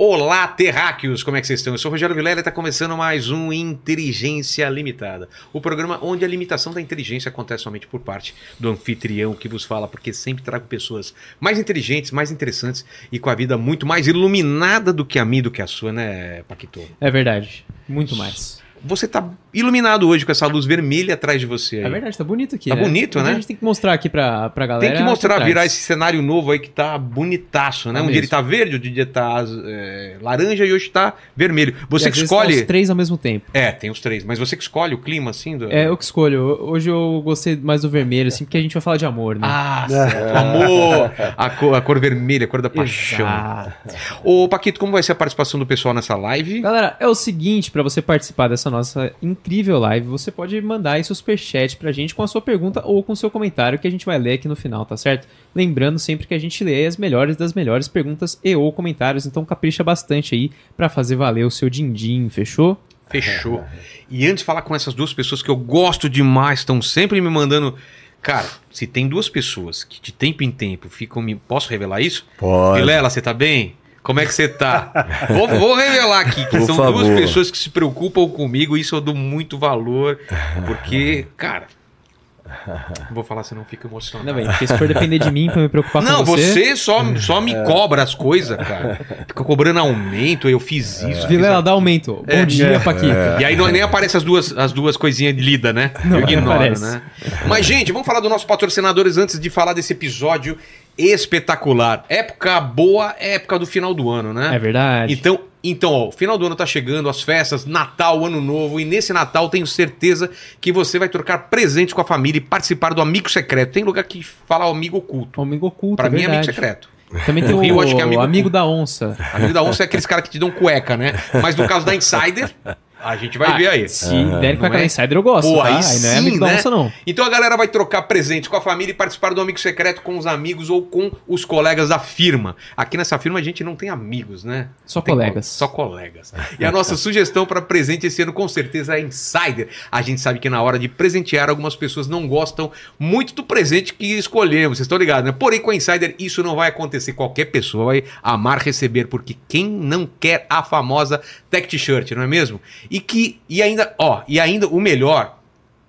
Olá, terráqueos! Como é que vocês estão? Eu sou o Rogério Vilela e está começando mais um Inteligência Limitada. O programa onde a limitação da inteligência acontece somente por parte do anfitrião que vos fala, porque sempre trago pessoas mais inteligentes, mais interessantes e com a vida muito mais iluminada do que a minha, do que a sua, né, Paquito? É verdade. Muito mais. Você tá iluminado hoje com essa luz vermelha atrás de você aí. É verdade, tá bonito aqui. Tá né? bonito, né? A gente tem que mostrar aqui pra, pra galera. Tem que mostrar, aqui virar esse cenário novo aí que tá bonitaço, né? Tá um dia ele mesmo. tá verde, outro dia tá é, laranja e hoje tá vermelho. Você E que tá escolhe. os três ao mesmo tempo. É, tem os três, mas você que escolhe o clima assim do. É, eu que escolho. Hoje eu gostei mais do vermelho, assim, porque a gente vai falar de amor, né? Ah, certo. amor! A cor, a cor vermelha, a cor da paixão. Exato. Ô, Paquito, como vai ser a participação do pessoal nessa live? Galera, é o seguinte, pra você participar dessa nossa incrível live, você pode mandar aí seu superchat pra gente com a sua pergunta ou com o seu comentário que a gente vai ler aqui no final, tá certo? Lembrando sempre que a gente lê as melhores das melhores perguntas e ou comentários, então capricha bastante aí pra fazer valer o seu din-din, fechou? Fechou. E antes de falar com essas duas pessoas que eu gosto demais, estão sempre me mandando. Cara, se tem duas pessoas que de tempo em tempo ficam me. Posso revelar isso? Pode. Vilela, você tá bem? Como é que você tá? vou, vou revelar aqui que Por são favor. duas pessoas que se preocupam comigo, isso eu dou muito valor, porque, cara. Não vou falar, senão fica emocionado. Ainda bem, porque se for depender de mim pra me preocupar Não, com você... você só, só me cobra as coisas, cara. Fica cobrando aumento, eu fiz isso. fiz Vilela, dá aumento. Bom É. dia, Paquito. e aí não, nem aparece as duas, as duas coisinhas de lida, né? Não, Eu ignoro, não aparece. né? Mas, gente, vamos falar dos nossos patrocinadores antes de falar desse episódio espetacular. Época boa é época do final do ano, né? É verdade. Então, então, ó, o final do ano tá chegando, as festas, Natal, Ano Novo, e nesse Natal tenho certeza que você vai trocar presentes com a família e participar do Amigo Secreto. Tem lugar que fala amigo oculto. Amigo oculto, Pra é mim é amigo verdade. secreto. Também tem o Rio, acho que é amigo amigo, da onça. Amigo da onça é aqueles caras que te dão cueca, né? Mas no caso da Insider, a gente vai Ah, ver aí. Se der com aquela é? insider, eu gosto. Pô, tá? aí não é sim, amigo da né? onça, não. Então a galera vai trocar presentes com a família e participar do Amigo Secreto com os amigos ou com os colegas da firma. Aqui nessa firma a gente não tem amigos, né? Só Tem colegas. co- Só colegas. E a nossa sugestão para presente esse ano com certeza é Insider. A gente sabe que na hora de presentear, algumas pessoas não gostam muito do presente que escolhemos. Vocês estão ligados, né? Porém, com a Insider isso não vai acontecer. Qualquer pessoa vai amar receber, porque quem não quer a famosa Tech T-shirt, não é mesmo? E que, e ainda, ó, e ainda o melhor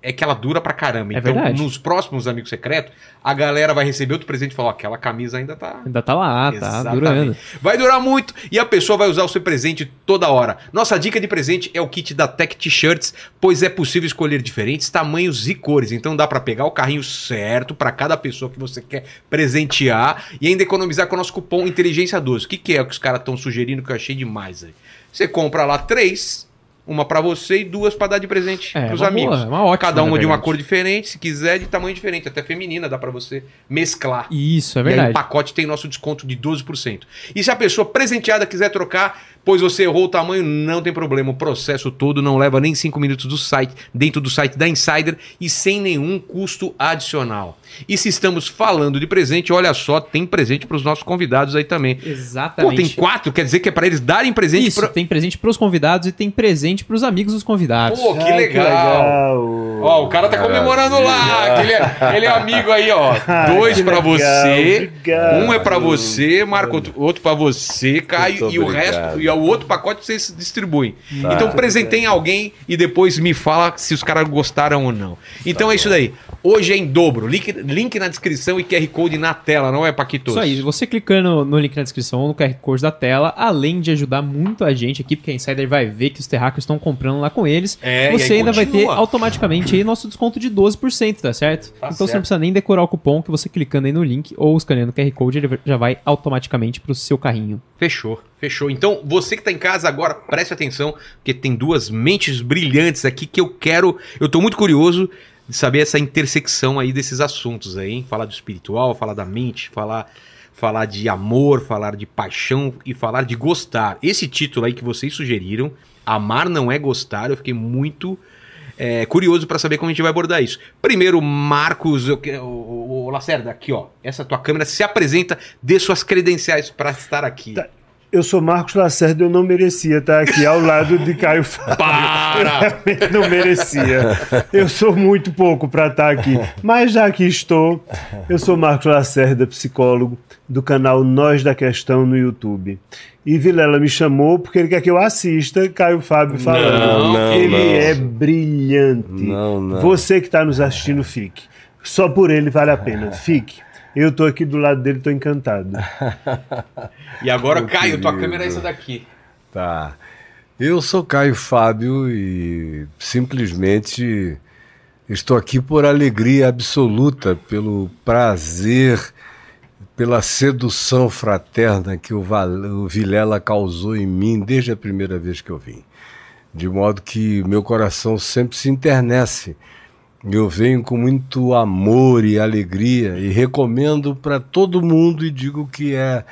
é que ela dura pra caramba. É então, verdade. nos próximos Amigos Secretos, a galera vai receber outro presente e falar: ó, aquela camisa ainda tá. Ainda tá lá, tá Exatamente. durando. Vai durar muito e a pessoa vai usar o seu presente toda hora. Nossa dica de presente é o kit da Tech T-Shirts, pois é possível escolher diferentes tamanhos e cores. Então dá pra pegar o carrinho certo pra cada pessoa que você quer presentear e ainda economizar com o nosso cupom Inteligência 12. O que, que é o que os caras estão sugerindo que eu achei demais aí? Você compra lá três. Uma pra você e duas pra dar de presente É, pros amigos. boa, uma ótima, Cada uma de uma verdade. cor diferente, se quiser, de tamanho diferente, até feminina, dá pra você mesclar. Isso, é E aí verdade. o pacote tem nosso desconto de 12%. E se a pessoa presenteada quiser trocar, pois você errou o tamanho, não tem problema. O processo todo não leva nem 5 minutos do site, dentro do site da Insider e sem nenhum custo adicional. E se estamos falando de presente, olha só, tem presente para os nossos convidados aí também. Pô, Exatamente. tem quatro? Quer dizer que é para eles darem presente Isso, pra... tem presente pros convidados e tem presente pros amigos dos convidados. Pô, que Ai, legal. Ó, o cara tá comemorando lá. que Ele é, ele é amigo aí, ó. Dois que pra legal, você. obrigado. Um é pra você, Marco, outro, outro pra você, Caio. E o resto, e o outro pacote vocês distribuem. Tá. então presentem alguém e depois me fala se os caras gostaram ou não. Então é isso daí. Hoje é em dobro. Link, link na descrição e QR Code na tela, não é, Paquito? Isso aí, você clicando no link na descrição ou no QR Code da tela, além de ajudar muito a gente aqui, porque a Insider vai ver que os terráqueos estão comprando lá com eles, É, você ainda vai ter continua. automaticamente aí nosso desconto de 12%, tá certo? Tá então você certo. não precisa nem decorar o cupom, que você clicando aí no link ou escaneando o QR Code, ele já vai automaticamente pro seu carrinho. Fechou, fechou. Então, você que tá em casa agora, preste atenção, porque tem duas mentes brilhantes aqui que eu quero. Eu tô muito curioso de saber essa intersecção aí desses assuntos aí, hein? Falar do espiritual, falar da mente, falar. Falar de amor, falar de paixão e falar de gostar. Esse título aí que vocês sugeriram, Amar não é gostar, eu fiquei muito é, curioso para saber como a gente vai abordar isso. Primeiro, Marcos, eu o, o Lacerda, aqui ó, essa tua câmera se apresenta, dê suas credenciais para estar aqui. Tá. Eu sou Marcos Lacerda, eu não merecia estar aqui ao lado de Caio Fábio. Para! Não merecia. Eu sou muito pouco para estar aqui. Mas já que estou, eu sou Marcos Lacerda, psicólogo do canal Nós da Questão no YouTube. E Vilela me chamou porque ele quer que eu assista Caio Fábio falando. Não, não, ele não. é brilhante. Não, não. Você que está nos assistindo, fique. Só por ele vale a pena. Fique. Eu tô aqui do lado dele, tô encantado. E agora, Meu Caio, tua querido. câmera é essa daqui. Tá. Eu sou Caio Fábio e simplesmente estou aqui por alegria absoluta, pelo prazer, pela sedução fraterna que o, Val- o Vilela causou em mim desde a primeira vez que eu vim. De modo que meu coração sempre se internece. Eu venho com muito amor e alegria e recomendo para todo mundo e digo que é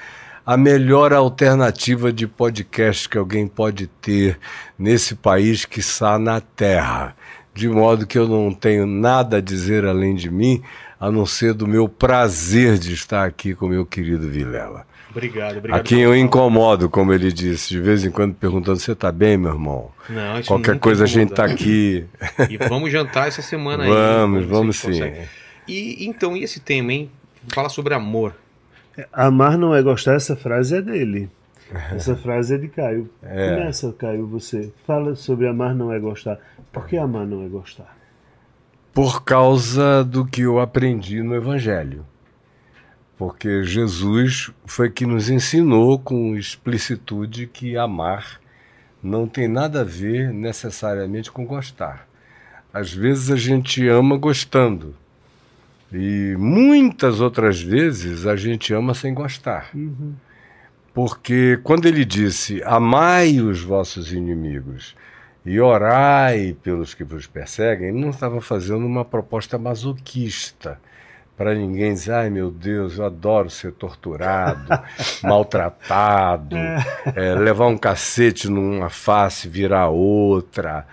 a melhor alternativa de podcast que alguém pode ter nesse país que está na Terra. De modo que eu não tenho nada a dizer além de mim, a não ser do meu prazer de estar aqui com meu querido Vilela. Obrigado, obrigado. A quem eu incomodo, como ele disse, de vez em quando perguntando: Você tá bem, meu irmão? Não, isso Qualquer nunca coisa a gente incomoda. tá aqui. E vamos jantar essa semana aí. Vamos, vamos consegue. sim. E então, e esse tema, hein? Fala sobre amor. Amar não é gostar, essa frase é dele. Essa frase é de Caio. Começa, Caio, você. Fala sobre amar não é gostar. Por que amar não é gostar? Por causa do que eu aprendi no Evangelho. Porque Jesus foi que nos ensinou com explicitude que amar não tem nada a ver necessariamente com gostar. Às vezes a gente ama gostando. E muitas outras vezes a gente ama sem gostar. Porque quando ele disse: Amai os vossos inimigos e orai pelos que vos perseguem, ele não estava fazendo uma proposta masoquista para ninguém dizer: ai meu Deus, eu adoro ser torturado, maltratado, é, levar um cacete numa face, virar outra.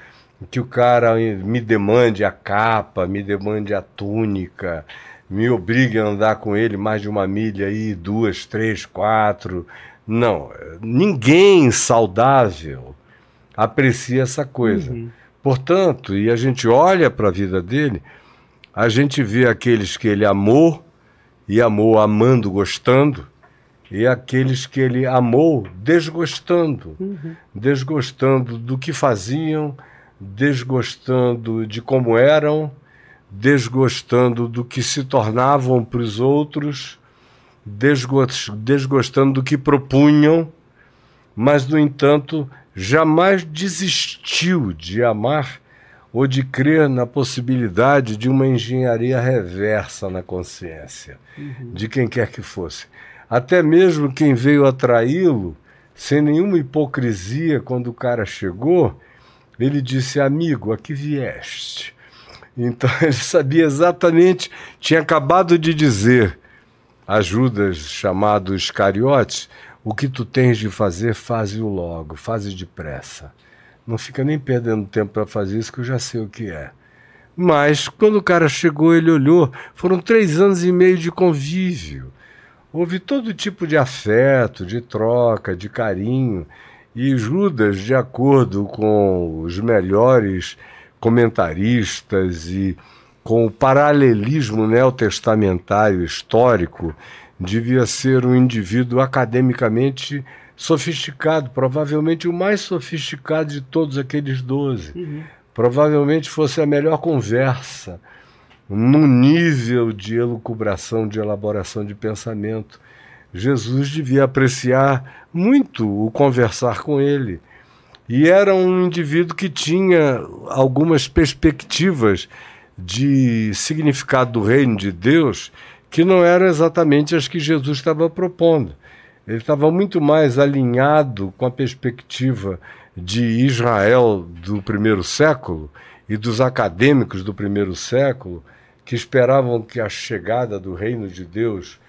Que o cara me demande a capa, me demande a túnica, me obrigue a andar com ele mais de uma milha aí, duas, três, quatro. Não, ninguém saudável aprecia essa coisa. Portanto, e a gente olha para a vida dele, a gente vê aqueles que ele amou e amou amando, gostando, e aqueles que ele amou desgostando, desgostando do que faziam, desgostando de como eram, desgostando do que se tornavam para os outros, desgos- desgostando do que propunham, mas, no entanto, jamais desistiu de amar ou de crer na possibilidade de uma engenharia reversa na consciência de quem quer que fosse. Até mesmo quem veio atraí-lo, sem nenhuma hipocrisia, quando o cara chegou, ele disse: Amigo, aqui vieste. Então ele sabia exatamente, tinha acabado de dizer a Judas, chamado Iscariotes, o que tu tens de fazer, faze-o logo, faze depressa. Não fica nem perdendo tempo para fazer isso, que eu já sei o que é. Mas, quando o cara chegou, ele olhou, foram três anos e meio de convívio. Houve todo tipo de afeto, de troca, de carinho. E Judas, de acordo com os melhores comentaristas e com o paralelismo neotestamentário histórico, devia ser um indivíduo academicamente sofisticado, provavelmente o mais sofisticado de todos aqueles doze. Provavelmente fosse a melhor conversa, num nível de elucubração, de elaboração de pensamento. Jesus devia apreciar muito o conversar com ele. E era um indivíduo que tinha algumas perspectivas de significado do reino de Deus que não eram exatamente as que Jesus estava propondo. Ele estava muito mais alinhado com a perspectiva de Israel do primeiro século e dos acadêmicos do primeiro século que esperavam que a chegada do reino de Deus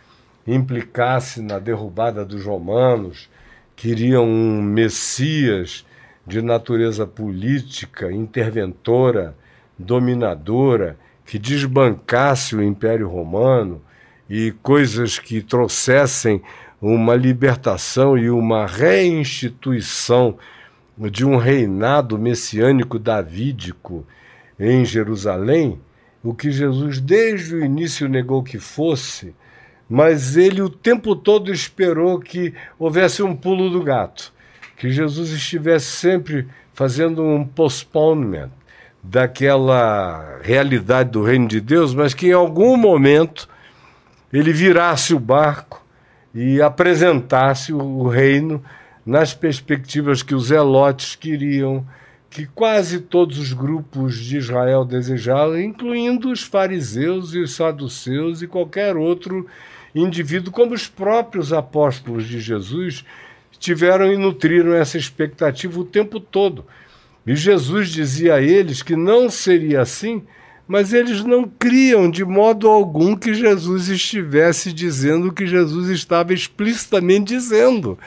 implicasse na derrubada dos romanos, queriam um Messias de natureza política, interventora, dominadora, que desbancasse o Império Romano e coisas que trouxessem uma libertação e uma reinstituição de um reinado messiânico davídico em Jerusalém, o que Jesus desde o início negou que fosse, mas ele o tempo todo esperou que houvesse um pulo do gato, que Jesus estivesse sempre fazendo um postponement daquela realidade do reino de Deus, mas que em algum momento ele virasse o barco e apresentasse o reino nas perspectivas que os zelotes queriam, que quase todos os grupos de Israel desejavam, incluindo os fariseus e os saduceus e qualquer outro indivíduo, como os próprios apóstolos de Jesus tiveram e nutriram essa expectativa o tempo todo. E Jesus dizia a eles que não seria assim, mas eles não criam de modo algum que Jesus estivesse dizendo o que Jesus estava explicitamente dizendo.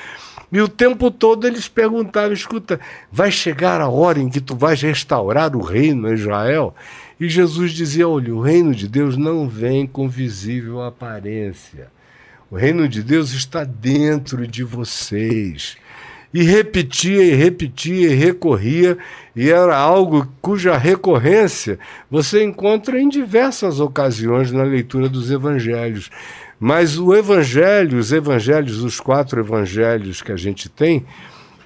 E o tempo todo eles perguntavam: escuta, vai chegar a hora em que tu vais restaurar o reino em Israel? E Jesus dizia: olha, o reino de Deus não vem com visível aparência. O reino de Deus está dentro de vocês. E repetia e repetia e recorria, e era algo cuja recorrência você encontra em diversas ocasiões na leitura dos evangelhos. Mas o evangelho, os evangelhos, os quatro evangelhos que a gente tem,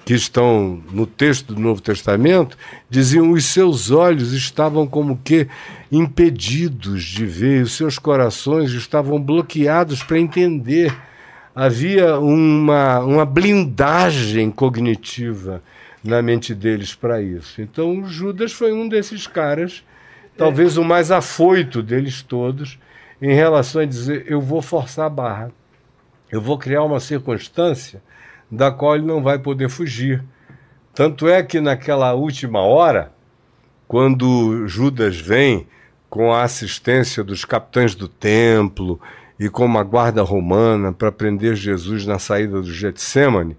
que estão no texto do Novo Testamento, diziam os seus olhos estavam como que impedidos de ver, os seus corações estavam bloqueados para entender. Havia uma, uma blindagem cognitiva na mente deles para isso. Então, Judas foi um desses caras, talvez o mais afoito deles todos, em relação a dizer: eu vou forçar a barra, eu vou criar uma circunstância da qual ele não vai poder fugir. Tanto é que naquela última hora, quando Judas vem com a assistência dos capitães do templo e com uma guarda romana para prender Jesus na saída do Getsemane,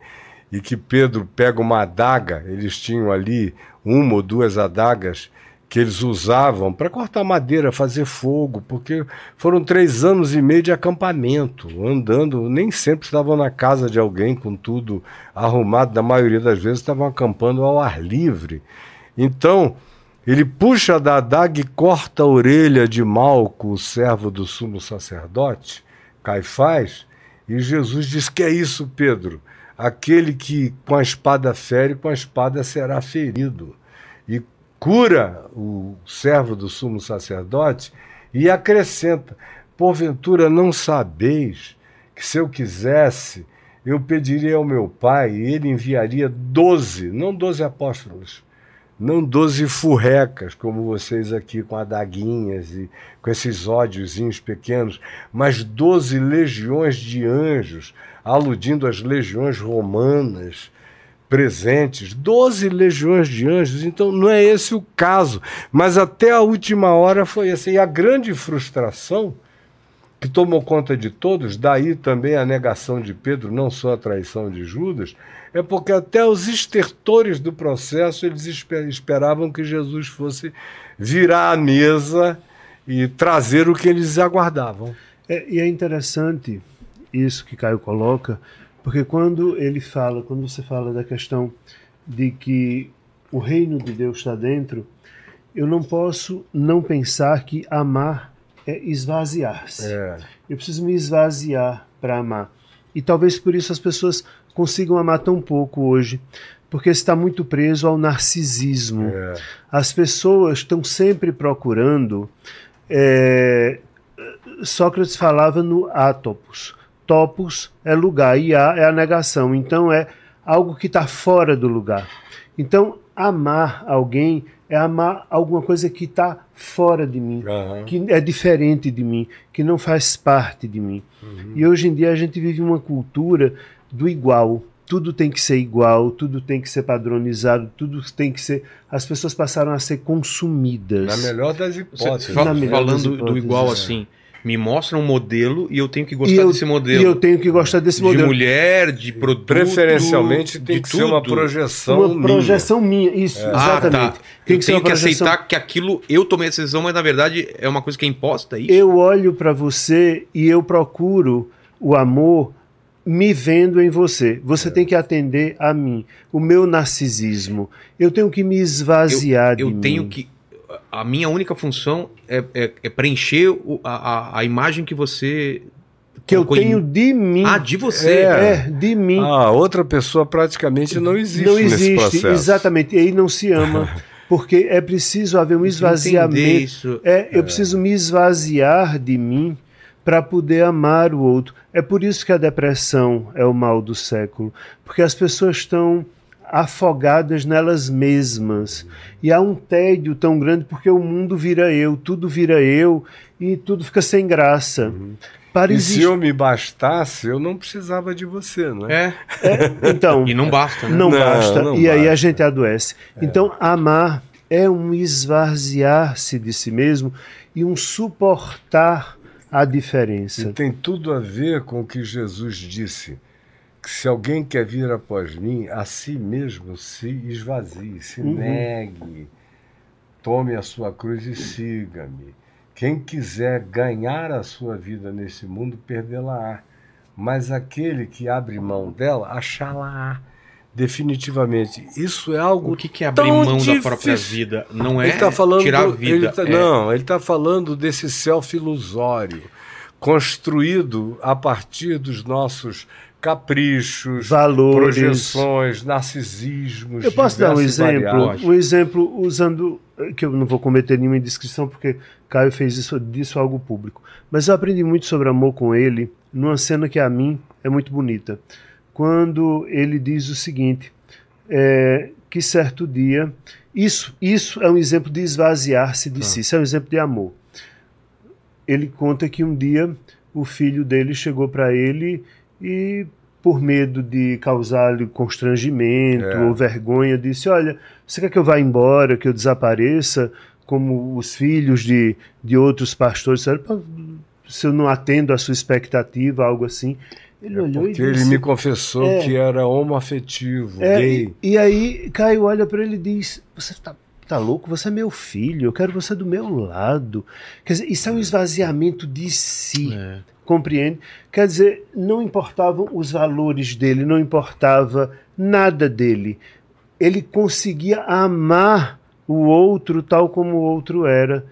e que Pedro pega uma adaga, eles tinham ali uma ou duas adagas que eles usavam para cortar madeira, fazer fogo, porque foram três anos e meio de acampamento, andando, nem sempre estavam na casa de alguém com tudo arrumado, na maioria das vezes estavam acampando ao ar livre. Então, ele puxa da adaga e corta a orelha de Malco, o servo do sumo sacerdote, Caifás, e Jesus diz: Que é isso, Pedro? Aquele que com a espada fere, com a espada será ferido. E cura o servo do sumo sacerdote e acrescenta: Porventura não sabeis que se eu quisesse, eu pediria ao meu pai e ele enviaria doze, não doze apóstolos, não doze furrecas, como vocês aqui com adaguinhas e com esses ódiozinhos pequenos, mas doze legiões de anjos, aludindo às legiões romanas presentes, 12 legiões de anjos, então não é esse o caso. Mas até a última hora foi assim. E a grande frustração que tomou conta de todos, daí também a negação de Pedro, não só a traição de Judas, é porque até os estertores do processo eles esperavam que Jesus fosse virar a mesa e trazer o que eles aguardavam. É, e é interessante isso que Caio coloca, porque quando ele fala, quando você fala da questão de que o reino de Deus está dentro, eu não posso não pensar que amar é esvaziar-se. É. Eu preciso me esvaziar para amar. E talvez por isso as pessoas consigam amar tão pouco hoje, porque está muito preso ao narcisismo. É. As pessoas estão sempre procurando. É, Sócrates falava no átopos topos é lugar e a é a negação. Então é algo que está fora do lugar. Então amar alguém é amar alguma coisa que está fora de mim, uhum. que é diferente de mim, que não faz parte de mim. Uhum. E hoje em dia a gente vive uma cultura do igual. Tudo tem que ser igual, tudo tem que ser padronizado, tudo tem que ser. As pessoas passaram a ser consumidas. Na melhor das hipóteses. Fala, falando das hipóteses, do igual é. assim, me mostra um modelo e eu tenho que gostar eu, desse modelo. E eu tenho que gostar desse modelo. De mulher, de produto. Preferencialmente tem que tudo. ser uma projeção uma minha. projeção minha, isso, é. exatamente. Ah, tá. Tem eu que tenho que projeção... aceitar que aquilo eu tomei a decisão, mas na verdade é uma coisa que é imposta, é isso? Eu olho para você e eu procuro o amor me vendo em você. Você tem que atender a mim, o meu narcisismo. Eu tenho que me esvaziar Eu de tenho mim. que. A minha única função é, é- é preencher o- a, a- imagem que você. que eu tenho de mim. Ah, de você. É. É, de mim. A outra pessoa praticamente não existe, não nesse existe, processo. exatamente. E aí não se ama, porque é preciso haver um esvaziamento. Isso. É, eu preciso me esvaziar de mim para poder amar o outro. É por isso que a depressão é o mal do século, porque as pessoas estão afogadas nelas mesmas. E há um tédio tão grande porque o mundo vira eu, tudo vira eu e tudo fica sem graça. Para E se eu me bastasse, eu não precisava de você, não é? É. Então, E não basta, né? não, Não, basta. não e aí a basta. gente adoece. Então, amar é um esvaziar-se de si mesmo e um suportar a E diferença. tem tudo a ver com o que Jesus disse. Que se alguém quer vir após mim, a si mesmo se esvazie, se Uhum. negue, tome a sua cruz e siga-me. Quem quiser ganhar a sua vida nesse mundo, perdê-la-á. Mas aquele que abre mão dela, achá-la-á. Definitivamente. Isso é algo O que, que é abrir mão da própria difícil. vida? Não é tá falando tirar a vida. ele tá- é- Não, ele está falando desse self ilusório, construído a partir dos nossos caprichos, Valores. projeções, narcisismos. Eu posso dar um exemplo? variados. Um exemplo usando. que eu não vou cometer nenhuma indiscrição, porque Caio fez isso, disso algo público. Mas eu aprendi muito sobre amor com ele numa cena que a mim é muito bonita. Quando ele diz o seguinte: é, que certo dia. Isso, isso é um exemplo de esvaziar-se de si, isso é um exemplo de amor. Ele conta que um dia o filho dele chegou para ele e, por medo de causar-lhe constrangimento É. ou vergonha, disse: Olha, você quer que eu vá embora, que eu desapareça, como os filhos de, de outros pastores disseram, "Pô, se eu não atendo à sua expectativa, algo assim. Ele olhou e É Porque ele disse: me confessou É. que era homoafetivo, é, gay. e, e aí Caio olha para ele e diz: Você tá, tá louco? Você é meu filho, eu quero você do meu lado. Quer dizer, isso é um esvaziamento de si. É. Compreende? Quer dizer, não importavam os valores dele, não importava nada dele. Ele conseguia amar o outro tal como o outro era,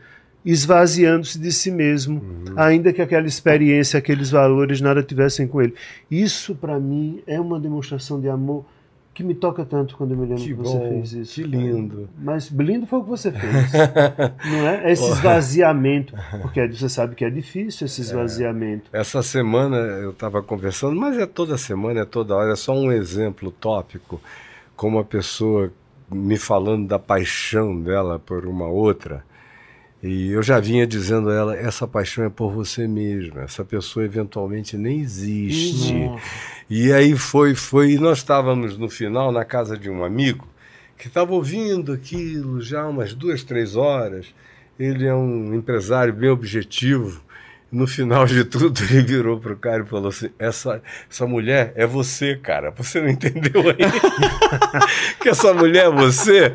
esvaziando-se de si mesmo, ainda que aquela experiência, aqueles valores nada tivessem com ele. Isso, para mim, é uma demonstração de amor que me toca tanto quando eu me lembro Que que, você bom, fez isso. que cara. lindo. Mas lindo foi o que você fez. não é? Esse esvaziamento. Porque você sabe que é difícil esse esvaziamento. Essa semana eu estava conversando, mas é toda semana, é toda hora, é só um exemplo tópico, como a pessoa me falando da paixão dela por uma outra. E eu já vinha dizendo a ela: essa paixão é por você mesma, essa pessoa eventualmente nem existe. Nossa. E aí foi, foi, e nós estávamos no final na casa de um amigo que estava ouvindo aquilo já umas duas, três horas. Ele é um empresário bem objetivo. No final de tudo, ele virou pro cara e falou assim: essa, essa mulher é você, cara. Você não entendeu aí? que essa mulher é você?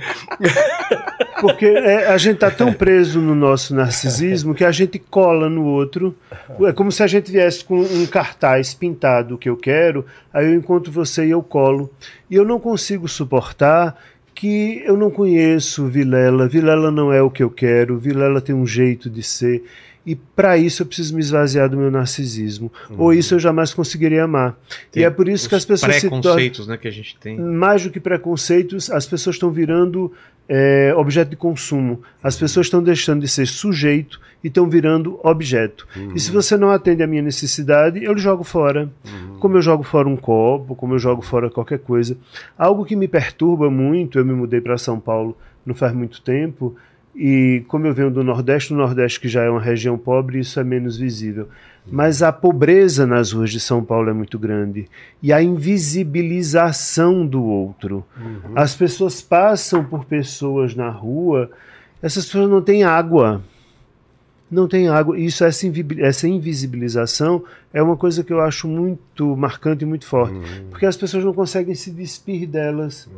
Porque é, a gente está tão preso no nosso narcisismo que a gente cola no outro. É como se a gente viesse com um cartaz pintado que eu quero, aí eu encontro você e eu colo. E eu não consigo suportar que eu não conheço Vilela. Vilela não é o que eu quero. Vilela tem um jeito de ser. E para isso eu preciso me esvaziar do meu narcisismo. Ou isso eu jamais conseguiria amar. Tem e é por isso que as pessoas se preconceitos né, que a gente tem. mais do que preconceitos, as pessoas estão virando é, objeto de consumo. As pessoas estão deixando de ser sujeito e estão virando objeto. E se você não atende à minha necessidade, eu lhe jogo fora. Como eu jogo fora um copo, como eu jogo fora qualquer coisa. Algo que me perturba muito, eu me mudei para São Paulo não faz muito tempo, e como eu venho do Nordeste, o Nordeste que já é uma região pobre, isso é menos visível. Mas a pobreza nas ruas de São Paulo é muito grande. E a invisibilização do outro. As pessoas passam por pessoas na rua, essas pessoas não têm água. Não tem água. Isso, essa, invi- essa invisibilização é uma coisa que eu acho muito marcante e muito forte. Porque as pessoas não conseguem se despir delas.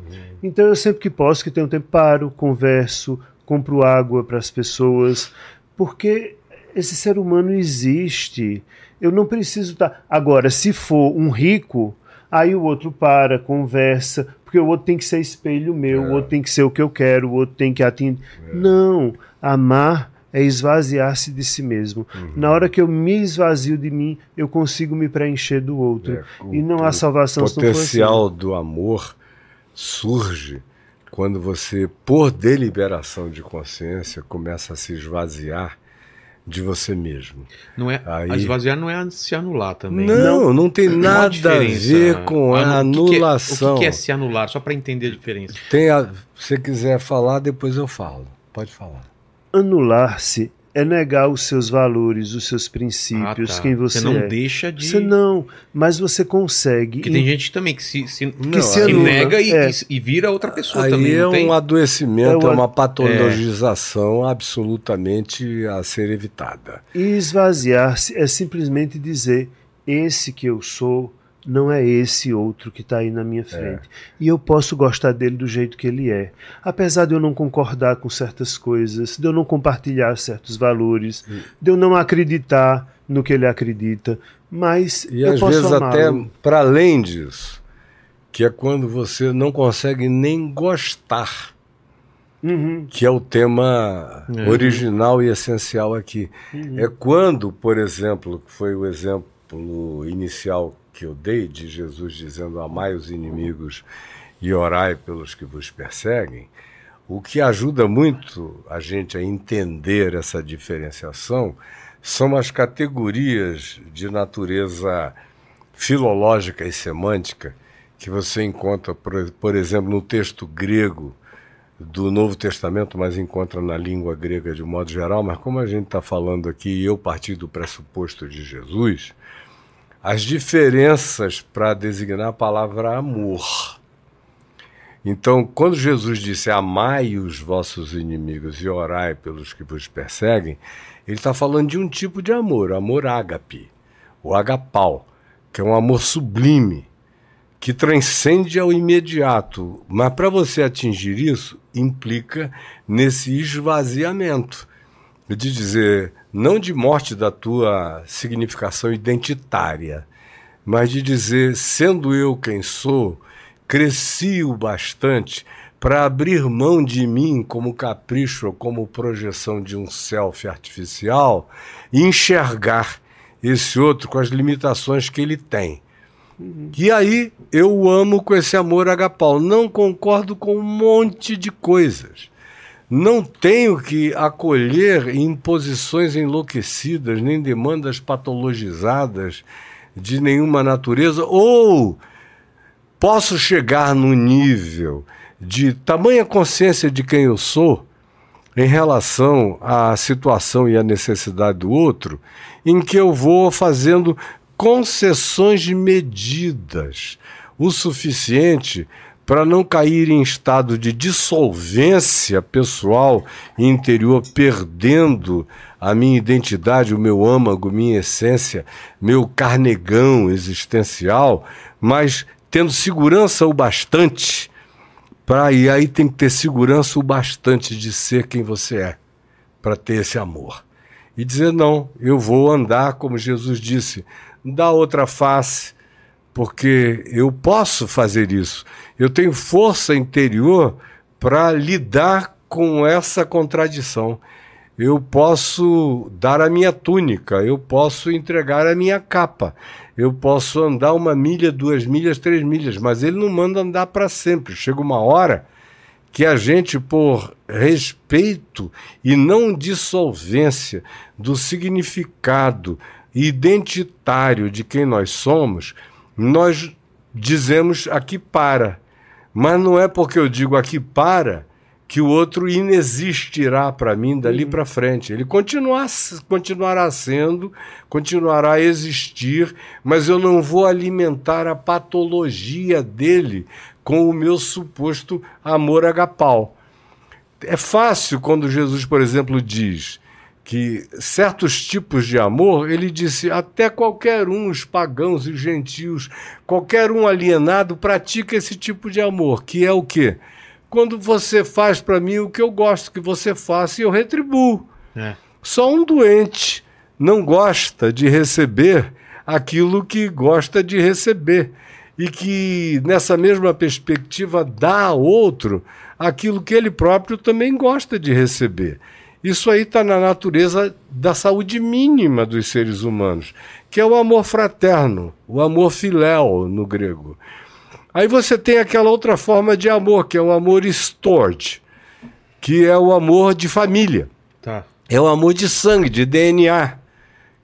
Então eu sempre que posso, que tenho tempo, paro, converso, compro água para as pessoas. Porque esse ser humano existe. Eu não preciso estar. Agora, se for um rico, aí o outro para, conversa, porque o outro tem que ser espelho meu, o outro tem que ser o que eu quero, o outro tem que atender. Não, amar é esvaziar-se de si mesmo. Na hora que eu me esvazio de mim, eu consigo me preencher do outro. É, e não há salvação O se não assim. potencial do amor surge quando você, por deliberação de consciência, começa a se esvaziar de você mesmo. Não é, Aí- a esvaziar não é se anular também. Não, não, tem Qual nada a ver com a Ah, o que que é- anulação. o que que é se anular? Só para entender a diferença. Tem a, se você quiser falar, depois eu falo. Pode falar. Anular-se é negar os seus valores, os seus princípios, Ah, tá. quem você, não é. deixa de. Você não, mas você consegue. Porque tem gente também que se, se, Não, se aí- nega e, é. e- e vira outra pessoa Aí também. é não tem? um adoecimento, É é, uma patologização absolutamente a ser evitada. E esvaziar-se é simplesmente dizer: esse que eu sou não é esse outro que está aí na minha frente. E eu posso gostar dele do jeito que ele é. Apesar de eu não concordar com certas coisas, de eu não compartilhar certos valores, de eu não acreditar no que ele acredita, mas E eu às posso vezes até para além disso, que é quando você não consegue nem gostar, Uhum. que é o tema É. original e essencial aqui. Uhum. É quando, por exemplo, que foi o exemplo inicial que eu dei de Jesus dizendo amai os inimigos e orai pelos que vos perseguem, o que ajuda muito a gente a entender essa diferenciação são as categorias de natureza filológica e semântica que você encontra, por, por exemplo, no texto grego do Novo Testamento, mas encontra na língua grega de modo geral, mas como a gente está falando aqui, e eu parti do pressuposto de Jesus, as diferenças para designar a palavra amor. Então, quando Jesus disse amai os vossos inimigos e orai pelos que vos perseguem, ele está falando de um tipo de amor, amor ágape, o agapau, que é um amor sublime, que transcende ao imediato. Mas para você atingir isso, implica nesse esvaziamento de dizer, não de morte da tua significação identitária, mas de dizer, sendo eu quem sou, cresci o bastante para abrir mão de mim como capricho ou como projeção de um self artificial e enxergar esse outro com as limitações que ele tem. E aí eu o amo com esse amor agapau. Não concordo com um monte de coisas. Não tenho que acolher imposições enlouquecidas, nem demandas patologizadas de nenhuma natureza, ou posso chegar no nível de tamanha consciência de quem eu sou em relação à situação e à necessidade do outro, em que eu vou fazendo concessões medidas o suficiente para não cair em estado de dissolvência pessoal e interior, perdendo a minha identidade, o meu âmago, minha essência, meu carnegão existencial, mas tendo segurança o bastante para e aí tem que ter segurança o bastante de ser quem você é, para ter esse amor. E dizer não, eu vou andar como Jesus disse, dá outra face, porque eu posso fazer isso. Eu tenho força interior para lidar com essa contradição. Eu posso dar a minha túnica, eu posso entregar a minha capa, eu posso andar uma milha, duas milhas, três milhas, mas ele não manda andar para sempre. Chega uma hora que a gente, por respeito e não dissolvência do significado identitário de quem nós somos, nós dizemos aqui para. Mas não é porque eu digo aqui para que o outro inexistirá para mim dali para frente. Ele continuar, continuará sendo, continuará a existir, mas eu não vou alimentar a patologia dele com o meu suposto amor agapau. É fácil quando Jesus, por exemplo, diz que certos tipos de amor, ele disse, até qualquer um, os pagãos e os gentios, qualquer um alienado pratica esse tipo de amor, que é o quê? Quando você faz para mim o que eu gosto que você faça e eu retribuo. É. Só um doente não gosta de receber aquilo que gosta de receber. E que, nessa mesma perspectiva, dá a outro aquilo que ele próprio também gosta de receber. Isso aí está na natureza da saúde mínima dos seres humanos, que é o amor fraterno, o amor filéu no grego. Aí você tem aquela outra forma de amor, que é o amor storge, que é o amor de família. Tá. É o amor de sangue, de DNA,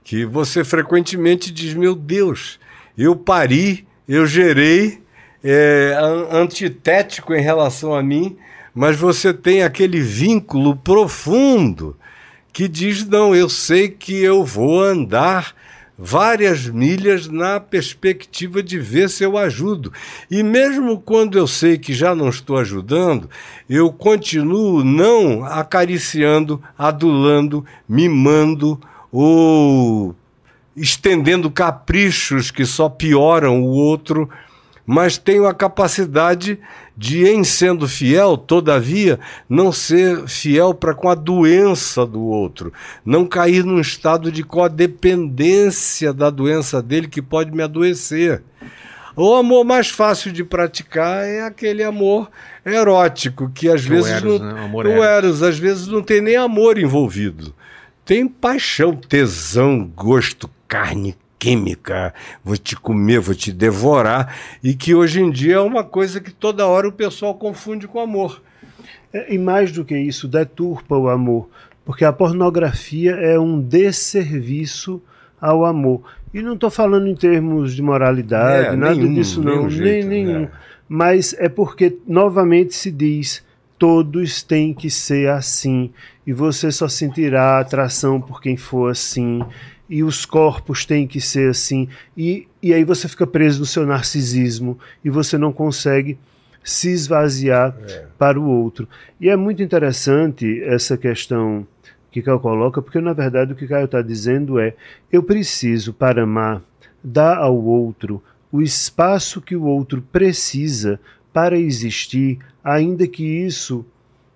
que você frequentemente diz: Meu Deus, eu pari, eu gerei, é, antitético em relação a mim, mas você tem aquele vínculo profundo que diz: Não, eu sei que eu vou andar várias milhas na perspectiva de ver se eu ajudo. E mesmo quando eu sei que já não estou ajudando, eu continuo não acariciando, adulando, mimando ou estendendo caprichos que só pioram o outro, mas tenho a capacidade de, em sendo fiel, todavia, não ser fiel para com a doença do outro, não cair num estado de codependência da doença dele que pode me adoecer. O amor mais fácil de praticar é aquele amor erótico, que às Que vezes Eros, não, né? O amor o. Eros, às vezes não tem nem amor envolvido. Tem paixão, tesão, gosto, carne, química, vou te comer, vou te devorar, e que hoje em dia é uma coisa que toda hora o pessoal confunde com amor. É, e mais do que isso, deturpa o amor. Porque a pornografia é um desserviço ao amor. E não estou falando em termos de moralidade, É, nada nenhum, disso não, nenhum jeito, nem nenhum. né? Mas é porque, novamente, se diz todos têm que ser assim. E você só sentirá atração por quem for assim. E os corpos têm que ser assim. E, e aí você fica preso no seu narcisismo e você não consegue se esvaziar para o outro. E é muito interessante essa questão que Caio coloca, porque na verdade o que Caio está dizendo é: eu preciso, para amar, dar ao outro o espaço que o outro precisa para existir, ainda que isso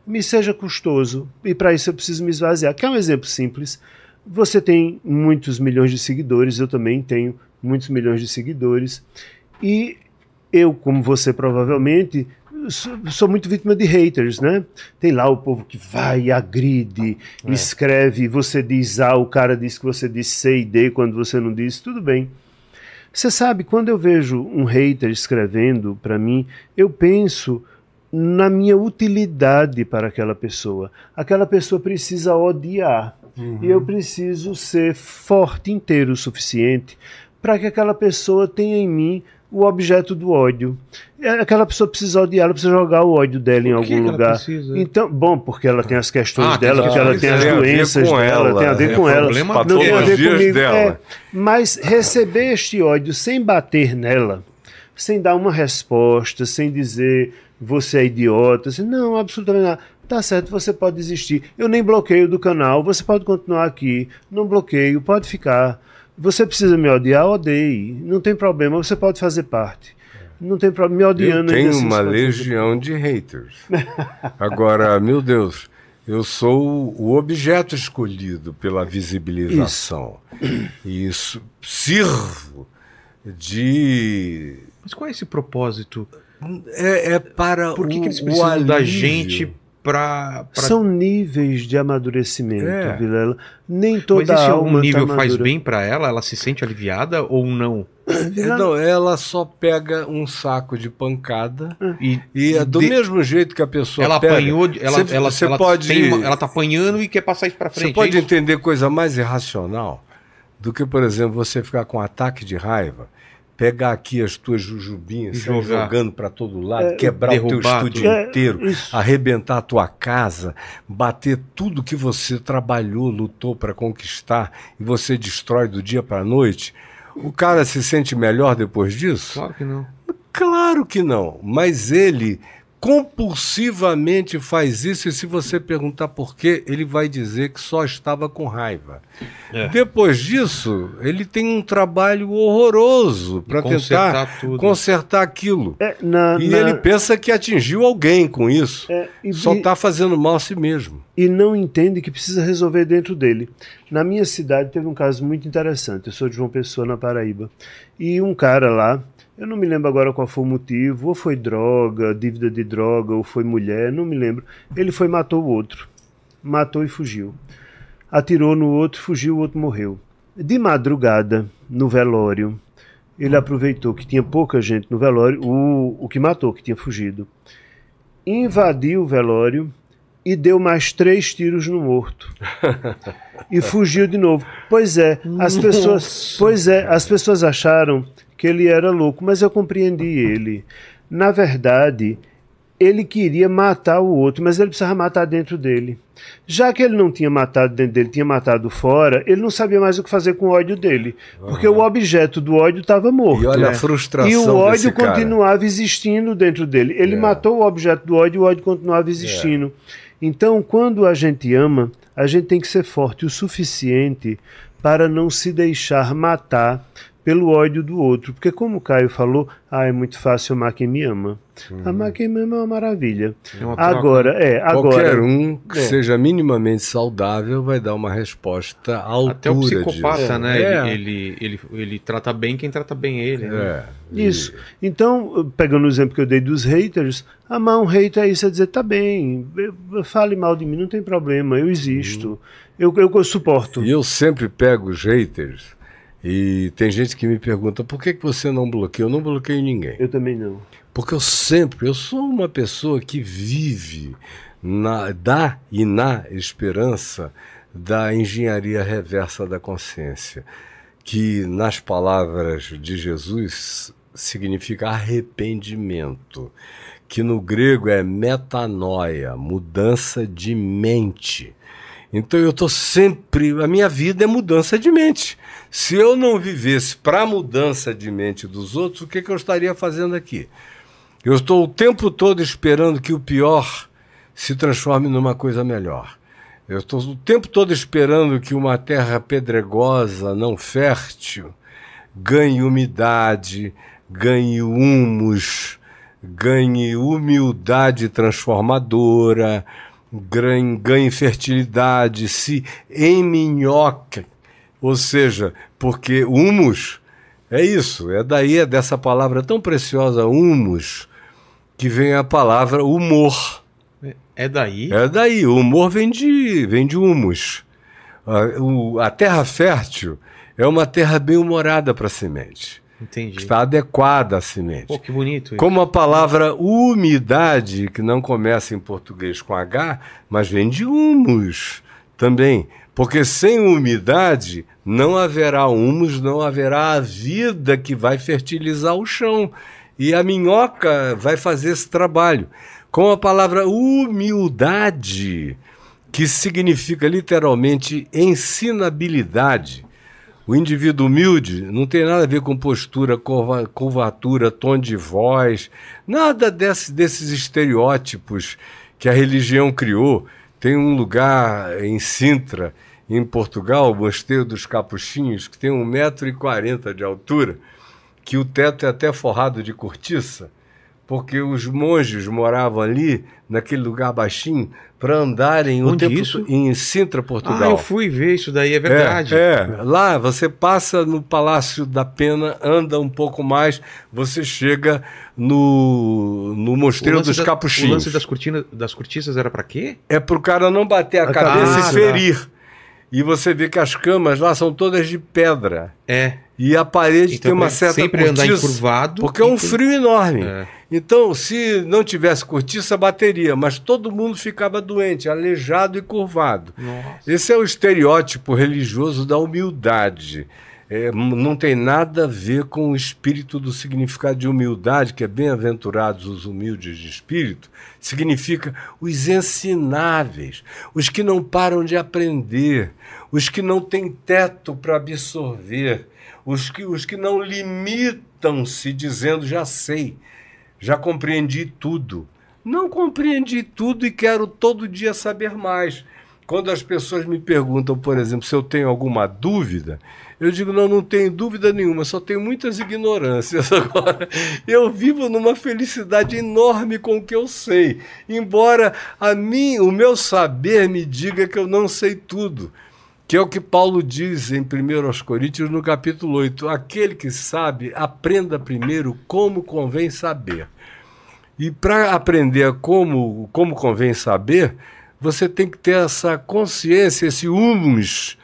me seja custoso. E para isso eu preciso me esvaziar. Quer um exemplo simples? Você tem muitos milhões de seguidores, eu também tenho muitos milhões de seguidores, e eu, como você provavelmente, sou, sou muito vítima de haters, né? Tem lá o povo que vai agride, escreve, você diz A, o cara diz que você diz C e D quando você não diz, tudo bem. Você sabe, quando eu vejo um hater escrevendo para mim, eu penso na minha utilidade para aquela pessoa. Aquela pessoa precisa odiar. E eu preciso ser forte inteiro o suficiente para que aquela pessoa tenha em mim o objeto do ódio. Aquela pessoa precisa odiar, ela precisa jogar o ódio dela em algum lugar. precisa? Então, bom, porque ela tem as questões Ah, dela, porque ela tem as dela. Tem a ver doenças com dela, ela, tem a ver é com ela. Não tem a ver comigo. dela. É, mas receber este ódio sem bater nela, sem dar uma resposta, sem dizer você é idiota, assim, não, absolutamente nada. Tá certo, você pode desistir. Eu nem bloqueio do canal, você pode continuar aqui. Não bloqueio, pode ficar. Você precisa me odiar, odeie. Não tem problema, você pode fazer parte. Não tem problema, me Eu odiando. tenho ainda assim, uma legião de haters. Agora, meu Deus, eu sou o objeto escolhido pela visibilização. E isso sirvo de. Mas qual é esse propósito? É, é para Por que, o, que eles o precisam da gente pra. pra... São níveis de amadurecimento, É. Vilela. Nem Mas toda esse alma algum nível tá faz bem pra ela? Ela se sente aliviada ou não? É, não, ela só pega um saco de pancada E, e é do de- mesmo jeito que a pessoa ela pega. apanhou, ela, Você- ela, você ela pode- tem uma- ela tá apanhando e quer passar isso pra frente. Você pode é entender coisa mais irracional do que, por exemplo, você ficar com um ataque de raiva, pegar aqui as tuas jujubinhas, E jogar. jogando para todo lado, quebrar o teu estúdio. É, inteiro, isso. arrebentar a tua casa, bater tudo que você trabalhou, lutou para conquistar e você destrói do dia para noite. O cara se sente melhor depois disso? Claro que não. Claro que não, mas ele compulsivamente faz isso e se você perguntar por quê, ele vai dizer que só estava com raiva. É. Depois disso, ele tem um trabalho horroroso para tentar Consertar tudo. consertar aquilo. É, na- E na- ele pensa que atingiu alguém com isso. é, e- Só está fazendo mal a si mesmo. e não entende que precisa resolver dentro dele. Na minha cidade teve um caso muito interessante. Eu sou de João Pessoa, na Paraíba. E um cara lá, eu não me lembro agora qual foi o motivo, ou foi droga, dívida de droga, ou foi mulher, não me lembro. Ele foi e matou o outro. Matou e fugiu. Atirou no outro, fugiu, o outro morreu. De madrugada, no velório, ele aproveitou que tinha pouca gente no velório, o, o que matou, que tinha fugido, invadiu o velório e deu mais três tiros no morto. e fugiu de novo. Pois é, as pessoas, pois é, as pessoas acharam que ele era louco, mas eu compreendi ele. Na verdade, ele queria matar o outro, mas ele precisava matar dentro dele. Já que ele não tinha matado dentro dele, tinha matado fora, ele não sabia mais o que fazer com o ódio dele, porque o objeto do ódio estava morto. E olha a né? frustração E o ódio cara. continuava existindo dentro dele. Ele É. matou o objeto do ódio e o ódio continuava existindo. Então, quando a gente ama, a gente tem que ser forte o suficiente para não se deixar matar pelo ódio do outro. Porque, como o Caio falou, ah, é muito fácil amar quem me ama. Amar quem me ama é uma maravilha. É uma Agora, é, Qualquer agora. um que É. seja minimamente saudável vai dar uma resposta à altura Até o psicopata, disso. né? É. Ele, ele, ele, ele trata bem quem trata bem ele. né? É. Isso. Então, pegando o exemplo que eu dei dos haters, amar um hater é isso, é dizer, tá bem, fale mal de mim, não tem problema, eu existo, eu, eu, eu suporto. E eu sempre pego os haters e tem gente que me pergunta por que, que você não bloqueia? Eu não bloqueio ninguém. Eu também não. Porque eu sempre, eu sou uma pessoa que vive na, da e na esperança da engenharia reversa da consciência, que nas palavras de Jesus significa arrependimento, que no grego é metanoia, mudança de mente. Então eu estou sempre. A minha vida é mudança de mente. Se eu não vivesse para a mudança de mente dos outros, o que, que eu estaria fazendo aqui? Eu estou o tempo todo esperando que o pior se transforme numa coisa melhor. Eu estou o tempo todo esperando que uma terra pedregosa, não fértil, ganhe umidade, ganhe humus, ganhe humildade transformadora, ganhe, fertilidade, se eminhoque. Ou seja, porque humus é isso, é daí, é dessa palavra tão preciosa, humus, que vem a palavra humor. É daí. É daí, o humor vem de, vem de humus. A, o- a terra fértil é uma terra bem-humorada para a semente. Entendi. Está adequada à semente. Pô, que bonito. isso. Como a palavra umidade, que não começa em português com H, mas vem de humus também. Porque sem umidade não haverá humus, não haverá a vida que vai fertilizar o chão. E a minhoca vai fazer esse trabalho. Com a palavra humildade, que significa literalmente ensinabilidade. O indivíduo humilde não tem nada a ver com postura, curva- curvatura, tom de voz, nada desse- desses estereótipos que a religião criou. Tem um lugar em Sintra, em Portugal, o Mosteiro dos Capuchinhos, que tem 1,40m de altura, que o teto é até forrado de cortiça, porque os monges moravam ali, naquele lugar baixinho, para andarem o Onde tempo isso? em Sintra, Portugal. Ah, eu fui ver isso daí, é verdade. É, é. lá você passa no Palácio da Pena, anda um pouco mais, você chega no, no O Mosteiro dos da- O Capuchinhos. lance das, cortinas, das cortiças era pra quê? É pro cara não bater a, A cabeça cabeça, e ferir. E você vê que as camas lá são todas de pedra. É. E a parede Então, tem uma pra certa sempre andar cortiça, encurvado. Porque é um frio enorme. É. Então, se não tivesse cortiça, bateria. Mas todo mundo ficava doente, aleijado e curvado. Nossa. Esse é o estereótipo religioso da humildade. É, não tem nada a ver com o espírito do significado de humildade, que é bem-aventurados os humildes de espírito, significa os ensináveis, os que não param de aprender, os que não têm teto para absorver, os que, os que não limitam-se dizendo já sei, já compreendi tudo. Não compreendi tudo e quero todo dia saber mais. Quando as pessoas me perguntam, por exemplo, se eu tenho alguma dúvida, eu digo, não, não tenho dúvida nenhuma, só tenho muitas ignorâncias agora. Eu vivo numa felicidade enorme com o que eu sei, embora a mim, o meu saber me diga que eu não sei tudo. Que é o que Paulo diz em 1 Coríntios, no capítulo 8. Aquele que sabe, aprenda primeiro como convém saber. E para aprender como, como convém saber, você tem que ter essa consciência, esse humus,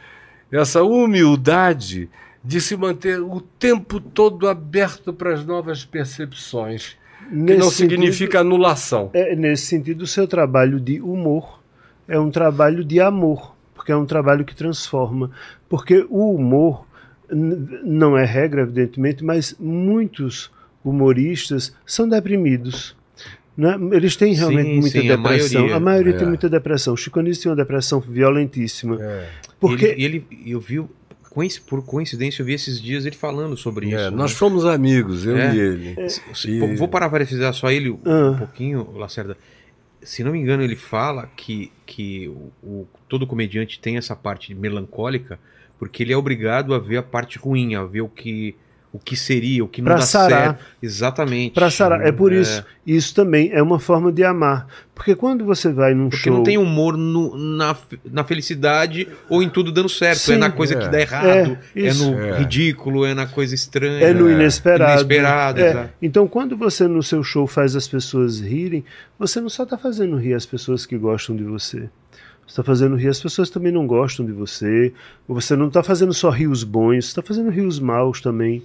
essa humildade de se manter o tempo todo aberto para as novas percepções. Nesse que não significa sentido, anulação. É, nesse sentido, o seu trabalho de humor é um trabalho de amor, porque é um trabalho que transforma. Porque o humor não é regra, evidentemente, mas muitos humoristas são deprimidos. Né? Eles têm realmente sim, muita sim, depressão. A maioria, a maioria é. tem muita depressão. Chico Anísio tinha uma depressão violentíssima. É. Porque ele, ele, eu vi por coincidência, eu vi esses dias ele falando sobre é, isso. Nós né? fomos amigos, eu é. e ele. É. E... Vou parabenizar só ele um, ah. pouquinho, Lacerda. Se não me engano, ele fala que, que o, o, todo comediante tem essa parte melancólica porque ele é obrigado a ver a parte ruim, a ver o que o que seria, o que não pra dá sarar. certo. Exatamente. Para sarar. É por é. isso. Isso também é uma forma de amar. Porque quando você vai num Porque show... não tem humor no, na, na felicidade ou em tudo dando certo. Sim, é na coisa é. que dá errado, é, é no é. ridículo, é na coisa estranha. É no inesperado. inesperado é. Então, quando você no seu show faz as pessoas rirem, você não só está fazendo rir as pessoas que gostam de você está fazendo rir as pessoas também não gostam de você, você não está fazendo só rios bons, está fazendo rios maus também.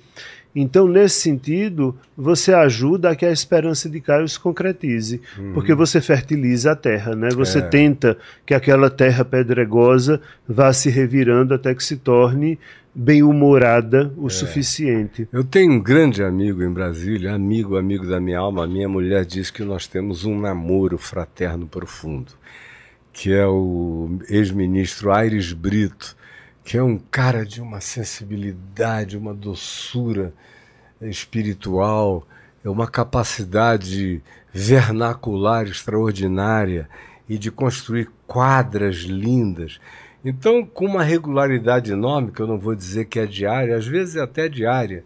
Então, nesse sentido, você ajuda a que a esperança de Caio se concretize, uhum. porque você fertiliza a terra, né? Você é. tenta que aquela terra pedregosa vá se revirando até que se torne bem-humorada o é. suficiente. Eu tenho um grande amigo em Brasília, amigo, amigo da minha alma. Minha mulher diz que nós temos um namoro fraterno profundo que é o ex-ministro Aires Brito, que é um cara de uma sensibilidade, uma doçura espiritual, é uma capacidade vernacular extraordinária e de construir quadras lindas. Então, com uma regularidade enorme, que eu não vou dizer que é diária, às vezes é até diária,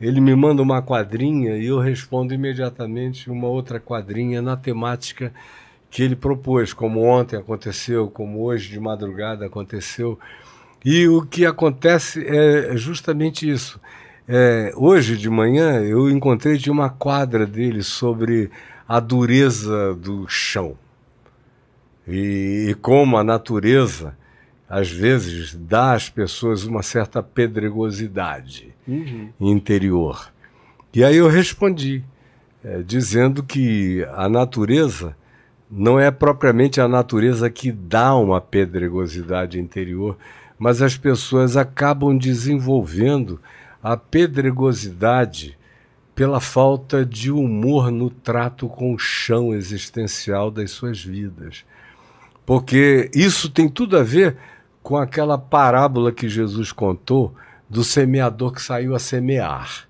ele me manda uma quadrinha e eu respondo imediatamente uma outra quadrinha na temática que ele propôs, como ontem aconteceu, como hoje de madrugada aconteceu. E o que acontece é justamente isso. É, hoje de manhã eu encontrei de uma quadra dele sobre a dureza do chão e, e como a natureza às vezes dá às pessoas uma certa pedregosidade uhum. interior. E aí eu respondi é, dizendo que a natureza não é propriamente a natureza que dá uma pedregosidade interior, mas as pessoas acabam desenvolvendo a pedregosidade pela falta de humor no trato com o chão existencial das suas vidas. Porque isso tem tudo a ver com aquela parábola que Jesus contou do semeador que saiu a semear.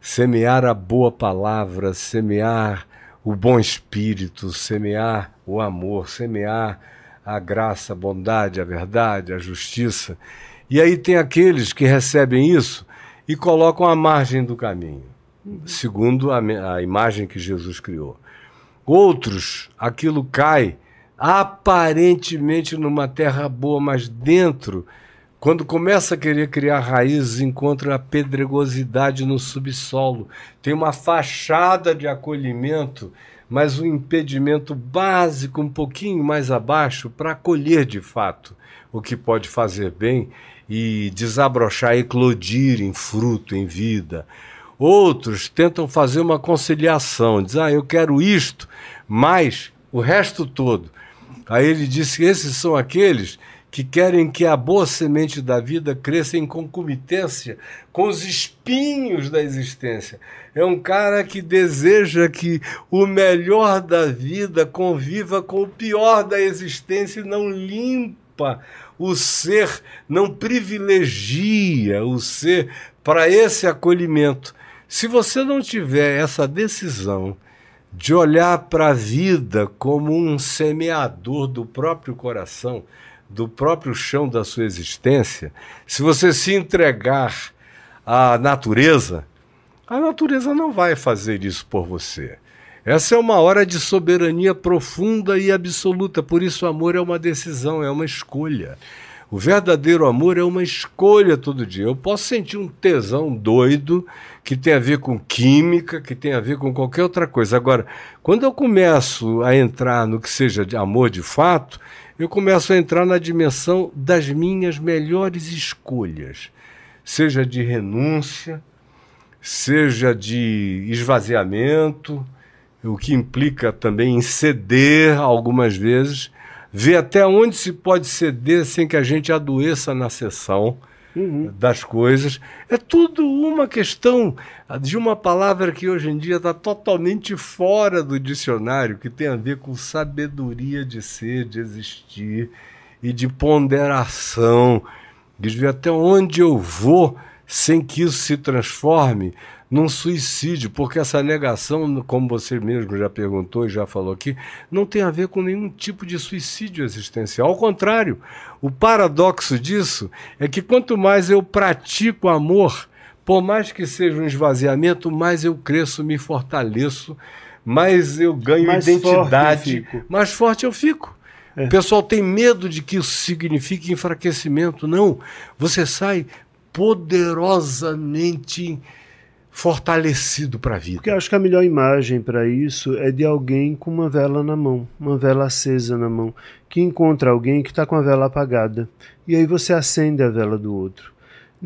Semear a boa palavra, semear o bom espírito, semear o amor, semear a graça, a bondade, a verdade, a justiça. E aí tem aqueles que recebem isso e colocam à margem do caminho, segundo a, a imagem que Jesus criou. Outros, aquilo cai aparentemente numa terra boa, mas dentro quando começa a querer criar raízes, encontra a pedregosidade no subsolo. Tem uma fachada de acolhimento, mas um impedimento básico um pouquinho mais abaixo para acolher de fato o que pode fazer bem e desabrochar, eclodir em fruto, em vida. Outros tentam fazer uma conciliação, diz: "Ah, eu quero isto, mas o resto todo". Aí ele disse: "Esses são aqueles que querem que a boa semente da vida cresça em concomitância com os espinhos da existência. É um cara que deseja que o melhor da vida conviva com o pior da existência e não limpa o ser, não privilegia o ser para esse acolhimento. Se você não tiver essa decisão de olhar para a vida como um semeador do próprio coração, do próprio chão da sua existência, se você se entregar à natureza, a natureza não vai fazer isso por você. Essa é uma hora de soberania profunda e absoluta, por isso o amor é uma decisão, é uma escolha. O verdadeiro amor é uma escolha todo dia. Eu posso sentir um tesão doido que tem a ver com química, que tem a ver com qualquer outra coisa. Agora, quando eu começo a entrar no que seja de amor de fato, eu começo a entrar na dimensão das minhas melhores escolhas, seja de renúncia, seja de esvaziamento, o que implica também em ceder algumas vezes ver até onde se pode ceder sem que a gente adoeça na sessão uhum. das coisas. É tudo uma questão de uma palavra que hoje em dia está totalmente fora do dicionário, que tem a ver com sabedoria de ser, de existir e de ponderação, de ver até onde eu vou sem que isso se transforme num suicídio, porque essa negação, como você mesmo já perguntou e já falou aqui, não tem a ver com nenhum tipo de suicídio existencial. Ao contrário, o paradoxo disso é que quanto mais eu pratico amor, por mais que seja um esvaziamento, mais eu cresço, me fortaleço, mais eu ganho mais identidade, forte mais forte eu fico. É. O pessoal tem medo de que isso signifique enfraquecimento. Não. Você sai poderosamente fortalecido para a vida. Porque eu acho que a melhor imagem para isso é de alguém com uma vela na mão, uma vela acesa na mão, que encontra alguém que está com a vela apagada. E aí você acende a vela do outro.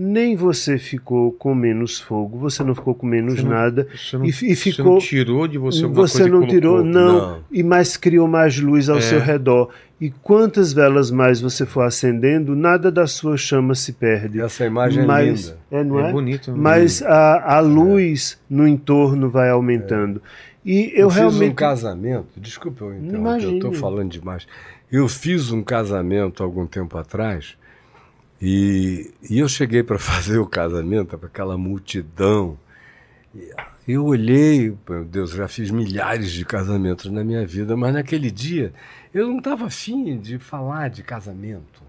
Nem você ficou com menos fogo, você não ficou com menos não, nada. Você não, e, e ficou, você não tirou de você alguma Você não tirou, não, não, E mais criou mais luz ao é. seu redor. E quantas velas mais você for acendendo, nada da sua chama se perde. Essa imagem Mas, é linda. É, não é? é bonito. Mas a, a luz é. no entorno vai aumentando. E eu, eu realmente. fiz um casamento, desculpa eu interromper, eu estou falando demais. Eu fiz um casamento algum tempo atrás e, e eu cheguei para fazer o casamento para aquela multidão. Eu olhei, meu Deus, já fiz milhares de casamentos na minha vida, mas naquele dia eu não estava afim de falar de casamento,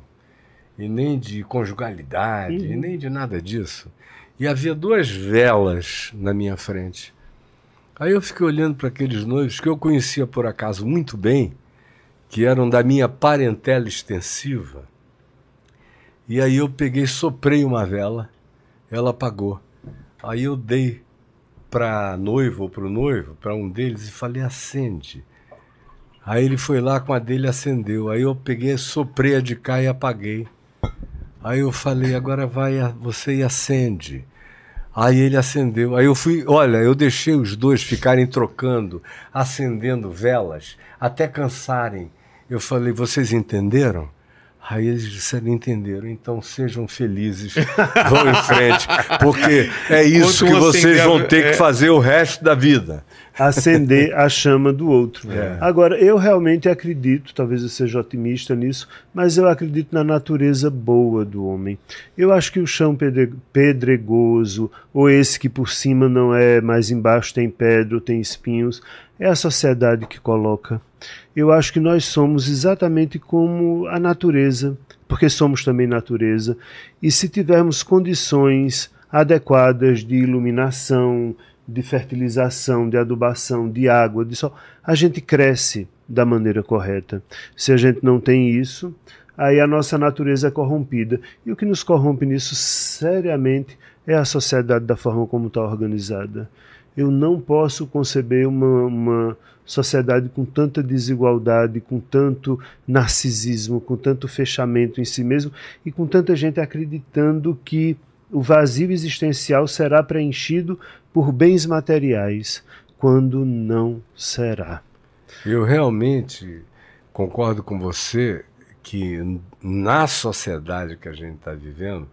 e nem de conjugalidade, uhum. e nem de nada disso. E havia duas velas na minha frente. Aí eu fiquei olhando para aqueles noivos que eu conhecia por acaso muito bem, que eram da minha parentela extensiva. E aí eu peguei, soprei uma vela, ela apagou. Aí eu dei para noivo ou para o noivo, para um deles, e falei: acende. Aí ele foi lá com a dele acendeu. Aí eu peguei, soprei a de cá e apaguei. Aí eu falei, agora vai você e acende. Aí ele acendeu. Aí eu fui, olha, eu deixei os dois ficarem trocando, acendendo velas, até cansarem. Eu falei, vocês entenderam? Aí eles disseram, entenderam, então sejam felizes, vão em frente, porque é isso que vocês vão ter que é. fazer o resto da vida. Acender a chama do outro. É. Agora, eu realmente acredito, talvez eu seja otimista nisso, mas eu acredito na natureza boa do homem. Eu acho que o chão pedregoso, ou esse que por cima não é, mas embaixo tem pedra ou tem espinhos, é a sociedade que coloca. Eu acho que nós somos exatamente como a natureza, porque somos também natureza, e se tivermos condições adequadas de iluminação, de fertilização, de adubação, de água, de sol, a gente cresce da maneira correta. Se a gente não tem isso, aí a nossa natureza é corrompida. E o que nos corrompe nisso seriamente é a sociedade da forma como está organizada. Eu não posso conceber uma, uma sociedade com tanta desigualdade, com tanto narcisismo, com tanto fechamento em si mesmo e com tanta gente acreditando que o vazio existencial será preenchido por bens materiais, quando não será. Eu realmente concordo com você que na sociedade que a gente está vivendo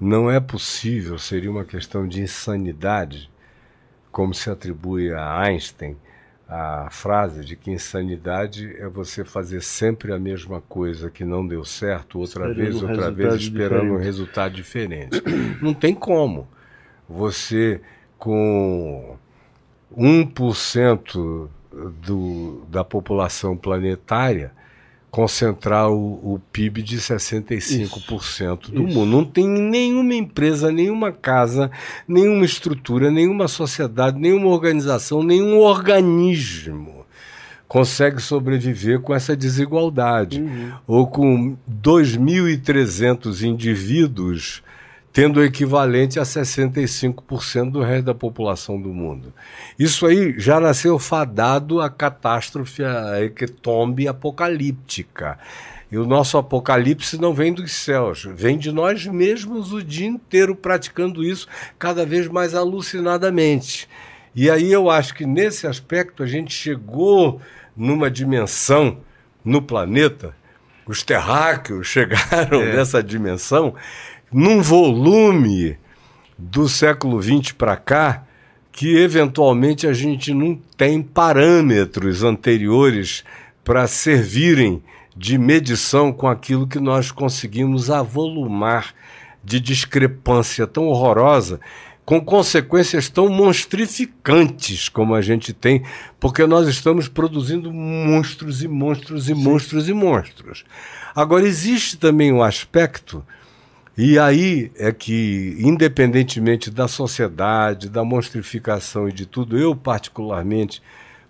não é possível, seria uma questão de insanidade como se atribui a Einstein a frase de que insanidade é você fazer sempre a mesma coisa que não deu certo, outra esperando vez, outra vez, esperando diferente. um resultado diferente. Não tem como. Você, com 1% do, da população planetária concentrar o, o PIB de 65% do isso. mundo. Não tem nenhuma empresa, nenhuma casa, nenhuma estrutura, nenhuma sociedade, nenhuma organização, nenhum organismo consegue sobreviver com essa desigualdade. Ou com 2.300 indivíduos tendo o equivalente a 65% do resto da população do mundo. Isso aí já nasceu fadado à catástrofe, à hecatombe apocalíptica. E o nosso apocalipse não vem dos céus, vem de nós mesmos o dia inteiro praticando isso, cada vez mais alucinadamente. E aí eu acho que nesse aspecto a gente chegou numa dimensão no planeta, os terráqueos chegaram É. nessa dimensão, num volume do século XX para cá, que eventualmente a gente não tem parâmetros anteriores para servirem de medição com aquilo que nós conseguimos avolumar de discrepância tão horrorosa, com consequências tão monstrificantes como a gente tem, porque nós estamos produzindo monstros e monstros e monstros e monstros. Agora, existe também um aspecto e aí é que, independentemente da sociedade, da monstrificação e de tudo, eu particularmente,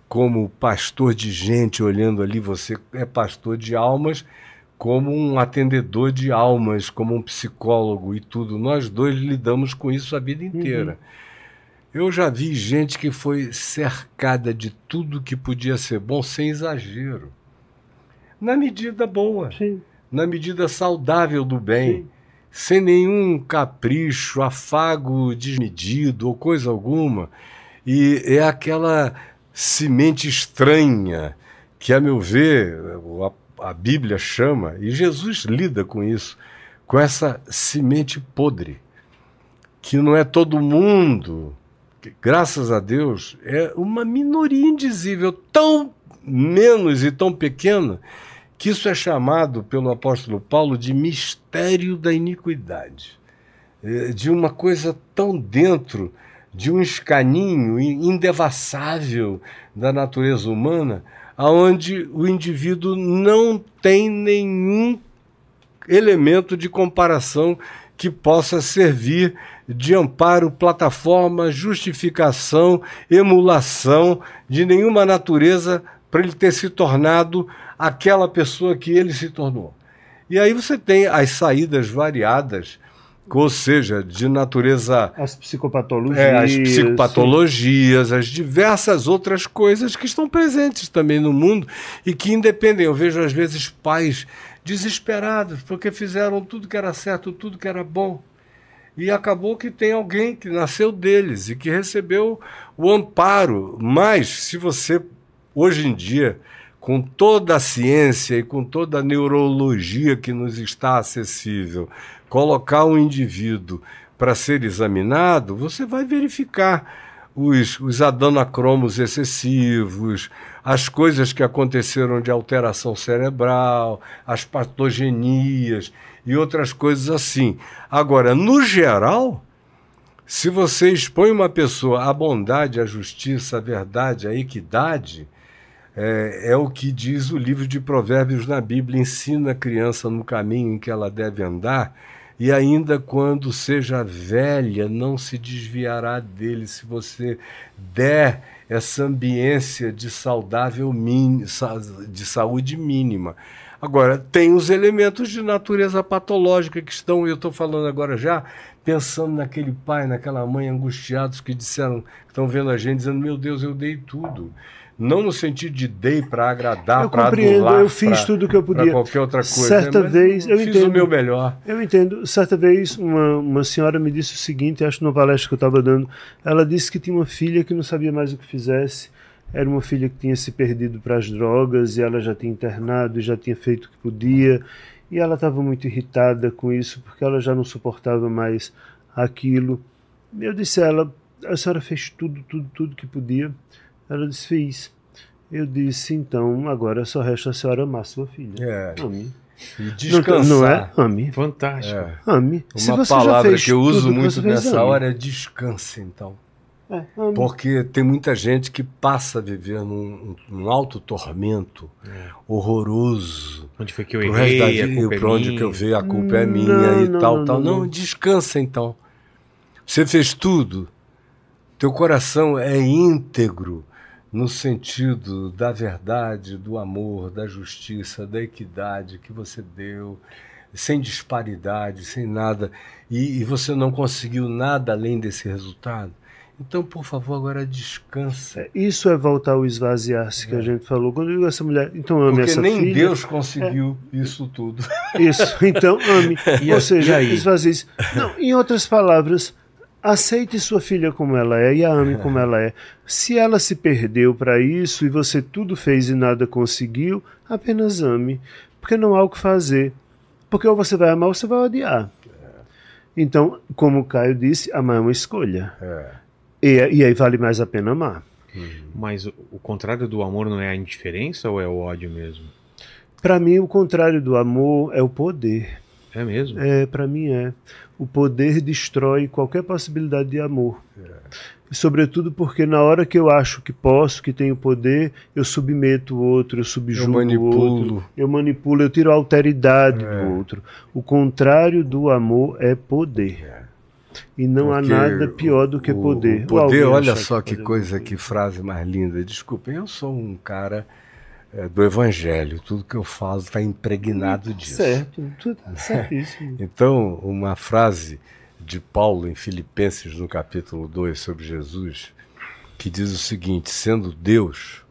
como pastor de gente olhando ali, você é pastor de almas, como um atendedor de almas, como um psicólogo e tudo, nós dois lidamos com isso a vida inteira. Eu já vi gente que foi cercada de tudo que podia ser bom sem exagero. Na medida boa Sim. na medida saudável do bem, sem nenhum capricho, afago desmedido ou coisa alguma. E é aquela semente estranha que, a meu ver, a, a Bíblia chama, e Jesus lida com isso, com essa semente podre, que não é todo mundo, que, graças a Deus, é uma minoria indizível, tão menos e tão pequena que isso é chamado pelo apóstolo Paulo de mistério da iniquidade, É, de uma coisa tão dentro de um escaninho in- indevassável da natureza humana, aonde o indivíduo não tem nenhum elemento de comparação que possa servir de amparo, plataforma, justificação, emulação de nenhuma natureza para ele ter se tornado aquela pessoa que ele se tornou. E aí você tem as saídas variadas, ou seja, de natureza As psicopatologias. é, as psicopatologias, as diversas outras coisas que estão presentes também no mundo e que independem. Eu vejo às vezes pais desesperados porque fizeram tudo que era certo, tudo que era bom. E acabou que tem alguém que nasceu deles e que recebeu o amparo. Mas se você, hoje em dia, com toda a ciência e com toda a neurologia que nos está acessível, colocar um indivíduo para ser examinado, você vai verificar os, os adanacromos excessivos, as coisas que aconteceram de alteração cerebral, as patogenias e outras coisas assim. Agora, no geral, se você expõe uma pessoa à bondade, à justiça, à verdade, à equidade, é, é o que diz o livro de Provérbios na Bíblia: ensina a criança no caminho em que ela deve andar, e ainda quando seja velha, não se desviará dele, se você der essa ambiência de saudável de saúde mínima. Agora, tem os elementos de natureza patológica que estão, eu estou falando agora já, pensando naquele pai, naquela mãe angustiados que disseram, que estão vendo a gente dizendo, meu Deus, eu dei tudo. Não no sentido de dei para agradar, para compreendo, adular, eu fiz pra- tudo que eu podia. qualquer outra coisa. Certa né? Vez, eu fiz entendo. o meu melhor. Eu entendo. Certa vez, uma, uma senhora me disse o seguinte, acho que numa palestra que eu estava dando. Ela disse que tinha uma filha que não sabia mais o que fizesse. Era uma filha que tinha se perdido para as drogas e ela já tinha internado e já tinha feito o que podia. E ela estava muito irritada com isso porque ela já não suportava mais aquilo. Eu disse a ela: a senhora fez tudo, tudo, tudo que podia. Ela disse: fiz. Eu disse: então agora só resta a senhora amar sua filha. É. Ame. E Não, descansar. não é? Ame. Fantástico. É. Ame. Se Uma palavra fez que eu uso muito fez, nessa ame. hora é descanse, então. É, ame. Porque tem muita gente que passa a viver num, num alto tormento horroroso. Onde foi que eu da errei? A vida, culpa é pra onde minha. que eu vejo, a culpa é Não, minha e não, tal, não, tal. não, Não, não. descansa então. Você fez tudo. Teu coração é íntegro no sentido da verdade, do amor, da justiça, da equidade que você deu, sem disparidade, sem nada, e, e você não conseguiu nada além desse resultado. Então, por favor, agora descansa. Isso é voltar ao esvaziar-se que a gente falou. Quando eu digo essa mulher, então ame Porque essa nem filha. Deus conseguiu isso tudo. Isso, então ame. E Ou seja, esvazie-se. Não, em outras palavras, aceite sua filha como ela é e a ame como ela é. Se ela se perdeu para isso e você tudo fez e nada conseguiu, apenas ame. Porque não há o que fazer. Porque ou você vai amar ou você vai odiar. Então, como o Caio disse, amar é uma escolha. É. E, e aí vale mais a pena amar. Mas o, o contrário do amor não é a indiferença ou é o ódio mesmo? Para mim, o contrário do amor é o poder. É mesmo? É, para mim é. O poder destrói qualquer possibilidade de amor. E sobretudo porque na hora que eu acho que posso, que tenho poder, eu submeto o outro, eu subjugo Eu manipulo. o outro, eu manipulo, eu tiro a alteridade É. do outro. O contrário do amor é poder. E não há Porque nada pior do que o- poder. O poder, olha só que poder- coisa, que frase mais linda. Desculpem, eu sou um cara é, do evangelho. Tudo que eu falo está impregnado disso. Certo, tudo certíssimo. Então, uma frase de Paulo em Filipenses, no capítulo 2, sobre Jesus, que diz o seguinte: sendo Deus,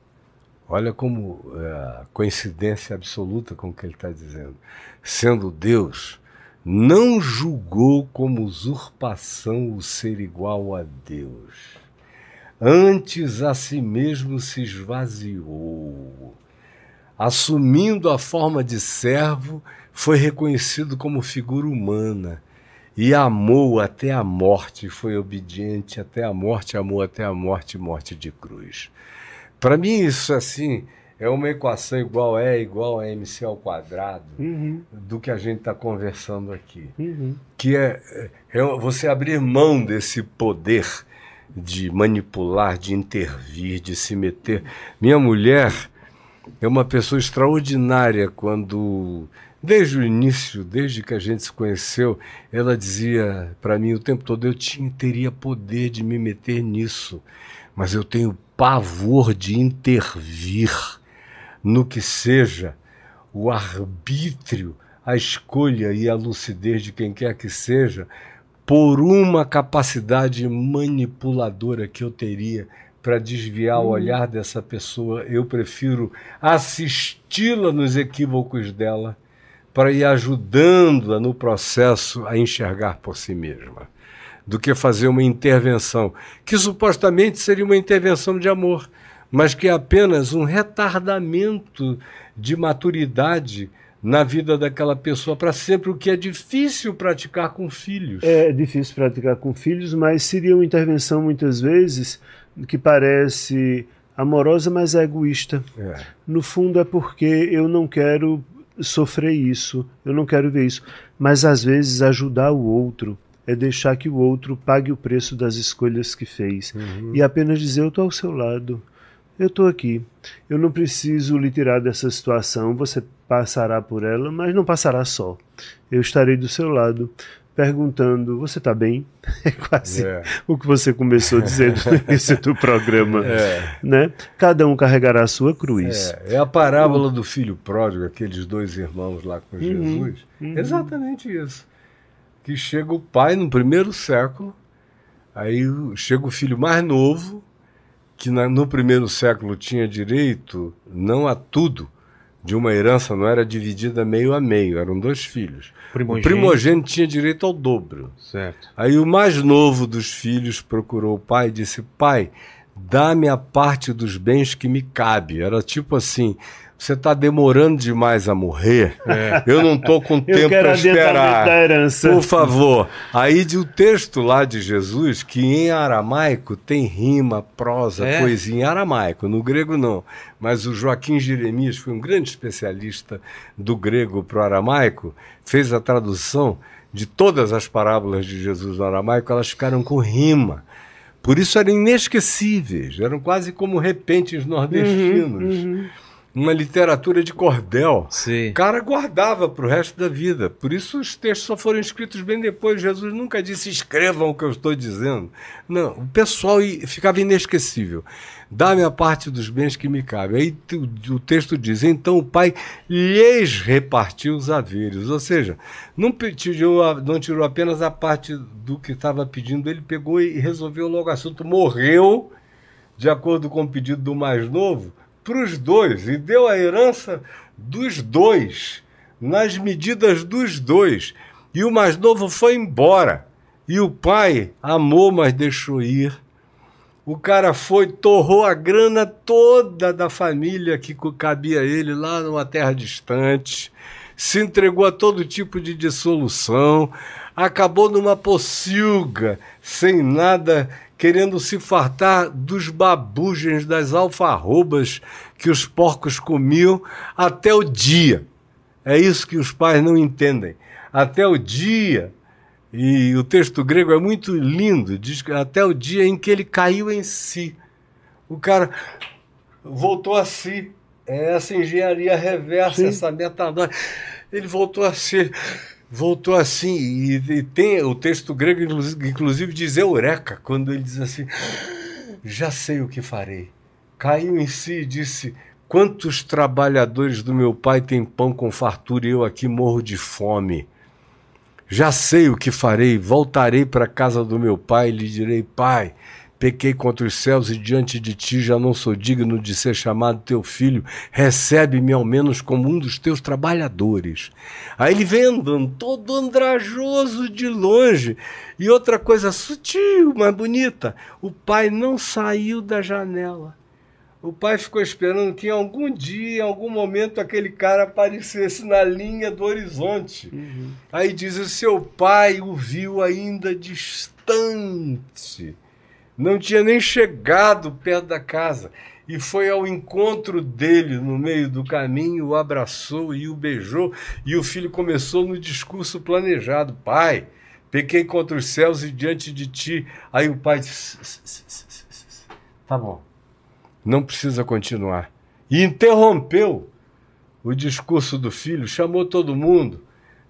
olha como é, a coincidência absoluta com o que ele está dizendo, sendo Deus, não julgou como usurpação o ser igual a Deus. Antes a si mesmo se esvaziou. Assumindo a forma de servo, foi reconhecido como figura humana e amou até a morte, foi obediente até a morte, amou até a morte, morte de cruz. Para mim isso assim é uma equação igual é igual a mc ao quadrado Uhum, do que a gente está conversando aqui uhum. que é, é você abrir mão desse poder de manipular, de intervir, de se meter. Minha mulher é uma pessoa extraordinária quando, desde o início, desde que a gente se conheceu, ela dizia para mim o tempo todo: eu tinha, teria poder de me meter nisso, mas eu tenho pavor de intervir no que seja o arbítrio, a escolha e a lucidez de quem quer que seja, por uma capacidade manipuladora que eu teria para desviar o olhar dessa pessoa, eu prefiro assisti-la nos equívocos dela para ir ajudando-a no processo a enxergar por si mesma, do que fazer uma intervenção que supostamente seria uma intervenção de amor, mas que é apenas um retardamento de maturidade na vida daquela pessoa para sempre, o que é difícil praticar com filhos. É difícil praticar com filhos, mas seria uma intervenção muitas vezes que parece amorosa, mas é egoísta. É. No fundo é porque eu não quero sofrer isso, eu não quero ver isso. Mas às vezes ajudar o outro é deixar que o outro pague o preço das escolhas que fez e apenas dizer: Eu estou ao seu lado, eu estou aqui, eu não preciso lhe tirar dessa situação, você passará por ela, mas não passará só. Eu estarei do seu lado. Perguntando, você está bem? É quase É. o que você começou dizendo no início do programa. É. Né? Cada um carregará a sua cruz. É, é a parábola do filho pródigo, aqueles dois irmãos lá com Uhum, Jesus. uhum. Exatamente isso. Que chega o pai no primeiro século, aí chega o filho mais novo, que na- no primeiro século tinha direito não a tudo de uma herança, não era dividida meio a meio, eram dois filhos. Primogênito. O primogênito tinha direito ao dobro. Certo. Aí o mais novo dos filhos procurou o pai e disse: Pai, dá-me a parte dos bens que me cabe. Era tipo assim: você está demorando demais a morrer, eu não estou com tempo para esperar. da herança. Por favor. Aí de o texto lá de Jesus, que em aramaico tem rima, prosa, É? poesia em aramaico, no grego não. Mas o Joaquim Jeremias foi um grande especialista do grego para o aramaico, fez a tradução de todas as parábolas de Jesus no aramaico, elas ficaram com rima. Por isso eram inesquecíveis, eram quase como repentes nordestinos. Uhum, Uma literatura de cordel. Sim. O cara guardava para o resto da vida. Por isso os textos só foram escritos bem depois. Jesus nunca disse escrevam o que eu estou dizendo. Não, o pessoal ficava inesquecível. Dá-me a parte dos bens que me cabe. Aí o, texto diz: então o pai lhes repartiu os haveres. Ou seja, não, tirou, não tirou apenas a parte do que estava pedindo, ele pegou e resolveu logo o assunto. Morreu, de acordo com o pedido do mais novo, para os dois e deu a herança dos dois, nas medidas dos dois. E o mais novo foi embora. E o pai amou, mas deixou ir. O cara foi, torrou a grana toda da família que cabia ele lá numa terra distante, se entregou a todo tipo de dissolução, acabou numa pocilga, sem nada, querendo se fartar dos babugens, das alfarrobas que os porcos comiam até o dia. É isso que os pais não entendem. Até o dia e o texto grego é muito lindo, diz que até o dia em que ele caiu em si. O cara voltou a si. É essa engenharia reversa, Sim. essa metanoia. Ele voltou a si. Voltou assim. E, e tem o texto grego, inclusive, diz eureka, quando ele diz assim: Já sei o que farei. Caiu em si e disse: Quantos trabalhadores do meu pai têm pão com fartura e eu aqui morro de fome? Já sei o que farei, voltarei para a casa do meu pai e lhe direi: Pai, pequei contra os céus e diante de ti já não sou digno de ser chamado teu filho, recebe-me ao menos como um dos teus trabalhadores. Aí ele vem andando todo andrajoso de longe. E outra coisa sutil, mas bonita: o pai não saiu da janela. O pai ficou esperando que em algum dia, em algum momento, aquele cara aparecesse na linha do horizonte. Aí diz: o seu pai o viu ainda distante. Não tinha nem chegado perto da casa. E foi ao encontro dele no meio do caminho, o abraçou e o beijou. E o filho começou no discurso planejado: Pai, pequei contra os céus e diante de ti. Aí o pai disse: Tá bom não precisa continuar. E interrompeu o discurso do filho, chamou todo mundo,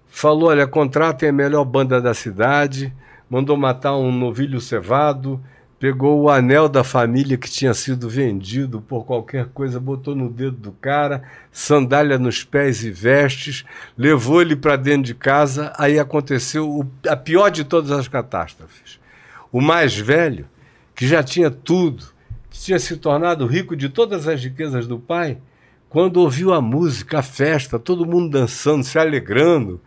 falou: olha, contratem a melhor banda da cidade, mandou matar um novilho cevado, pegou o anel da família que tinha sido vendido por qualquer coisa, botou no dedo do cara, sandália nos pés e vestes, levou ele para dentro de casa. Aí aconteceu o- a pior de todas as catástrofes. O mais velho, que já tinha tudo, que tinha se tornado rico de todas as riquezas do pai, quando ouviu a música, a festa, todo mundo dançando, se alegrando,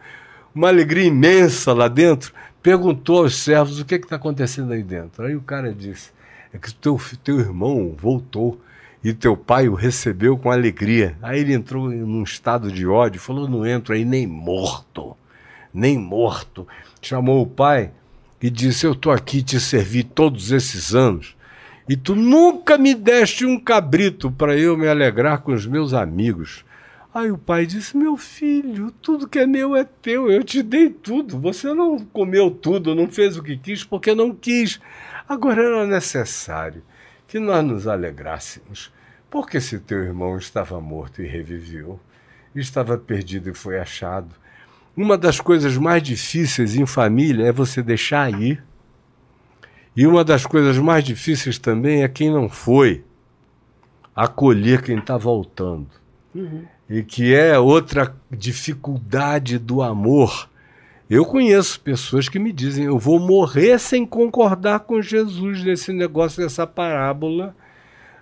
uma alegria imensa lá dentro, perguntou aos servos o que está acontecendo aí dentro. Aí o cara disse: é que teu, teu irmão voltou e teu pai o recebeu com alegria. Aí ele entrou em- num estado de ódio, falou: não entro aí nem morto, nem morto. Chamou o pai e disse: Eu estou aqui te servi todos esses anos e tu nunca me deste um cabrito para eu me alegrar com os meus amigos. Aí o pai disse: Meu filho, tudo que é meu é teu, eu te dei tudo. Você não comeu tudo, não fez o que quis porque não quis. Agora era necessário que nós nos alegrássemos, porque se teu irmão estava morto e reviveu, estava perdido e foi achado. Uma das coisas mais difíceis em família é você deixar ir. E uma das coisas mais difíceis também é quem não foi acolher quem está voltando. E que é outra dificuldade do amor. Eu conheço pessoas que me dizem: eu vou morrer sem concordar com Jesus nesse negócio, dessa parábola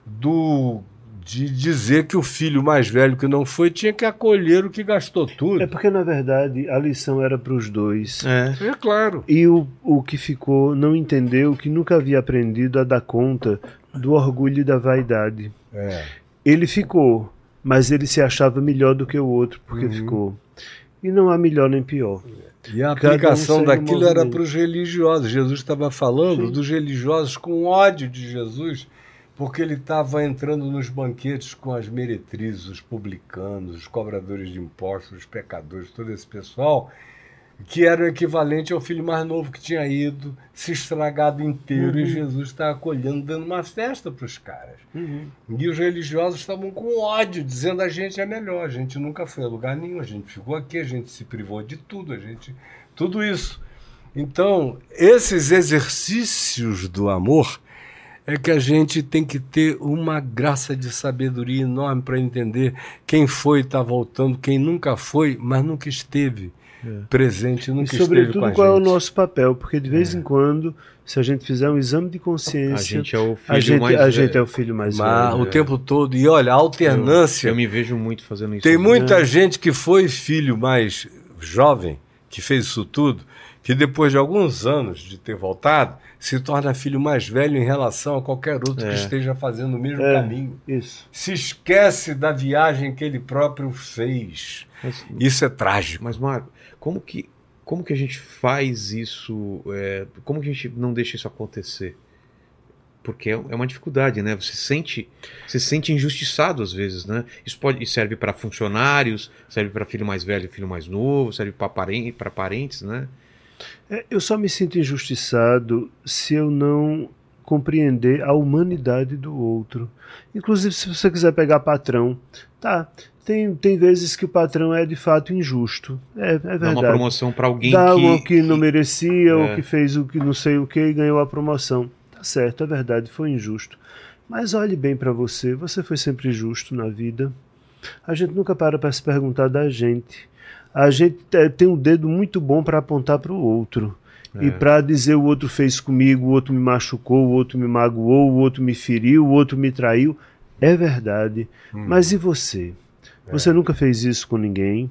do de dizer que o filho mais velho que não foi tinha que acolher o que gastou tudo. É porque, na verdade, a lição era para os dois. É. É claro. E o, o que ficou não entendeu que nunca havia aprendido a dar conta do orgulho e da vaidade. É. Ele ficou, mas ele se achava melhor do que o outro porque Uhum. ficou. E não há melhor nem pior. E a Cada aplicação um daquilo era para os religiosos. Jesus estava falando dos religiosos com ódio de Jesus, porque ele estava entrando nos banquetes com as meretrizes, os publicanos, os cobradores de impostos, os pecadores, todo esse pessoal que era o equivalente ao filho mais novo que tinha ido, se estragado inteiro, e Jesus está acolhendo, dando uma festa para os caras. E os religiosos estavam com ódio, dizendo a gente é melhor, a gente nunca foi a lugar nenhum, a gente ficou aqui, a gente se privou de tudo, a gente. Tudo isso. Então, esses exercícios do amor é que a gente tem que ter uma graça de sabedoria enorme para entender quem foi está voltando, quem nunca foi, mas nunca esteve presente, E nunca esteve com sobretudo a qual é o nosso papel, porque de vez em quando, se a gente fizer um exame de A consciência, gente é o filho a gente, mais a gente é o filho mais Mas velho. o tempo todo. E olha, a alternância. Eu me vejo muito fazendo isso. Tem né? muita gente que foi filho mais jovem, que fez isso tudo, que depois de alguns anos de ter voltado, se torna filho mais velho em relação a qualquer outro É. que esteja fazendo o mesmo É. caminho. Isso. Se esquece da viagem que ele próprio fez. Mas, Isso é trágico. mas, Marco, como que, como que a gente faz isso? é, como que a gente não deixa isso acontecer? Porque é é uma dificuldade, né? Você sente, se sente injustiçado às vezes, né? Isso pode serve para funcionários, serve para filho mais velho, filho mais novo, serve para parentes, para parentes, né? É, eu só me sinto injustiçado se eu não compreender a humanidade do outro. Inclusive, se você quiser pegar patrão, tá. Tem, tem vezes que o patrão é de fato injusto. É, é Dá verdade. uma promoção para alguém Dá que, o que não merecia, É. ou que fez o que não sei o que e ganhou a promoção. Tá certo, é verdade, foi injusto. Mas olhe bem para você, você foi sempre justo na vida. A gente nunca para para se perguntar da gente. A gente é, tem um dedo muito bom para apontar para o outro. É. E para dizer o outro fez comigo, o outro me machucou, o outro me magoou, o outro me feriu, o outro me traiu. É verdade. Mas e você? Você nunca fez isso com ninguém.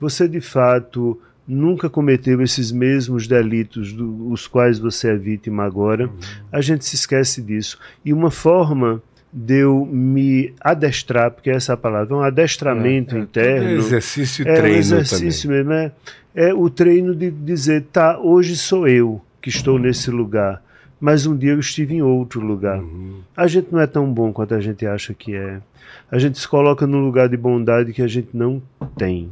Você de fato nunca cometeu esses mesmos delitos dos quais você é vítima agora. A gente se esquece disso. E uma forma de eu me adestrar, porque essa é a palavra, é um adestramento É interno. exercício e É um treino exercício mesmo, é, é o treino de dizer, tá, hoje sou eu que estou nesse lugar, mas um dia eu estive em outro lugar. também. A gente não é tão bom quanto a gente acha que é. A gente se coloca num lugar de bondade que a gente não tem.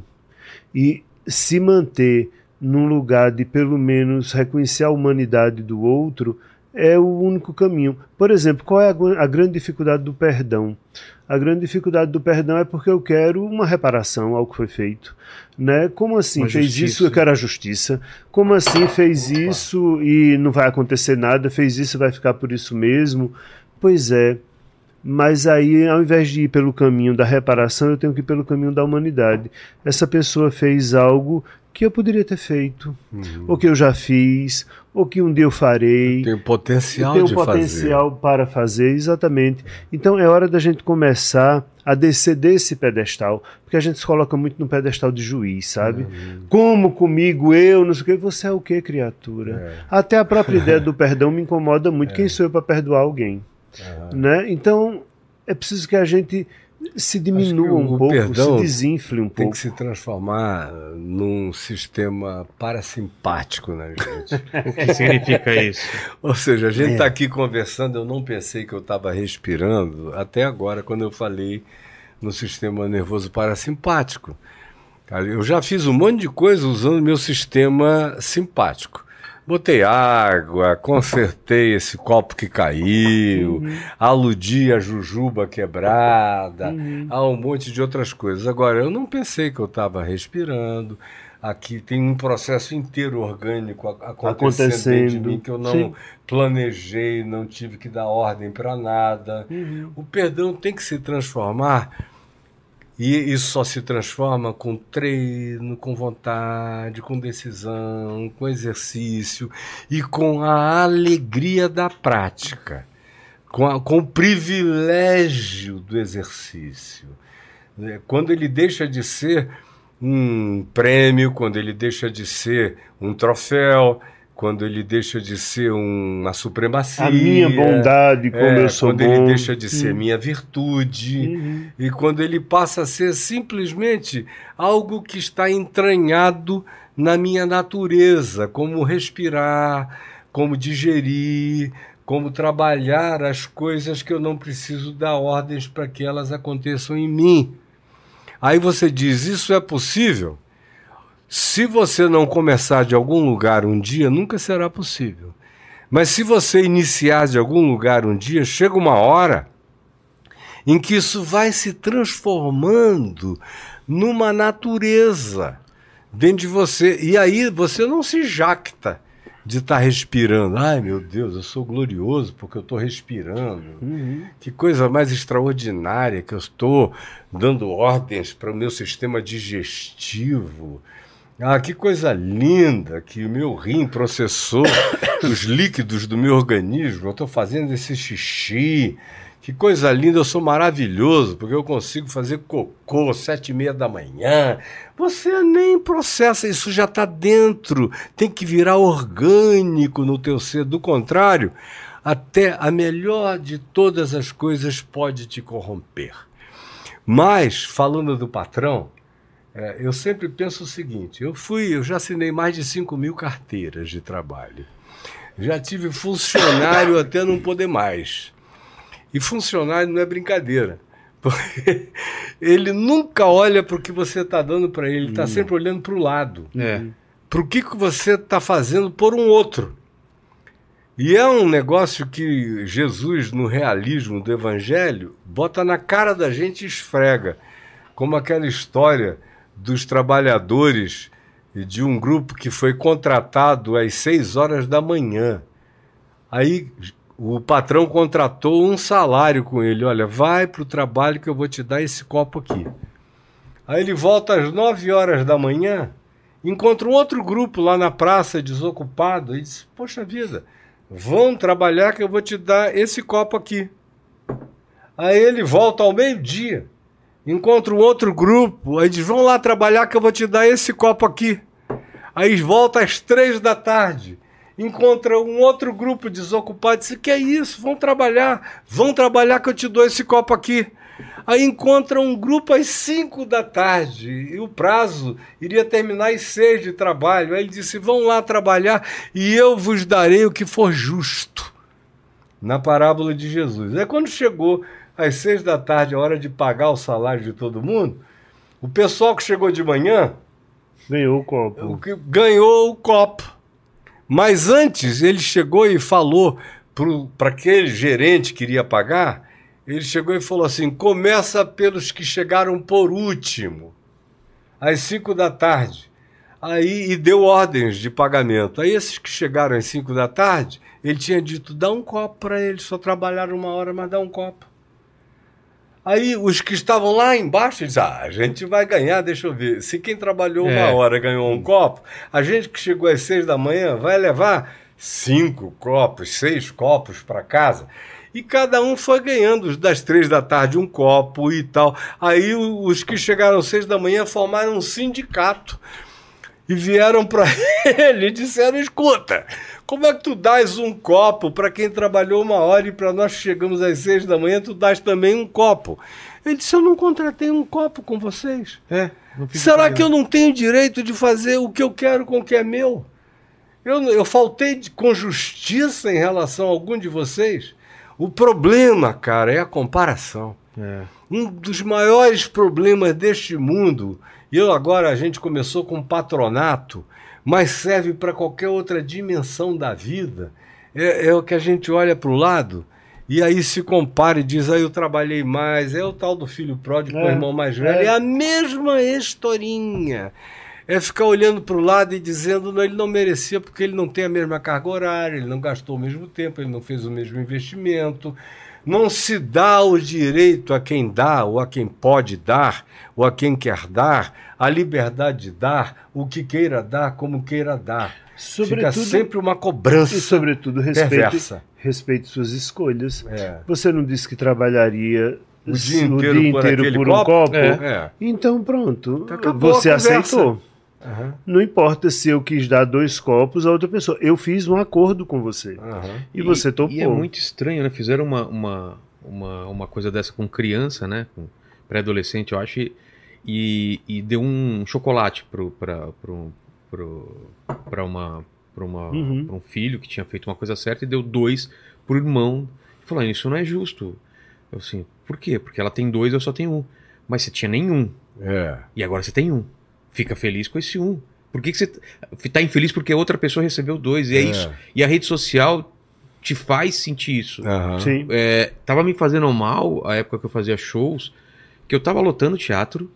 E se manter num lugar de pelo menos reconhecer a humanidade do outro é o único caminho. Por exemplo, qual é a, grande dificuldade do perdão? A grande dificuldade do perdão é porque eu quero uma reparação ao que foi feito. Né? Como assim Uma fez justiça. isso? Eu quero a justiça. Como assim fez isso e não vai acontecer nada? Fez isso e vai ficar por isso mesmo? Pois é. Mas aí, ao invés de ir pelo caminho da reparação, eu tenho que ir pelo caminho da humanidade. Essa pessoa fez algo que eu poderia ter feito, Uhum. ou que eu já fiz, ou que um dia eu farei. Tem potencial Tem de potencial para fazer, exatamente. Então é hora da gente começar a descer desse pedestal, porque a gente se coloca muito no pedestal de juiz, sabe? Como comigo, eu, não sei o que. Você é o que, criatura? Até a própria ideia do perdão me incomoda muito. Quem sou eu para perdoar alguém? Né? Então é preciso que a gente se diminua o um pouco, perdão se desinfle um Tem pouco. que se transformar num sistema parasimpático na gente. O que significa isso? Ou seja, a gente É. está aqui conversando, eu não pensei que eu estava respirando até agora, quando eu falei no sistema nervoso parasimpático. Eu já fiz um monte de coisa usando meu sistema simpático. Botei água, consertei esse copo que caiu, aludi a jujuba quebrada, a um monte de outras coisas. Agora, eu não pensei que eu estava respirando. Aqui tem um processo inteiro orgânico acontecendo, dentro de Acontecendo. mim que eu não Sim. planejei, não tive que dar ordem para nada. O perdão tem que se transformar e isso só se transforma com treino, com vontade, com decisão, com exercício e com a alegria da prática, com, a- com o privilégio do exercício. né? Quando ele deixa de ser um prêmio, quando ele deixa de ser um troféu, quando ele deixa de ser uma supremacia. A minha bondade, como é, eu sou quando bom. ele deixa de ser Hum. minha virtude. Uhum. E quando ele passa a ser simplesmente algo que está entranhado na minha natureza, como respirar, como digerir, como trabalhar as coisas que eu não preciso dar ordens para que elas aconteçam em mim. Aí você diz: Isso é possível? Se você não começar de algum lugar um dia, nunca será possível. Mas se você iniciar de algum lugar um dia, chega uma hora em que isso vai se transformando numa natureza dentro de você. E aí você não se jacta de estar tá respirando. Ai, meu Deus, eu sou glorioso porque eu estou respirando. Uhum. Que coisa mais extraordinária que eu estou dando ordens para o meu sistema digestivo. Ah, que coisa linda que o meu rim processou os líquidos do meu organismo. Eu estou fazendo esse xixi. Que coisa linda, eu sou maravilhoso, porque eu consigo fazer cocô sete e meia da manhã. Você nem processa, isso já está dentro. Tem que virar orgânico no teu ser. Do contrário, até a melhor de todas as coisas pode te corromper. Mas, falando do patrão, é, eu sempre penso o seguinte: eu fui, eu já assinei mais de 5 mil carteiras de trabalho. Já tive funcionário até não poder mais. E funcionário não é brincadeira. Porque ele nunca olha para o que você está dando para ele, ele está hum. sempre olhando para o lado. É. Para o que, que você está fazendo por um outro. E é um negócio que Jesus, no realismo do Evangelho, bota na cara da gente e esfrega. Como aquela história dos trabalhadores de um grupo que foi contratado às seis horas da manhã. Aí o patrão contratou um salário com ele. Olha, vai para o trabalho que eu vou te dar esse copo aqui. Aí ele volta às 9 horas da manhã, encontra um outro grupo lá na praça desocupado e diz: Poxa vida, vão trabalhar que eu vou te dar esse copo aqui. Aí ele volta ao meio-dia, encontra um outro grupo, aí diz: Vão lá trabalhar que eu vou te dar esse copo aqui. Aí volta às três da tarde encontra um outro grupo desocupado diz: Que é isso? Vão trabalhar, vão trabalhar que eu te dou esse copo aqui. Aí encontra um grupo às 5 da tarde e o prazo iria terminar às 6 de trabalho. Aí ele disse: Vão lá trabalhar e eu vos darei o que for justo. Na parábola de Jesus. Aí quando chegou às 6 da tarde, a hora de pagar o salário de todo mundo, o pessoal que chegou de manhã. Ganhou o copo. Ganhou o copo. Mas antes ele chegou e falou para aquele gerente que iria pagar, ele chegou e falou assim: começa pelos que chegaram por último, às 5 da tarde. Aí e deu ordens de pagamento. Aí esses que chegaram às 5 da tarde, ele tinha dito: dá um copo para eles, só trabalharam uma hora, mas dá um copo. Aí os que estavam lá embaixo dizem: ah, a gente vai ganhar, deixa eu ver. Se quem trabalhou é. uma hora ganhou um copo, a gente que chegou às seis da manhã vai levar cinco copos, seis copos para casa. E cada um foi ganhando das três da tarde um copo e tal. Aí os que chegaram às seis da manhã formaram um sindicato e vieram para ele e disseram: escuta, como é que tu dás um copo para quem trabalhou uma hora e para nós chegamos às seis da manhã, tu dás também um copo? Ele disse: Eu não contratei um copo com vocês. É, Será que eu não tenho direito de fazer o que eu quero com o que é meu? Eu, eu faltei de, com justiça em relação a algum de vocês? O problema, cara, é a comparação. É. Um dos maiores problemas deste mundo, e eu agora a gente começou com patronato, mas serve para qualquer outra dimensão da vida. É, é o que a gente olha para o lado e aí se compara e diz: aí ah, eu trabalhei mais. É o tal do filho pródigo é, com o irmão mais velho. É. é a mesma historinha. É ficar olhando para o lado e dizendo: não, ele não merecia porque ele não tem a mesma carga horária, ele não gastou o mesmo tempo, ele não fez o mesmo investimento. Não se dá o direito a quem dá, ou a quem pode dar, ou a quem quer dar, a liberdade de dar, o que queira dar, como queira dar. Sobretudo, Fica sempre uma cobrança. E, sobretudo, respeite suas escolhas. É. Você não disse que trabalharia o dia inteiro, o dia inteiro por, por, um copo? copo? É. É. Então, pronto. Então, você aceitou. Uhum. Não importa se eu quis dar dois copos a outra pessoa. Eu fiz um acordo com você. Uhum. E, e, você topou. E é muito estranho, né? Fizeram uma, uma, uma, uma coisa dessa com criança, né? Com pré-adolescente, eu acho. E, e deu um chocolate para pro, pro, pro, uma, pra uma, uhum. um filho que tinha feito uma coisa certa e deu dois pro irmão. E falou: Isso não é justo. Eu assim, por quê? Porque ela tem dois, eu só tenho um. Mas você tinha nenhum. É. E agora você tem um fica feliz com esse um. Por que, que você tá infeliz porque outra pessoa recebeu dois? E é, É. isso. E a rede social te faz sentir isso. Aham. Sim. É, tava me fazendo mal a época que eu fazia shows, que eu tava lotando teatro.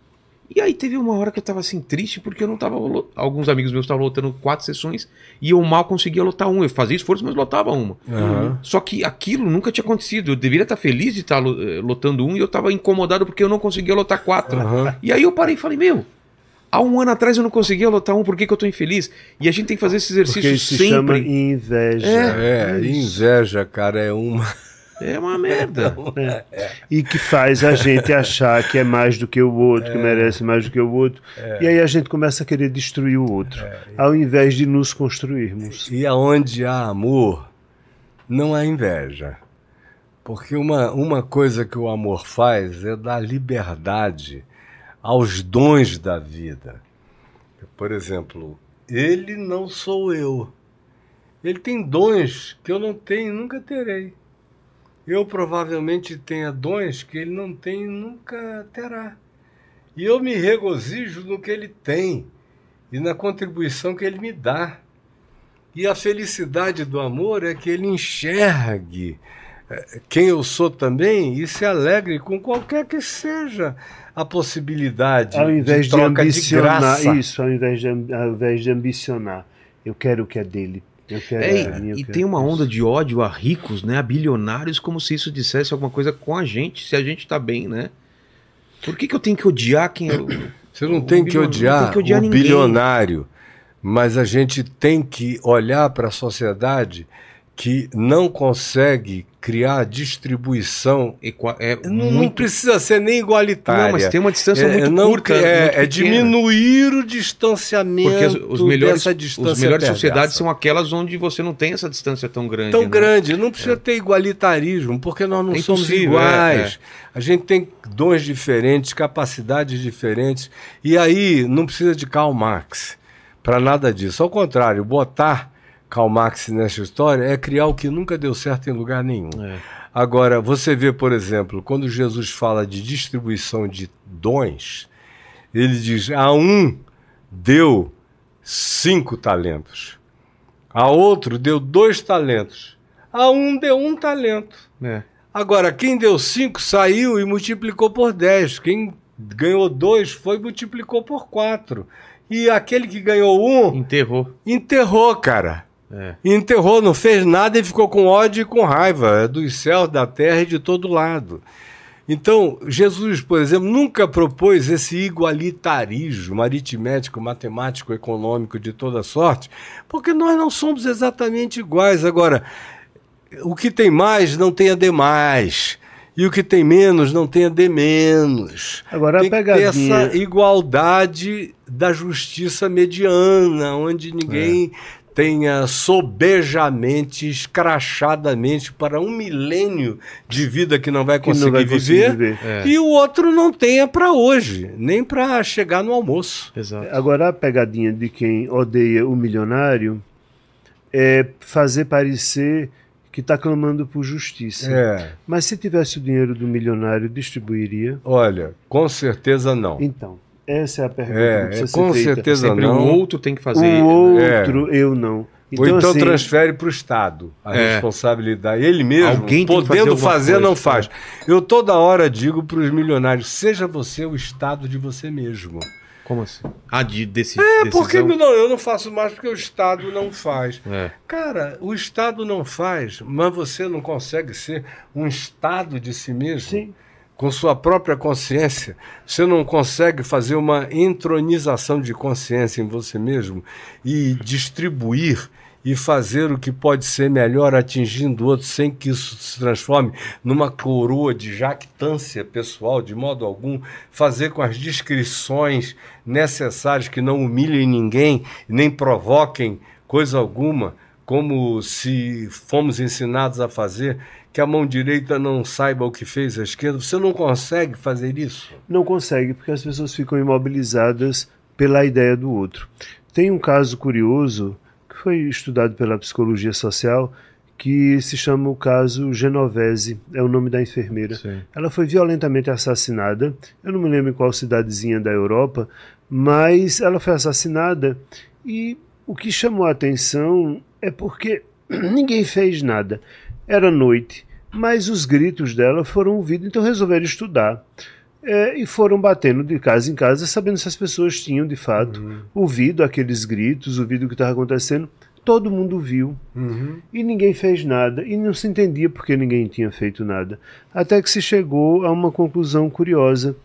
E aí teve uma hora que eu tava assim, triste, porque eu não tava. Alguns amigos meus estavam lotando quatro sessões e eu mal conseguia lotar um. Eu fazia esforço, mas lotava uma. Aham. Só que aquilo nunca tinha acontecido. Eu deveria estar feliz de estar lo- eh, lotando um e eu tava incomodado porque eu não conseguia lotar quatro. Aham. E aí eu parei e falei, meu. Há um ano atrás eu não conseguia lotar um, por que, que eu tô infeliz? E a gente tem que fazer esse Porque exercício isso se chama sempre. inveja. É, inveja, cara, é uma. É uma merda. E que faz a gente achar que é mais do que o outro, que merece mais do que o outro. E aí a gente começa a querer destruir o outro, ao invés de nos construirmos. E aonde há amor, não há inveja. Porque uma, uma coisa que o amor faz é dar liberdade aos dons da vida. Por exemplo, ele não sou eu. Ele tem dons que eu não tenho e nunca terei. Eu provavelmente tenha dons que ele não tem e nunca terá. E eu me regozijo no que ele tem e na contribuição que ele me dá. E a felicidade do amor é que ele enxergue quem eu sou também e se alegre com qualquer que seja a possibilidade Ao invés de, troca de ambicionar graça. isso, ao invés de, ao invés de ambicionar, eu quero o que é dele. Eu quero É, é e quero tem uma isso. onda de ódio a ricos, né? A bilionários, como se isso dissesse alguma coisa com a gente, se a gente tá bem, né? Por que, que eu tenho que odiar quem eu. Você não O tem que odiar, não tem que odiar o ninguém. bilionário, mas a gente tem que olhar para a sociedade que não consegue criar distribuição. É Não, não precisa ser nem igualitária. Não, mas tem uma distância É, muito não, curta. é, muito é diminuir o distanciamento Porque as- os melhores, distância os melhores sociedades são aquelas onde você não tem essa distância tão grande. tão né? grande. Não precisa ter igualitarismo, porque nós não É somos iguais. A gente tem dons diferentes, capacidades diferentes. E aí não precisa de Karl Marx para nada disso. Ao contrário, botar Karl Marx nessa história é criar o que nunca deu certo em lugar nenhum. É. Agora, você vê, por exemplo, quando Jesus fala de distribuição de dons, ele diz: a um deu cinco talentos, a outro deu dois talentos, a um deu um talento. É. Agora, quem deu cinco saiu e multiplicou por dez. Quem ganhou dois foi e multiplicou por quatro. E aquele que ganhou um Enterrou. enterrou, cara. É. Enterrou, não fez nada e ficou com ódio e com raiva é dos céus, da terra e de todo lado. Então, Jesus, por exemplo, nunca propôs esse igualitarismo aritmético, matemático, econômico de toda sorte, porque nós não somos exatamente iguais. Agora, o que tem mais não tenha demais. E o que tem menos não tenha de menos. Agora Tem pegadinha. essa igualdade da justiça mediana, onde ninguém tenha sobejamente, escrachadamente para um milênio de vida que não vai conseguir, não vai conseguir viver, viver. É. e o outro não tenha para hoje, nem para chegar no almoço. Exato. Agora a pegadinha de quem odeia o milionário é fazer parecer que está clamando por justiça. É, Mas se tivesse o dinheiro do milionário, distribuiria? olha, com certeza não. Então, essa é a pergunta É, que precisa é, ser com feita. certeza Sempre não. o outro tem que fazer. O né? outro, eu não. Ou então assim, transfere para o Estado a É. responsabilidade. Ele mesmo, Alguém tem que fazer podendo fazer, coisa. não faz. Eu toda hora digo para os milionários: seja você o Estado de você mesmo. Como assim? Ah, de desse, É, decisão? porque não, eu não faço mais porque o Estado não faz. É. Cara, o Estado não faz, mas você não consegue ser um Estado de si mesmo? Sim. Com sua própria consciência. Você não consegue fazer uma entronização de consciência em você mesmo e distribuir e fazer o que pode ser melhor atingindo o outro sem que isso se transforme numa coroa de jactância pessoal, de modo algum, fazer com as descrições necessárias que não humilhem ninguém, nem provoquem coisa alguma, como se fomos ensinados a fazer, que a mão direita não saiba o que fez a esquerda. Você não consegue fazer isso. Não consegue, porque as pessoas ficam imobilizadas pela ideia do outro. Tem um caso curioso que foi estudado pela psicologia social que se chama o caso Genovese, é o nome da enfermeira. Sim. Ela foi violentamente assassinada. Eu não me lembro em qual cidadezinha da Europa, mas ela foi assassinada e o que chamou a atenção é porque ninguém fez nada. Era noite, mas os gritos dela foram ouvidos, então resolveram estudar. É, e foram batendo de casa em casa, sabendo se as pessoas tinham de fato ouvido aqueles gritos, ouvido o que estava acontecendo. Todo mundo viu. E ninguém fez nada, e não se entendia porque ninguém tinha feito nada. Até que se chegou a uma conclusão curiosa.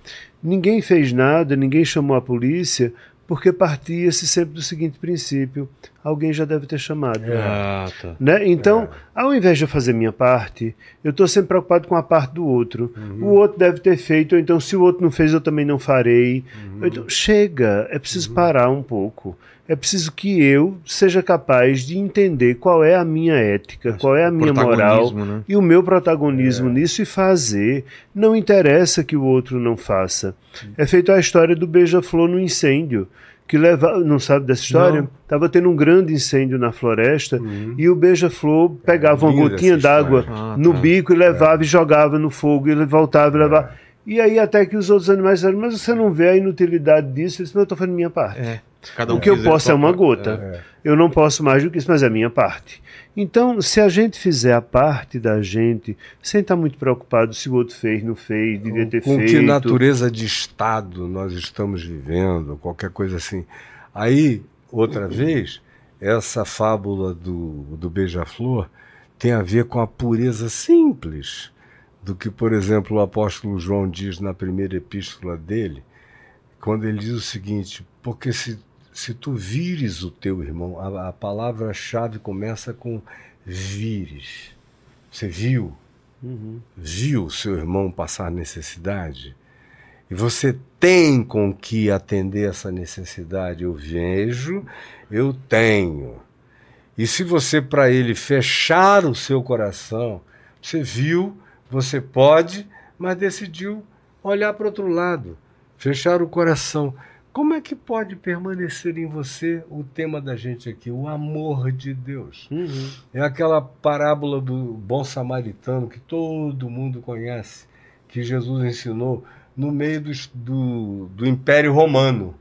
Ninguém fez nada, ninguém chamou a polícia, porque partia-se sempre do seguinte princípio: alguém já deve ter chamado. Ah, tá. Né? Então, ao invés de eu fazer minha parte, eu estou sempre preocupado com a parte do outro. O outro deve ter feito, ou então se o outro não fez, eu também não farei. Ou Então, chega, é preciso parar um pouco. É preciso que eu seja capaz de entender qual é a minha ética, qual é a minha moral né? e o meu protagonismo nisso e fazer. Não interessa que o outro não faça. É feito a história do beija-flor no incêndio. Que leva, não sabe dessa história? Não. Tava tendo um grande incêndio na floresta e o beija-flor pegava uma linda gotinha d'água. Ah, no tá. bico e levava e jogava no fogo, e voltava e levava. E aí até que os outros animais disseram, mas você não vê a inutilidade disso? Ele disse, mas eu estou fazendo minha parte. É. Cada O que eu posso é uma parte. gota. Eu não posso mais do que isso, mas é a minha parte. Então, se a gente fizer a parte da gente, sem estar muito preocupado se o outro fez, não fez, devia ter com feito. que natureza de estado nós estamos vivendo, qualquer coisa assim. Aí, outra vez, essa fábula do, do beija-flor tem a ver com a pureza simples do que, por exemplo, o apóstolo João diz na primeira epístola dele, quando ele diz o seguinte: porque se, se tu vires o teu irmão, a, a palavra-chave começa com vires. Você viu? Viu seu irmão passar necessidade? E você tem com que atender essa necessidade. Eu vejo, eu tenho. E se você, para ele, fechar o seu coração, você viu, você pode, mas decidiu olhar para outro lado, fechar o coração. Como é que pode permanecer em você o tema da gente aqui, o amor de Deus? Uhum. É aquela parábola do bom samaritano que todo mundo conhece, que Jesus ensinou no meio dos- do, do Império Romano.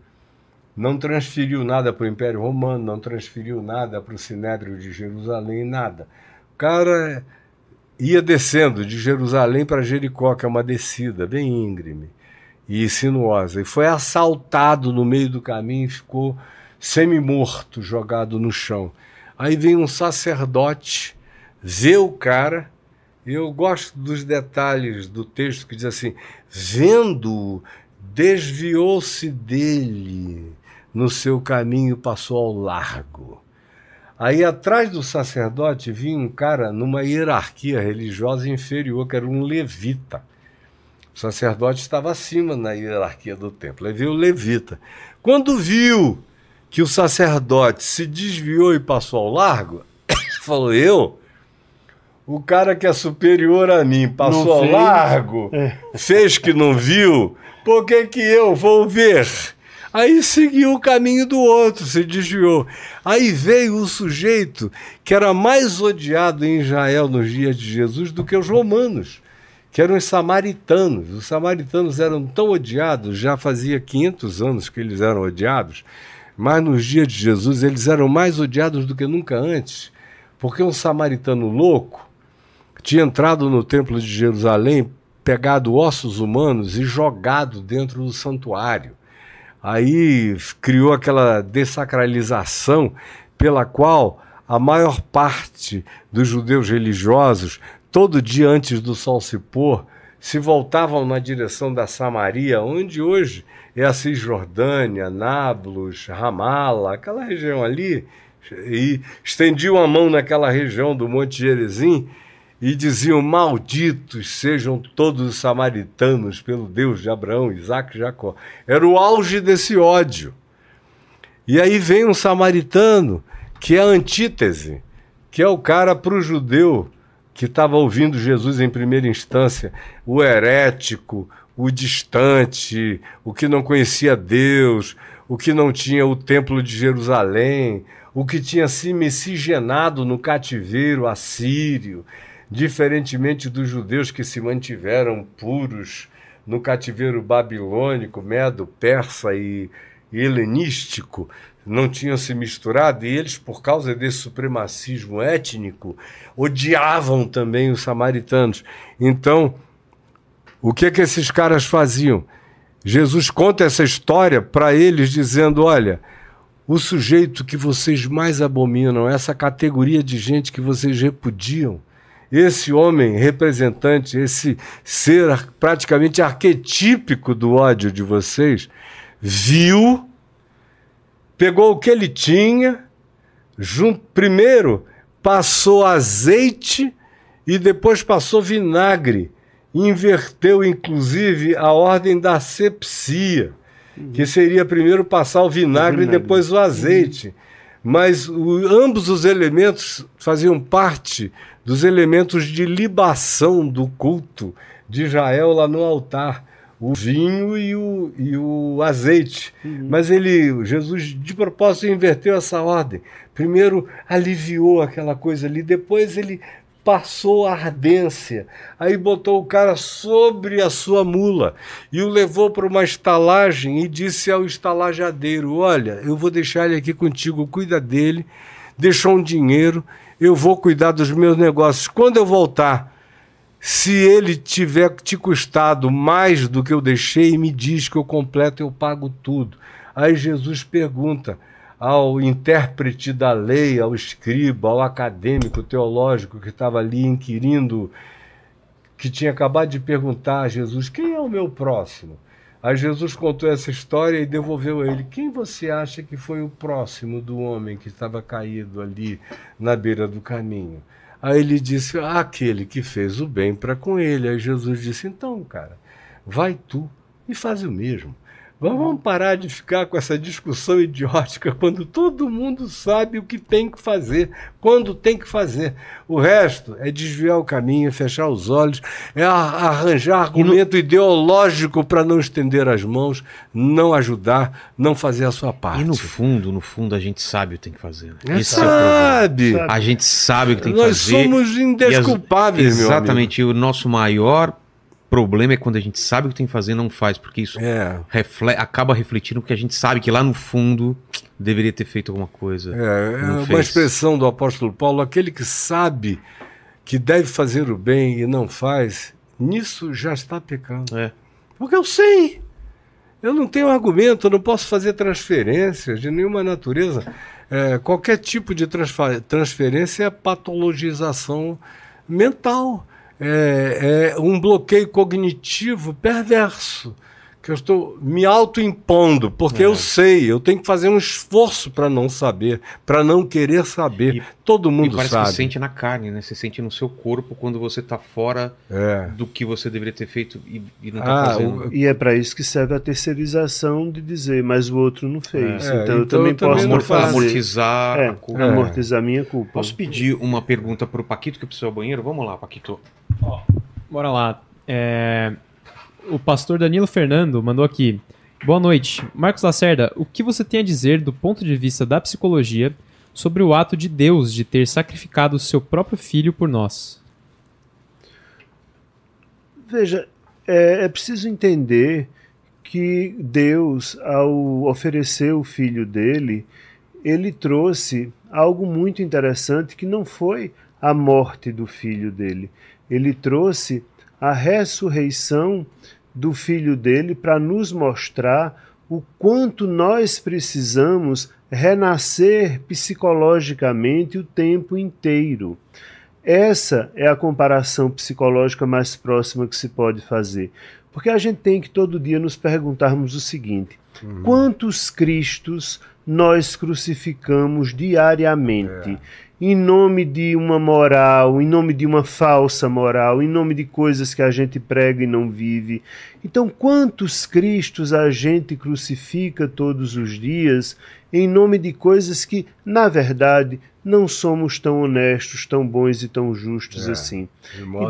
Não transferiu nada para o Império Romano, não transferiu nada para o Sinédrio de Jerusalém, nada. O cara ia descendo de Jerusalém para Jericó, que é uma descida bem íngreme e sinuosa, e foi assaltado no meio do caminho e ficou semi-morto, jogado no chão. Aí vem um sacerdote, vê o cara, e eu gosto dos detalhes do texto que diz assim: vendo-o, desviou-se dele no seu caminho, passou ao largo. Aí atrás do sacerdote vinha um cara numa hierarquia religiosa inferior, que era um levita. O sacerdote estava acima na hierarquia do templo. Aí veio o levita. Quando viu que o sacerdote se desviou e passou ao largo, falou: Eu, o cara que é superior a mim, passou Não ao fez. largo, É. fez que não viu, por que, que eu vou ver? Aí seguiu o caminho do outro, se desviou. Aí veio o sujeito que era mais odiado em Israel nos dias de Jesus do que os romanos, que eram os samaritanos. Os samaritanos eram tão odiados, já fazia 500 anos que eles eram odiados, mas nos dias de Jesus eles eram mais odiados do que nunca antes, porque um samaritano louco tinha entrado no templo de Jerusalém, pegado ossos humanos e jogado dentro do santuário. Aí criou aquela dessacralização pela qual a maior parte dos judeus religiosos, todo dia antes do sol se pôr, se voltavam na direção da Samaria, onde hoje é a Cisjordânia, Nablus, Ramala, aquela região ali, e estendiam a mão naquela região do Monte Gerizim e diziam: Malditos sejam todos os samaritanos pelo Deus de Abraão, Isaac e Jacó. Era o auge desse ódio. E aí vem um samaritano que é a antítese, que é o cara para o judeu que estava ouvindo Jesus em primeira instância, o herético, o distante, o que não conhecia Deus, o que não tinha o templo de Jerusalém, o que tinha se miscigenado no cativeiro assírio, diferentemente dos judeus que se mantiveram puros no cativeiro babilônico, medo, persa e, helenístico, não tinham se misturado, e eles, por causa desse supremacismo étnico, odiavam também os samaritanos. Então, o que que esses caras faziam? Jesus conta essa história para eles, dizendo: olha, o sujeito que vocês mais abominam, essa categoria de gente que vocês repudiam, esse homem representante, esse ser praticamente arquetípico do ódio de vocês, viu, pegou o que ele tinha, junto, primeiro passou azeite e depois passou vinagre. Inverteu, inclusive, a ordem da asepsia, que seria primeiro passar o vinagre, vinagre. e depois o azeite. Mas o- ambos os elementos faziam parte dos elementos de libação do culto de Israel lá no altar. O vinho e o, e o azeite. Mas ele, Jesus, de propósito, inverteu essa ordem. Primeiro aliviou aquela coisa ali, depois ele passou a ardência. Aí botou o cara sobre a sua mula e o levou para uma estalagem e disse ao estalajadeiro: Olha, eu vou deixar ele aqui contigo, cuida dele. Deixou um dinheiro, eu vou cuidar dos meus negócios. Quando eu voltar, se ele tiver te custado mais do que eu deixei, me diz que eu completo, eu pago tudo. Aí Jesus pergunta ao intérprete da lei, ao escriba, ao acadêmico teológico que estava ali inquirindo, que tinha acabado de perguntar a Jesus: quem é o meu próximo? Aí Jesus contou essa história e devolveu a ele: Quem você acha que foi o próximo do homem que estava caído ali na beira do caminho? Aí ele disse: "Ah, Aquele que fez o bem para com ele. Aí Jesus disse: Então, cara, vai tu e faz o mesmo. Vamos parar de ficar com essa discussão idiótica quando todo mundo sabe o que tem que fazer, quando tem que fazer. O resto é desviar o caminho, fechar os olhos, é arranjar argumento ideológico para não estender as mãos, não ajudar, não fazer a sua parte. E no fundo, no fundo, a gente sabe o que tem que fazer. Né? É, Esse é o problema. sabe? Sabe. A gente sabe o que tem que Nós fazer. somos E as- indesculpáveis, meu amigo. Exatamente. E o nosso maior problema é quando a gente sabe o que tem que fazer e não faz, porque isso É. refle- acaba refletindo porque a gente sabe que lá no fundo deveria ter feito alguma coisa. É, é uma fez. expressão do apóstolo Paulo, aquele que sabe que deve fazer o bem e não faz, nisso já está pecando. É. Porque eu sei. Eu não tenho argumento, eu não posso fazer transferências de nenhuma natureza. É, qualquer tipo de transferência é patologização mental. É, é um bloqueio cognitivo perverso. Que eu estou me autoimpondo, porque É. eu sei, eu tenho que fazer um esforço para não saber, para não querer saber. E- Todo E mundo parece sabe. que sente na carne, né? Você sente no seu corpo quando você tá fora É. do que você deveria ter feito e, e não tá Ah, fazendo. o- E é para isso que serve a terceirização de dizer, mas o outro não fez. É, então, eu então também eu também posso Amor, fazer. amortizar É, a culpa. É. amortizar minha culpa. Posso pedir uma pergunta pro Paquito que precisa ao banheiro? Vamos lá, Paquito. Bora lá. É, O pastor Danilo Fernando mandou aqui. Boa noite. Marcos Lacerda, o que você tem a dizer do ponto de vista da psicologia sobre o ato de Deus de ter sacrificado o seu próprio filho por nós? Veja, é, é preciso entender que Deus, ao oferecer o filho dele, ele trouxe algo muito interessante que não foi a morte do filho dele. Ele trouxe a ressurreição do filho dele para nos mostrar o quanto nós precisamos renascer psicologicamente o tempo inteiro. Essa é a comparação psicológica mais próxima que se pode fazer. Porque a gente tem que todo dia nos perguntarmos o seguinte: quantos Cristos nós crucificamos diariamente? Em nome de uma moral, em nome de uma falsa moral, em nome de coisas que a gente prega e não vive. Então, quantos Cristos a gente crucifica todos os dias em nome de coisas que, na verdade, não somos tão honestos, tão bons e tão justos É. assim?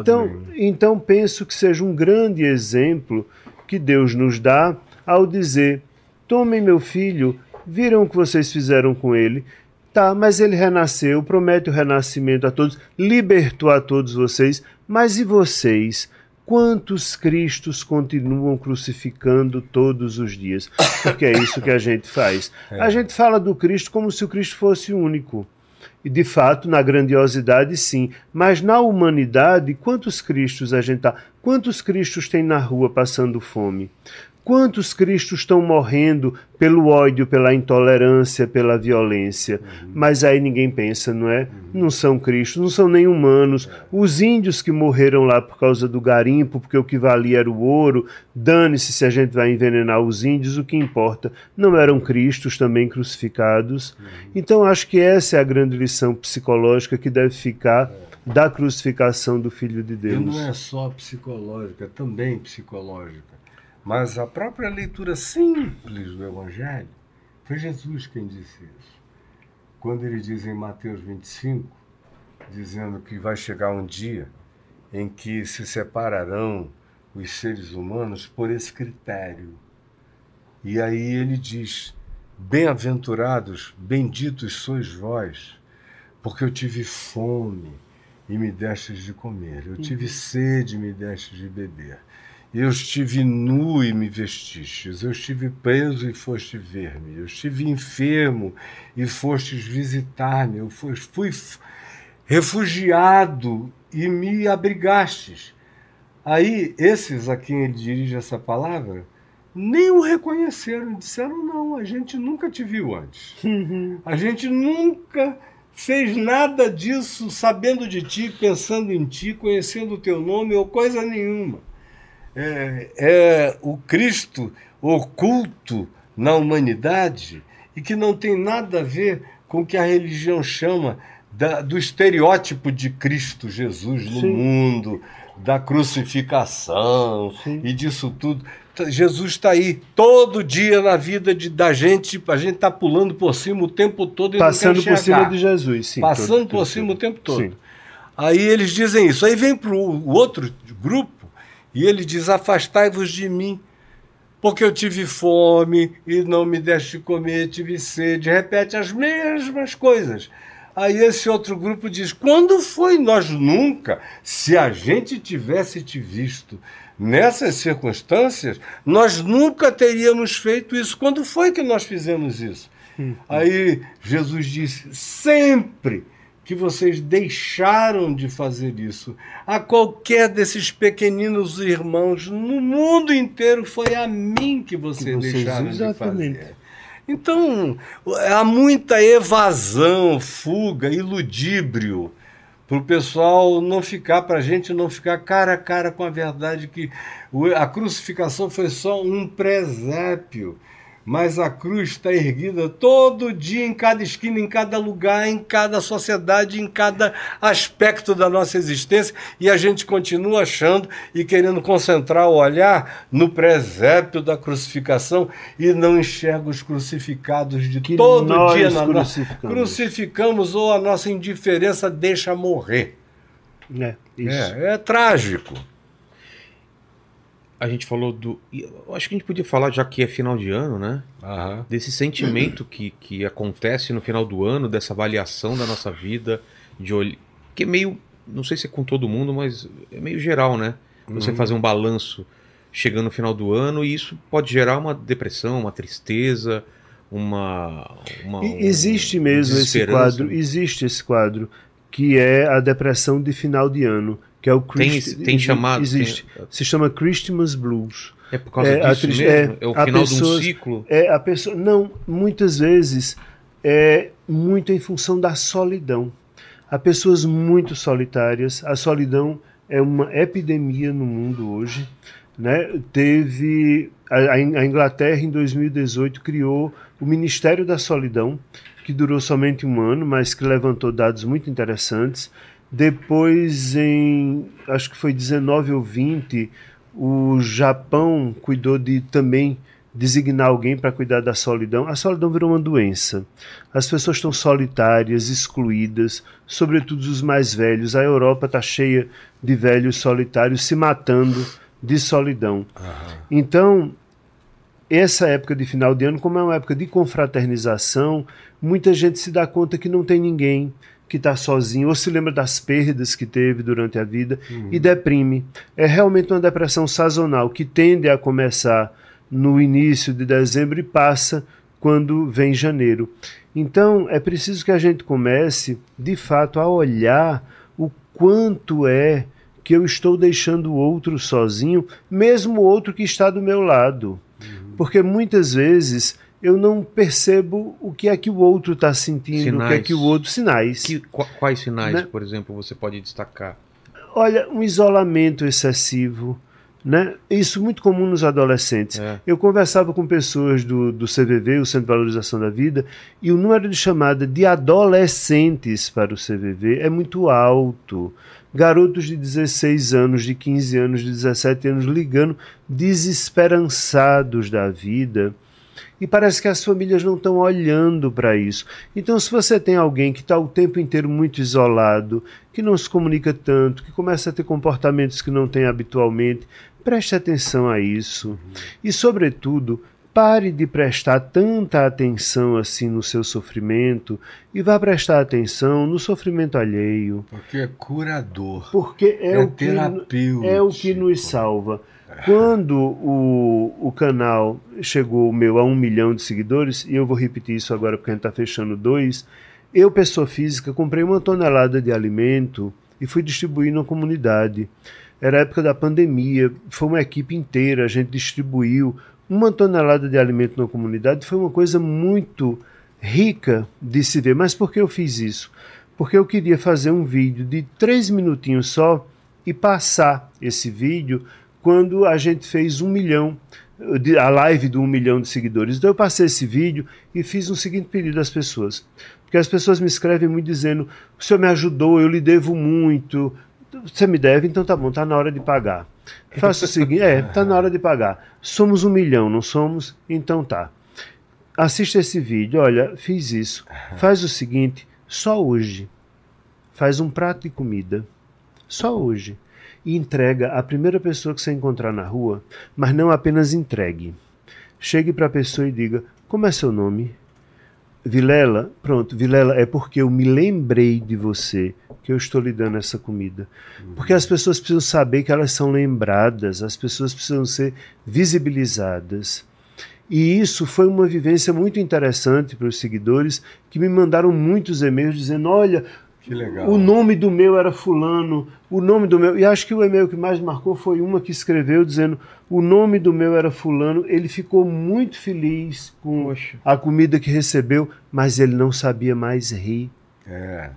Então, nenhum. então penso que seja um grande exemplo que Deus nos dá ao dizer: tomem meu filho, viram o que vocês fizeram com ele, Tá, mas ele renasceu, promete o renascimento a todos, libertou a todos vocês, mas e vocês? Quantos Cristos continuam crucificando todos os dias? Porque é isso que a gente faz. A gente fala do Cristo como se o Cristo fosse único. E de fato, na grandiosidade, sim. Mas na humanidade, quantos Cristos a gente tá? Quantos Cristos tem na rua passando fome? Quantos Cristos estão morrendo pelo ódio, pela intolerância, pela violência? Uhum. Mas aí ninguém pensa, não é? Uhum. Não são Cristos, não são nem humanos. Os índios que morreram lá por causa do garimpo, porque o que valia era o ouro, dane-se se a gente vai envenenar os índios, o que importa. Não eram Cristos também crucificados. Uhum. Então acho que essa é a grande lição psicológica que deve ficar da crucificação do Filho de Deus. E não é só psicológica, também psicológica mas a própria leitura simples do Evangelho, foi Jesus quem disse isso. Quando ele diz em Mateus 25, dizendo que vai chegar um dia em que se separarão os seres humanos por esse critério. E aí ele diz: Bem-aventurados, benditos sois vós, porque eu tive fome e me destes de comer, eu tive sede e me destes de beber. Eu estive nu e me vestistes, eu estive preso e foste ver-me, eu estive enfermo e fostes visitar-me, eu fui, fui refugiado e me abrigastes. Aí, esses a quem ele dirige essa palavra, nem o reconheceram, disseram: não, a gente nunca te viu antes. A gente nunca fez nada disso sabendo de ti, pensando em ti, conhecendo o teu nome ou coisa nenhuma é, é o Cristo oculto na humanidade e que não tem nada a ver com o que a religião chama da, do estereótipo de Cristo Jesus no Sim. mundo, da crucificação Sim. e disso tudo. Jesus está aí todo dia na vida de, da gente, a gente está pulando por cima o tempo todo e Passando por cima de Jesus, sim. Passando todo, por todo, cima todo. o tempo todo. Sim. Aí eles dizem isso. Aí vem para o outro grupo e ele diz: Afastai-vos de mim, porque eu tive fome e não me deste comer, tive sede. Repete as mesmas coisas. Aí esse outro grupo diz: Quando foi nós nunca? Se a gente tivesse te visto nessas circunstâncias, nós nunca teríamos feito isso. Quando foi que nós fizemos isso? Hum. Aí Jesus disse: Sempre que vocês deixaram de fazer isso. A qualquer desses pequeninos irmãos no mundo inteiro foi a mim que vocês, vocês deixaram exatamente. de fazer. Então, há muita evasão, fuga, iludíbrio para o pessoal não ficar, para a gente não ficar cara a cara com a verdade que a crucificação foi só um presépio mas a cruz está erguida todo dia, em cada esquina, em cada lugar, em cada sociedade, em cada aspecto da nossa existência, e a gente continua achando e querendo concentrar o olhar no presépio da crucificação e não enxerga os crucificados de que todo dia na crucificamos. crucificamos ou a nossa indiferença deixa morrer. É, é, é trágico a gente falou do. Acho que a gente podia falar, já que é final de ano, né? Desse sentimento que, que acontece no final do ano, dessa avaliação da nossa vida, de olh... que é meio. Não sei se é com todo mundo, mas é meio geral, né? Você uhum. fazer um balanço chegando no final do ano e isso pode gerar uma depressão, uma tristeza, uma. uma existe mesmo esse quadro, existe esse quadro, que é a depressão de final de ano que é o Christ... tem, tem chamado existe. Tem... se chama Christmas Blues. É por causa é, disso mesmo? É, é o final pessoa, de um ciclo? é a pessoa não muitas vezes é muito em função da solidão. Há pessoas muito solitárias. A solidão é uma epidemia no mundo hoje né? Teve a, a Inglaterra em 2018 criou o Ministério da Solidão que durou somente um ano mas que levantou dados muito interessantes depois, em acho que foi 19 ou 20, o Japão cuidou de também designar alguém para cuidar da solidão. A solidão virou uma doença. As pessoas estão solitárias, excluídas, sobretudo os mais velhos. A Europa está cheia de velhos solitários se matando de solidão. Uhum. Então, essa época de final de ano, como é uma época de confraternização, muita gente se dá conta que não tem ninguém, que está sozinho, ou se lembra das perdas que teve durante a vida uhum. e deprime. É realmente uma depressão sazonal que tende a começar no início de dezembro e passa quando vem janeiro. Então é preciso que a gente comece, de fato, a olhar o quanto é que eu estou deixando o outro sozinho, mesmo o outro que está do meu lado. Uhum. Porque muitas vezes eu não percebo o que é que o outro está sentindo, sinais. o que é que o outro. Sinais. Que, quais sinais, né? por exemplo, você pode destacar? Olha, um isolamento excessivo. Né? Isso muito comum nos adolescentes. É. Eu conversava com pessoas do, do CVV, o Centro de Valorização da Vida, e o número de chamada de adolescentes para o CVV é muito alto. Garotos de 16 anos, de 15 anos, de 17 anos ligando desesperançados da vida e parece que as famílias não estão olhando para isso. Então, se você tem alguém que está o tempo inteiro muito isolado, que não se comunica tanto, que começa a ter comportamentos que não tem habitualmente, preste atenção a isso. E, sobretudo, pare de prestar tanta atenção assim no seu sofrimento e vá prestar atenção no sofrimento alheio. Porque é curador. Porque é, é o, que, é o que nos salva. Quando o, o canal chegou meu a um milhão de seguidores, e eu vou repetir isso agora porque a gente está fechando dois, eu, pessoa física, comprei uma tonelada de alimento e fui distribuir na comunidade. Era época da pandemia, foi uma equipe inteira, a gente distribuiu uma tonelada de alimento na comunidade, foi uma coisa muito rica de se ver. Mas por que eu fiz isso? Porque eu queria fazer um vídeo de três minutinhos só e passar esse vídeo quando a gente fez um milhão, a live do um milhão de seguidores. Então eu passei esse vídeo e fiz um seguinte pedido às pessoas. Porque as pessoas me escrevem muito dizendo: o senhor me ajudou, eu lhe devo muito. Você me deve, então tá bom, tá na hora de pagar. Faça o seguinte: é, tá na hora de pagar. Somos um milhão, não somos? Então tá. Assista esse vídeo, olha, fiz isso. Faz o seguinte: só hoje. Faz um prato de comida. Só hoje e entrega à primeira pessoa que você encontrar na rua, mas não apenas entregue. Chegue para a pessoa e diga: Como é seu nome? Vilela, pronto, Vilela, é porque eu me lembrei de você que eu estou lhe dando essa comida. Porque as pessoas precisam saber que elas são lembradas, as pessoas precisam ser visibilizadas. E isso foi uma vivência muito interessante para os seguidores que me mandaram muitos e-mails dizendo: Olha, que legal. O nome do meu era fulano, o nome do meu. E acho que o e-mail que mais marcou foi uma que escreveu dizendo: o nome do meu era fulano. Ele ficou muito feliz com Poxa. a comida que recebeu, mas ele não sabia mais rir. É.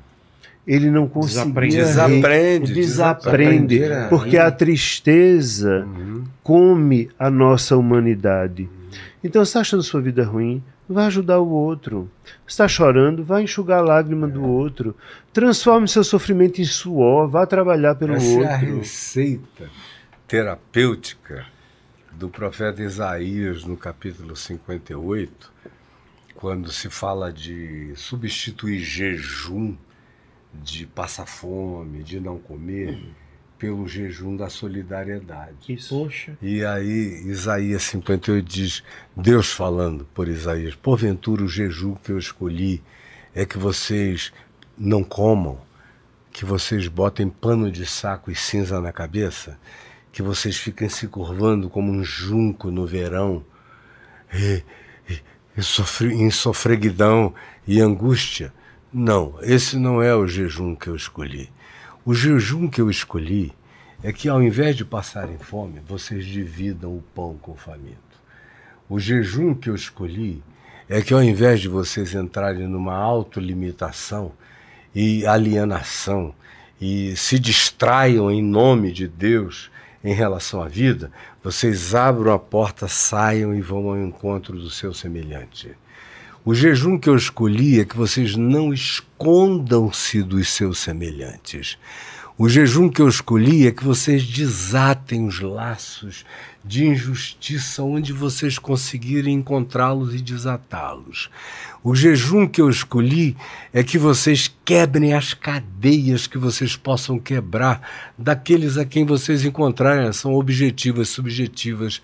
Ele não conseguia desaprende, rir. Desaprende, desaprende porque a tristeza uhum. come a nossa humanidade. Uhum. Então, você está achando sua vida ruim? Vai ajudar o outro. Está chorando? Vai enxugar a lágrima é. do outro. Transforme seu sofrimento em suor. Vá trabalhar pelo Essa outro. é a receita terapêutica do profeta Isaías no capítulo 58, quando se fala de substituir jejum, de passar fome, de não comer. Uhum pelo jejum da solidariedade. Isso. Poxa. E aí Isaías 58 diz, Deus falando por Isaías, porventura o jejum que eu escolhi é que vocês não comam, que vocês botem pano de saco e cinza na cabeça, que vocês fiquem se curvando como um junco no verão, e, e, e sofre, em sofreguidão e angústia. Não, esse não é o jejum que eu escolhi. O jejum que eu escolhi é que, ao invés de passarem fome, vocês dividam o pão com o faminto. O jejum que eu escolhi é que, ao invés de vocês entrarem numa autolimitação e alienação e se distraiam em nome de Deus em relação à vida, vocês abram a porta, saiam e vão ao encontro do seu semelhante. O jejum que eu escolhi é que vocês não escondam-se dos seus semelhantes. O jejum que eu escolhi é que vocês desatem os laços de injustiça onde vocês conseguirem encontrá-los e desatá-los. O jejum que eu escolhi é que vocês quebrem as cadeias que vocês possam quebrar daqueles a quem vocês encontrarem. São objetivas, subjetivas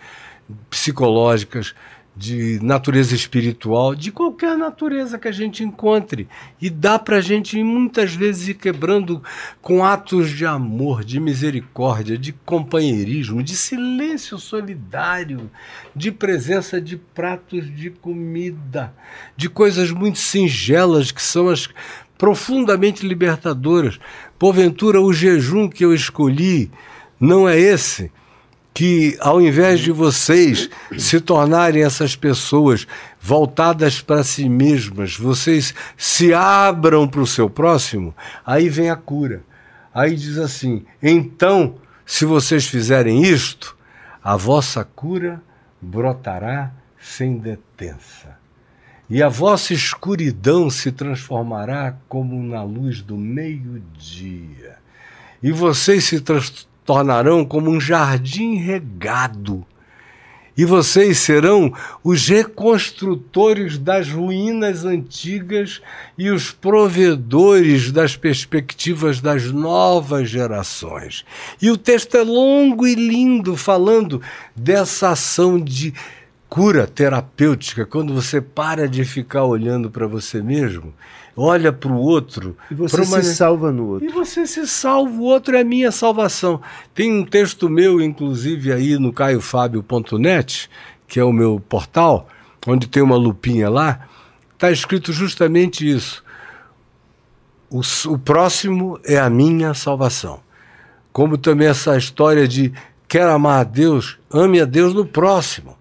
psicológicas, de natureza espiritual, de qualquer natureza que a gente encontre. E dá para a gente muitas vezes ir quebrando com atos de amor, de misericórdia, de companheirismo, de silêncio solidário, de presença de pratos de comida, de coisas muito singelas que são as profundamente libertadoras. Porventura, o jejum que eu escolhi não é esse que ao invés de vocês se tornarem essas pessoas voltadas para si mesmas, vocês se abram para o seu próximo, aí vem a cura. Aí diz assim: então, se vocês fizerem isto, a vossa cura brotará sem detença. E a vossa escuridão se transformará como na luz do meio-dia. E vocês se transformarão tornarão como um jardim regado. E vocês serão os reconstrutores das ruínas antigas e os provedores das perspectivas das novas gerações. E o texto é longo e lindo, falando dessa ação de cura terapêutica, quando você para de ficar olhando para você mesmo olha para o outro. E você uma... se salva no outro. E você se salva, o outro é minha salvação. Tem um texto meu, inclusive, aí no caiofábio.net, que é o meu portal, onde tem uma lupinha lá, está escrito justamente isso. O, o próximo é a minha salvação. Como também essa história de quer amar a Deus, ame a Deus no próximo.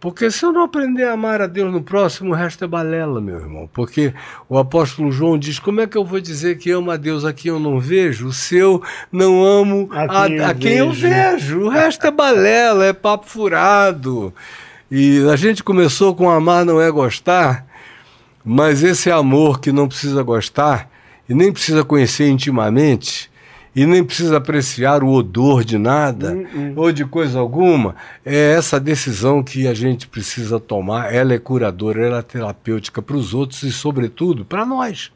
Porque se eu não aprender a amar a Deus no próximo, o resto é balela, meu irmão. Porque o apóstolo João diz: como é que eu vou dizer que amo a Deus a quem eu não vejo, se eu não amo a quem, a, a quem eu vejo? O resto é balela, é papo furado. E a gente começou com amar não é gostar, mas esse amor que não precisa gostar e nem precisa conhecer intimamente, e nem precisa apreciar o odor de nada hum, hum. ou de coisa alguma, é essa decisão que a gente precisa tomar. Ela é curadora, ela é terapêutica para os outros e, sobretudo, para nós.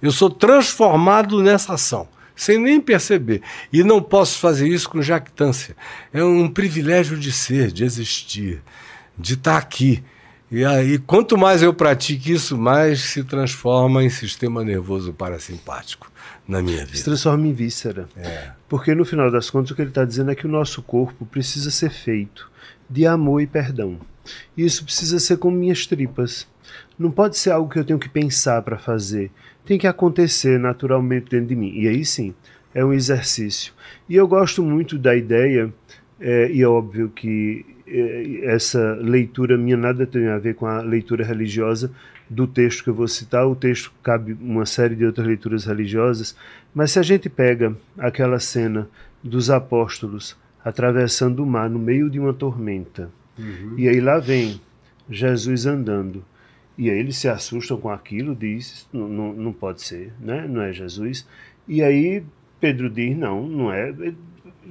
Eu sou transformado nessa ação, sem nem perceber. E não posso fazer isso com jactância. É um privilégio de ser, de existir, de estar aqui. E aí, quanto mais eu pratico isso, mais se transforma em sistema nervoso parasimpático na minha vida. Se transforma em víscera. É. Porque no final das contas o que ele está dizendo é que o nosso corpo precisa ser feito de amor e perdão. E isso precisa ser como minhas tripas. Não pode ser algo que eu tenho que pensar para fazer. Tem que acontecer naturalmente dentro de mim. E aí sim, é um exercício. E eu gosto muito da ideia, é, e é óbvio que é, essa leitura minha nada tem a ver com a leitura religiosa, do texto que eu vou citar, o texto cabe uma série de outras leituras religiosas, mas se a gente pega aquela cena dos apóstolos atravessando o mar no meio de uma tormenta, uhum. e aí lá vem Jesus andando, e aí eles se assustam com aquilo, diz, não, não, não pode ser, né? não é Jesus, e aí Pedro diz, não, não é.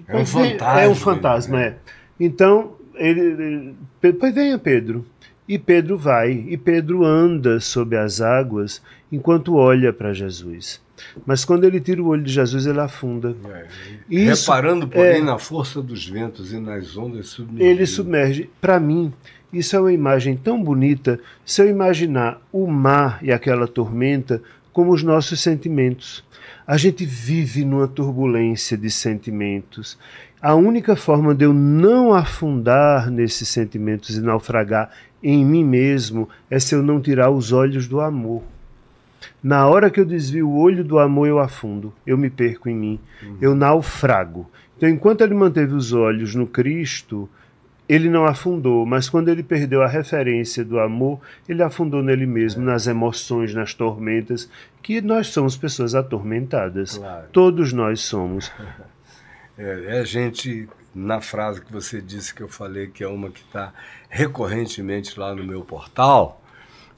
É um fantasma. É um fantasma, é. Então, ele, ele, pois venha Pedro. E Pedro vai, e Pedro anda sobre as águas enquanto olha para Jesus. Mas quando ele tira o olho de Jesus, ele afunda. É, Isso, reparando, porém, é, na força dos ventos e nas ondas submergidas. Ele submerge. Para mim, isso é uma imagem tão bonita se eu imaginar o mar e aquela tormenta como os nossos sentimentos. A gente vive numa turbulência de sentimentos. A única forma de eu não afundar nesses sentimentos e naufragar em mim mesmo é se eu não tirar os olhos do amor. Na hora que eu desvio o olho do amor, eu afundo, eu me perco em mim, uhum. eu naufrago. Então, enquanto ele manteve os olhos no Cristo, ele não afundou, mas quando ele perdeu a referência do amor, ele afundou nele mesmo, é. nas emoções, nas tormentas, que nós somos pessoas atormentadas. Claro. Todos nós somos. É, é gente na frase que você disse que eu falei, que é uma que está recorrentemente lá no meu portal,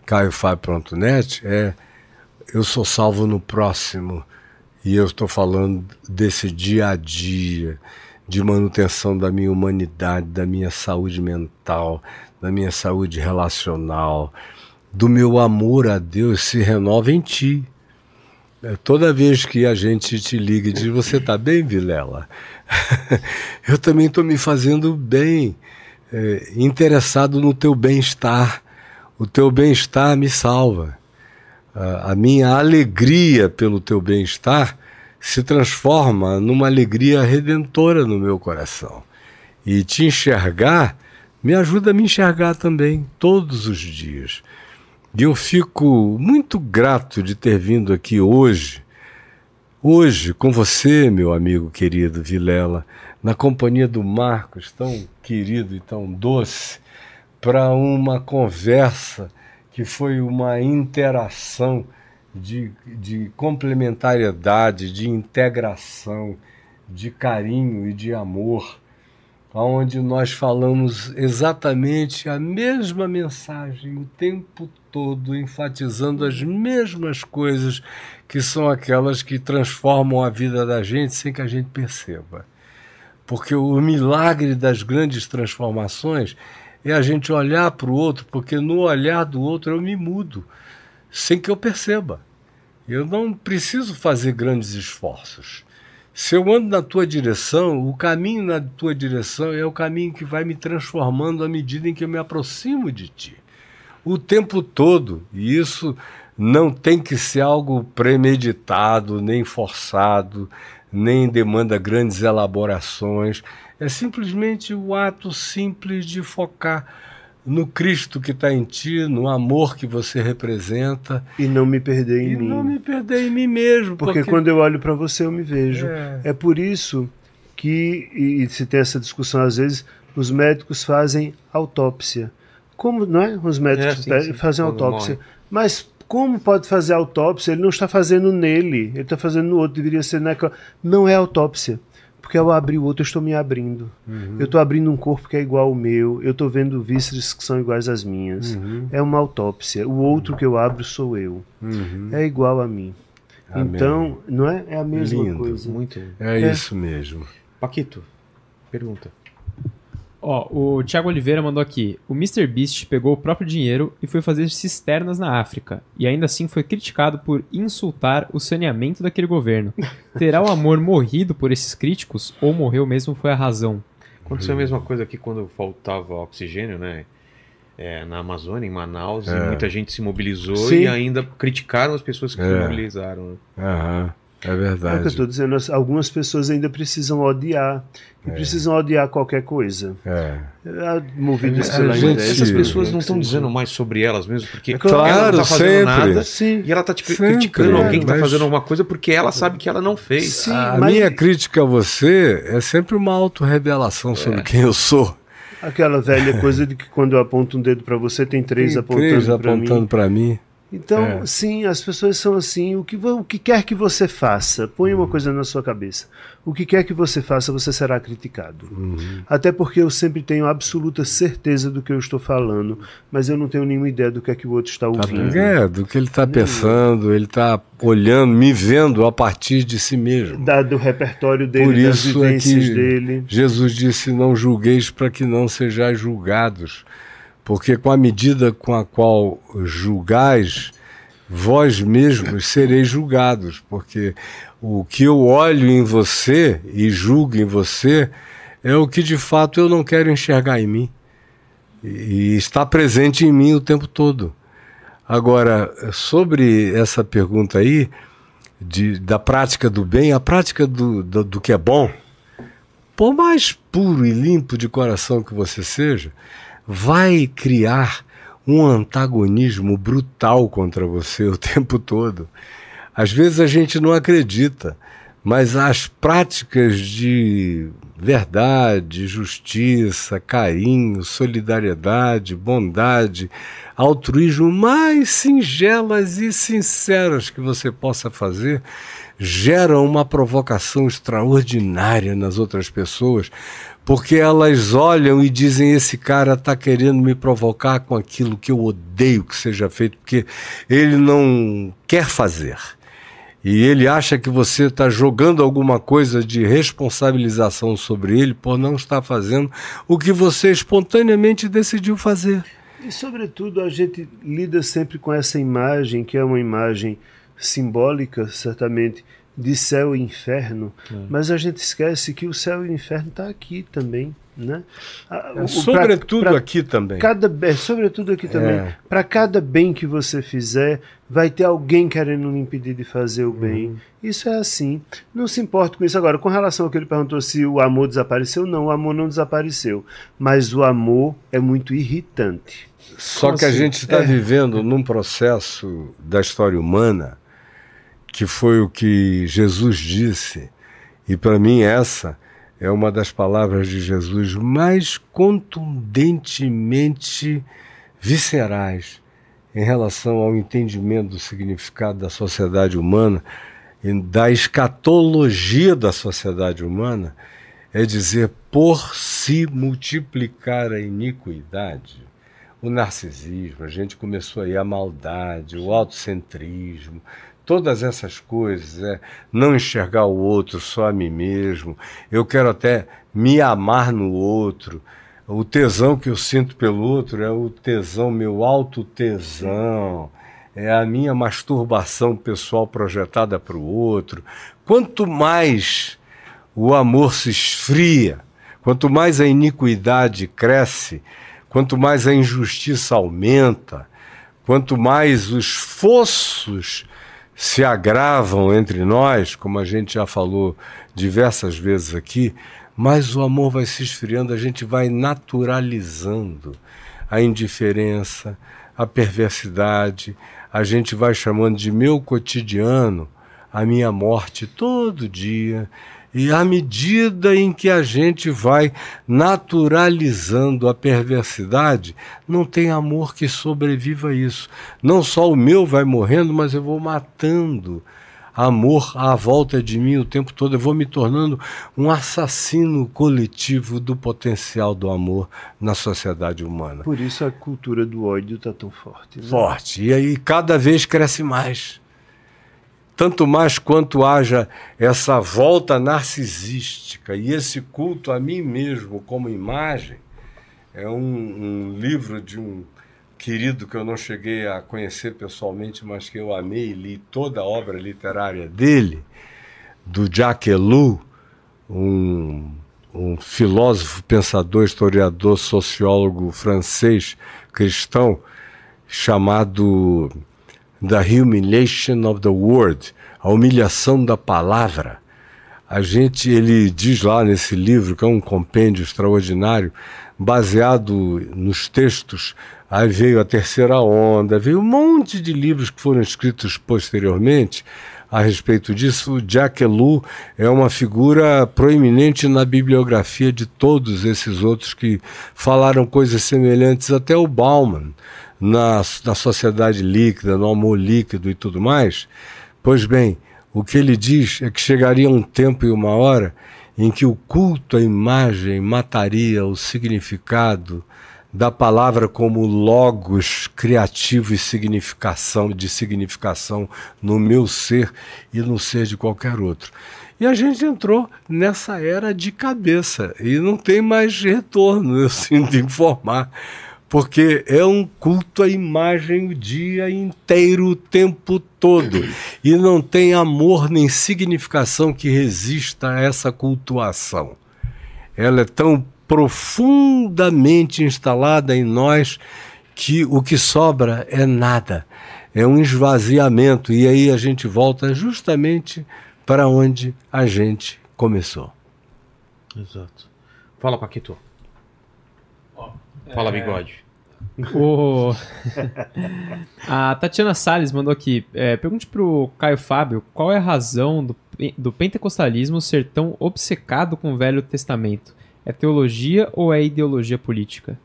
caiofab.net, é eu sou salvo no próximo. E eu estou falando desse dia a dia, de manutenção da minha humanidade, da minha saúde mental, da minha saúde relacional, do meu amor a Deus se renova em ti. É, toda vez que a gente te liga e diz: Você está bem, Vilela? eu também estou me fazendo bem. é, interessado no teu bem-estar. O teu bem-estar me salva. A, a minha alegria pelo teu bem-estar se transforma numa alegria redentora no meu coração. E te enxergar me ajuda a me enxergar também, todos os dias. E eu fico muito grato de ter vindo aqui hoje, hoje com você, meu amigo querido Vilela, na companhia do Marcos, tão querido e tão doce, para uma conversa que foi uma interação de, de complementariedade, de integração, de carinho e de amor, onde nós falamos exatamente a mesma mensagem o tempo todo, enfatizando as mesmas coisas que são aquelas que transformam a vida da gente sem que a gente perceba. Porque o milagre das grandes transformações é a gente olhar para o outro, porque no olhar do outro eu me mudo, sem que eu perceba. Eu não preciso fazer grandes esforços. Se eu ando na tua direção, o caminho na tua direção é o caminho que vai me transformando à medida em que eu me aproximo de ti. O tempo todo. E isso não tem que ser algo premeditado, nem forçado, nem demanda grandes elaborações. É simplesmente o ato simples de focar no Cristo que está em ti, no amor que você representa. E não me perder em e mim. E não me perder em mim mesmo. Porque, porque... quando eu olho para você, eu me vejo. É. é por isso que, e se tem essa discussão às vezes, os médicos fazem autópsia. Como, não é? Os médicos é, sim, sim. fazem autópsia. Morre. Mas como pode fazer autópsia? Ele não está fazendo nele, ele está fazendo no outro, deveria ser naquela. Não é autópsia. Porque ao abrir o outro, eu estou me abrindo. Uhum. Eu estou abrindo um corpo que é igual ao meu. Eu estou vendo vísceras que são iguais às minhas. Uhum. É uma autópsia. O outro que eu abro sou eu. Uhum. É igual a mim. Amém. Então, não é? É a mesma Lindo. coisa. Muito. É, é isso mesmo. Paquito, pergunta. Ó, o Thiago Oliveira mandou aqui. O Mr. Beast pegou o próprio dinheiro e foi fazer cisternas na África. E ainda assim foi criticado por insultar o saneamento daquele governo. Terá o amor morrido por esses críticos ou morreu mesmo foi a razão? Aconteceu a mesma coisa aqui quando faltava oxigênio, né? É, na Amazônia, em Manaus, é. e muita gente se mobilizou Sim. e ainda criticaram as pessoas que é. se mobilizaram. Né? É verdade. É o que eu estou dizendo. Algumas pessoas ainda precisam odiar. E é. precisam odiar qualquer coisa. É. é movidas pela gente, Essas pessoas não estão dizendo mais sobre elas mesmo, porque é claro, ela não está fazendo sempre. nada Sim. e ela está tipo, criticando alguém que está fazendo alguma coisa porque ela sabe que ela não fez. Sim, a mas... minha crítica a você é sempre uma autorrevelação sobre é. quem eu sou. Aquela velha coisa de que quando eu aponto um dedo para você, tem três tem apontando para mim. apontando para mim. Então, é. sim, as pessoas são assim. O que, o que quer que você faça, põe uma uhum. coisa na sua cabeça. O que quer que você faça, você será criticado. Uhum. Até porque eu sempre tenho absoluta certeza do que eu estou falando, mas eu não tenho nenhuma ideia do que é que o outro está tá ouvindo. É, do que ele está pensando, ele está olhando, me vendo a partir de si mesmo. Dado o repertório dele, Por isso das é vivências é dele. Jesus disse: Não julgueis para que não sejais julgados porque com a medida com a qual julgais, vós mesmos sereis julgados, porque o que eu olho em você e julgo em você é o que de fato eu não quero enxergar em mim e está presente em mim o tempo todo. Agora, sobre essa pergunta aí, de, da prática do bem, a prática do, do, do que é bom, por mais puro e limpo de coração que você seja, vai criar um antagonismo brutal contra você o tempo todo. Às vezes a gente não acredita, mas as práticas de verdade, justiça, carinho, solidariedade, bondade, altruísmo mais singelas e sinceras que você possa fazer geram uma provocação extraordinária nas outras pessoas, porque elas olham e dizem: esse cara está querendo me provocar com aquilo que eu odeio que seja feito, porque ele não quer fazer. E ele acha que você está jogando alguma coisa de responsabilização sobre ele por não estar fazendo o que você espontaneamente decidiu fazer. E, sobretudo, a gente lida sempre com essa imagem, que é uma imagem simbólica, certamente, de céu e inferno, mas a gente esquece que o céu e o inferno está aqui também. Né? A- É, o- sobretudo pra- pra aqui também. Cada, é, sobretudo aqui também. É. Para cada bem que você fizer, vai ter alguém querendo lhe impedir de fazer o bem. Uhum. Isso é assim. Não se importa com isso. Agora, com relação ao que ele perguntou se o amor desapareceu, não, o amor não desapareceu. Mas o amor é muito irritante. Só Como que a assim? gente está É. vivendo num processo da história humana que foi o que Jesus disse, e para mim essa é uma das palavras de Jesus mais contundentemente viscerais em relação ao entendimento do significado da sociedade humana e da escatologia da sociedade humana, é dizer, por se multiplicar a iniquidade, o narcisismo, a gente começou aí a maldade, o autocentrismo, todas essas coisas, é não enxergar o outro, só a mim mesmo. Eu quero até me amar no outro. O tesão que eu sinto pelo outro é o tesão, meu alto tesão. É a minha masturbação pessoal projetada para o outro. Quanto mais o amor se esfria, quanto mais a iniquidade cresce, quanto mais a injustiça aumenta, quanto mais os fossos se agravam entre nós, como a gente já falou diversas vezes aqui, mais o amor vai se esfriando, a gente vai naturalizando a indiferença, a perversidade, a gente vai chamando de meu cotidiano a minha morte todo dia. E à medida em que a gente vai naturalizando a perversidade, não tem amor que sobreviva a isso. Não só o meu vai morrendo, mas eu vou matando amor à volta de mim o tempo todo. Eu vou me tornando um assassino coletivo do potencial do amor na sociedade humana. Por isso a cultura do ódio está tão forte. né? Forte. E aí cada vez cresce mais. Tanto mais quanto haja essa volta narcisística e esse culto a mim mesmo como imagem. É um, um livro de um querido que eu não cheguei a conhecer pessoalmente, mas que eu amei e li toda a obra literária dele, do Jacques Ellul, um, um filósofo, pensador, historiador, sociólogo francês cristão, chamado The Humiliation of the Word, a humilhação da palavra. A gente, ele diz lá nesse livro, que é um compêndio extraordinário, baseado nos textos, aí veio a terceira onda, veio um monte de livros que foram escritos posteriormente a respeito disso. Jack Ellul é uma figura proeminente na bibliografia de todos esses outros que falaram coisas semelhantes, até o Bauman, na, na sociedade líquida, no amor líquido e tudo mais. Pois bem, o que ele diz é que chegaria um tempo e uma hora em que o culto à imagem mataria o significado da palavra como logos criativo e significação de significação no meu ser e no ser de qualquer outro. E a gente entrou nessa era de cabeça e não tem mais retorno, eu sinto informar porque é um culto à imagem o dia inteiro, o tempo todo. E não tem amor nem significação que resista a essa cultuação. Ela é tão profundamente instalada em nós que o que sobra é nada. É um esvaziamento. E aí a gente volta justamente para onde a gente começou. Exato. Fala, Paquito. Fala, bigode. O... a Tatiana Salles mandou aqui. É, pergunte pro Caio Fábio qual é a razão do, do pentecostalismo ser tão obcecado com o Velho Testamento. É teologia ou é ideologia política?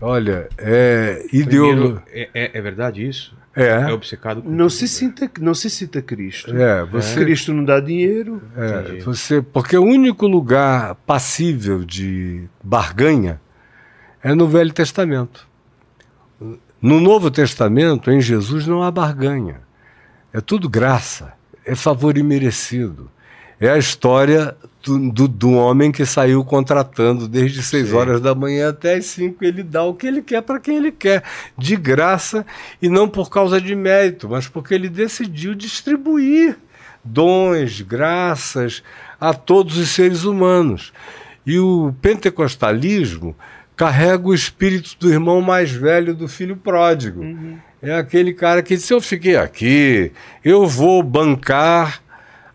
Olha, é ideologia. é, é, é verdade isso? É É, obcecado com Não se, cita, não se cita Cristo. é, você Cristo não dá dinheiro. É, Entendi. você, porque o único lugar passível de barganha é no Velho Testamento. No Novo Testamento, em Jesus, não há barganha. É tudo graça, é favor imerecido. É a história do, do, do homem que saiu contratando desde seis horas da manhã até as cinco. Ele dá o que ele quer para quem ele quer, de graça e não por causa de mérito, mas porque ele decidiu distribuir dons, graças a todos os seres humanos. E o pentecostalismo carrega o espírito do irmão mais velho do filho pródigo. Uhum. É aquele cara que se eu fiquei aqui, eu vou bancar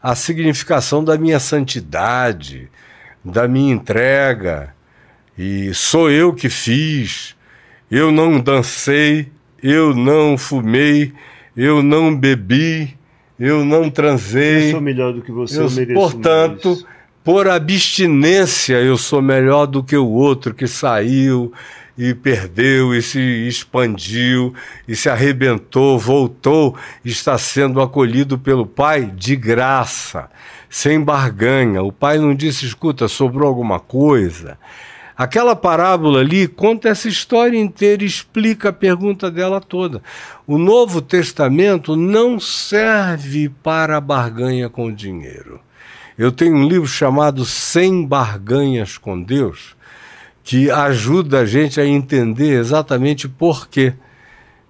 a significação da minha santidade, da minha entrega, e sou eu que fiz. Eu não dancei, eu não fumei, eu não bebi, eu não transei. Eu sou melhor do que você, eu, eu mereço Portanto, mais. Por abstinência, eu sou melhor do que o outro que saiu e perdeu e se expandiu e se arrebentou, voltou, está sendo acolhido pelo Pai de graça, sem barganha. O Pai não disse: escuta, sobrou alguma coisa. Aquela parábola ali conta essa história inteira, explica a pergunta dela toda. O Novo Testamento não serve para barganha com dinheiro. Eu tenho um livro chamado Sem Barganhas com Deus, que ajuda a gente a entender exatamente por que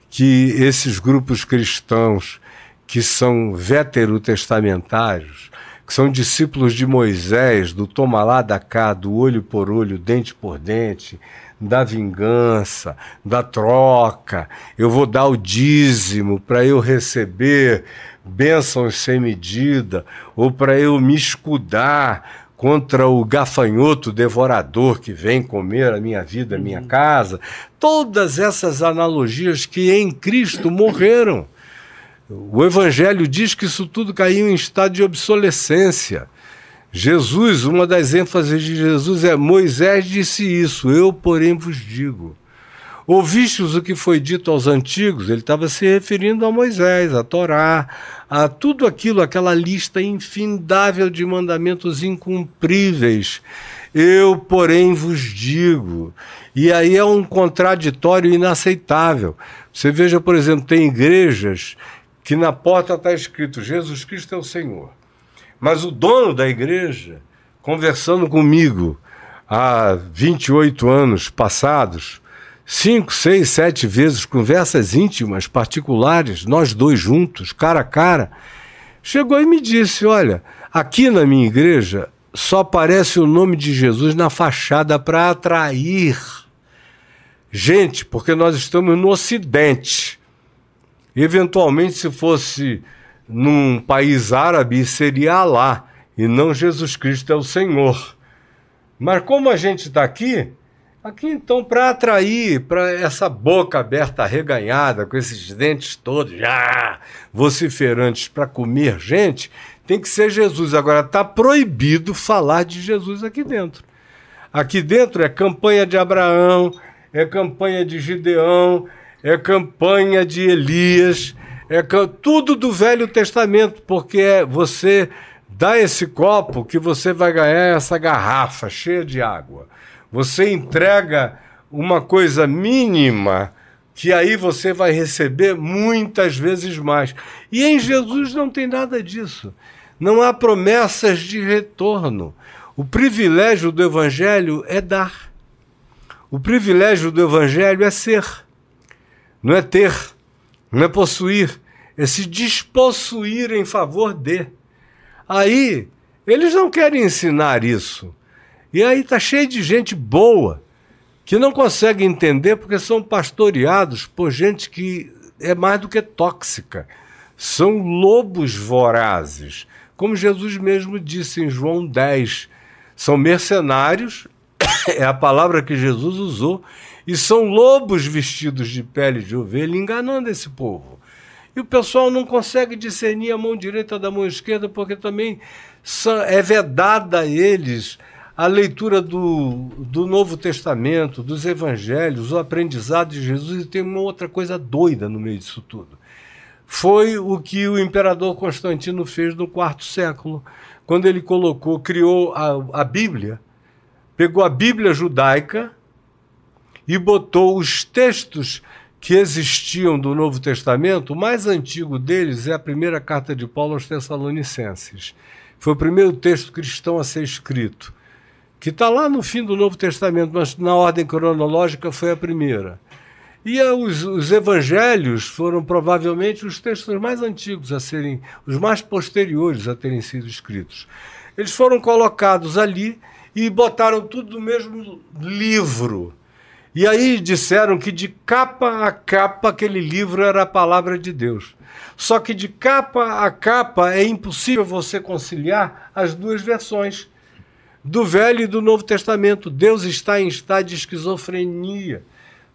que esses grupos cristãos que são veterotestamentários que são discípulos de Moisés, do toma lá da cá, do olho por olho, dente por dente, da vingança, da troca. Eu vou dar o dízimo para eu receber bênçãos sem medida, ou para eu me escudar contra o gafanhoto devorador que vem comer a minha vida, a minha uhum. casa. Todas essas analogias que em Cristo morreram. O Evangelho diz que isso tudo caiu em estado de obsolescência. Jesus, uma das ênfases de Jesus é: Moisés disse isso, eu, porém, vos digo. Ouvistes o que foi dito aos antigos? Ele estava se referindo a Moisés, a Torá, a tudo aquilo, aquela lista infindável de mandamentos incumpríveis. Eu, porém, vos digo. E aí é um contraditório inaceitável. Você veja, por exemplo, tem igrejas que na porta está escrito Jesus Cristo é o Senhor. Mas o dono da igreja, conversando comigo há 28 anos passados, cinco, seis, sete vezes, conversas íntimas, particulares, nós dois juntos, cara a cara, chegou e me disse: Olha, aqui na minha igreja só aparece o nome de Jesus na fachada para atrair gente, porque nós estamos no Ocidente. Eventualmente, se fosse num país árabe, seria Alá e não Jesus Cristo é o Senhor. Mas como a gente está aqui, aqui então para atrair para essa boca aberta reganhada, com esses dentes todos já vociferantes para comer gente, tem que ser Jesus. Agora está proibido falar de Jesus aqui dentro. Aqui dentro é campanha de Abraão, é campanha de Gideão, é campanha de Elias, é tudo do Velho Testamento, porque é você dá esse copo que você vai ganhar essa garrafa cheia de água. Você entrega uma coisa mínima que aí você vai receber muitas vezes mais. E em Jesus não tem nada disso. Não há promessas de retorno. O privilégio do Evangelho é dar. O privilégio do Evangelho é ser não é ter, não é possuir, é se despossuir em favor de. Aí, eles não querem ensinar isso. E aí tá cheio de gente boa que não consegue entender porque são pastoreados por gente que é mais do que tóxica. São lobos vorazes. Como Jesus mesmo disse em João 10, são mercenários, é a palavra que Jesus usou, e são lobos vestidos de pele de ovelha enganando esse povo. E o pessoal não consegue discernir a mão direita da mão esquerda porque também é vedada a eles a leitura do, do Novo Testamento, dos Evangelhos, o aprendizado de Jesus. E tem uma outra coisa doida no meio disso tudo. Foi o que o imperador Constantino fez no quarto século, quando ele colocou, criou a, a Bíblia, pegou a Bíblia judaica e botou os textos que existiam do Novo Testamento, o mais antigo deles é a primeira carta de Paulo aos Tessalonicenses. Foi o primeiro texto cristão a ser escrito, que está lá no fim do Novo Testamento, mas na ordem cronológica foi a primeira. E ah, os, os evangelhos foram provavelmente os textos mais antigos a serem, os mais posteriores a terem sido escritos. Eles foram colocados ali e botaram tudo no mesmo livro. E aí disseram que de capa a capa aquele livro era a palavra de Deus. Só que de capa a capa é impossível você conciliar as duas versões do Velho e do Novo Testamento. Deus está em estado de esquizofrenia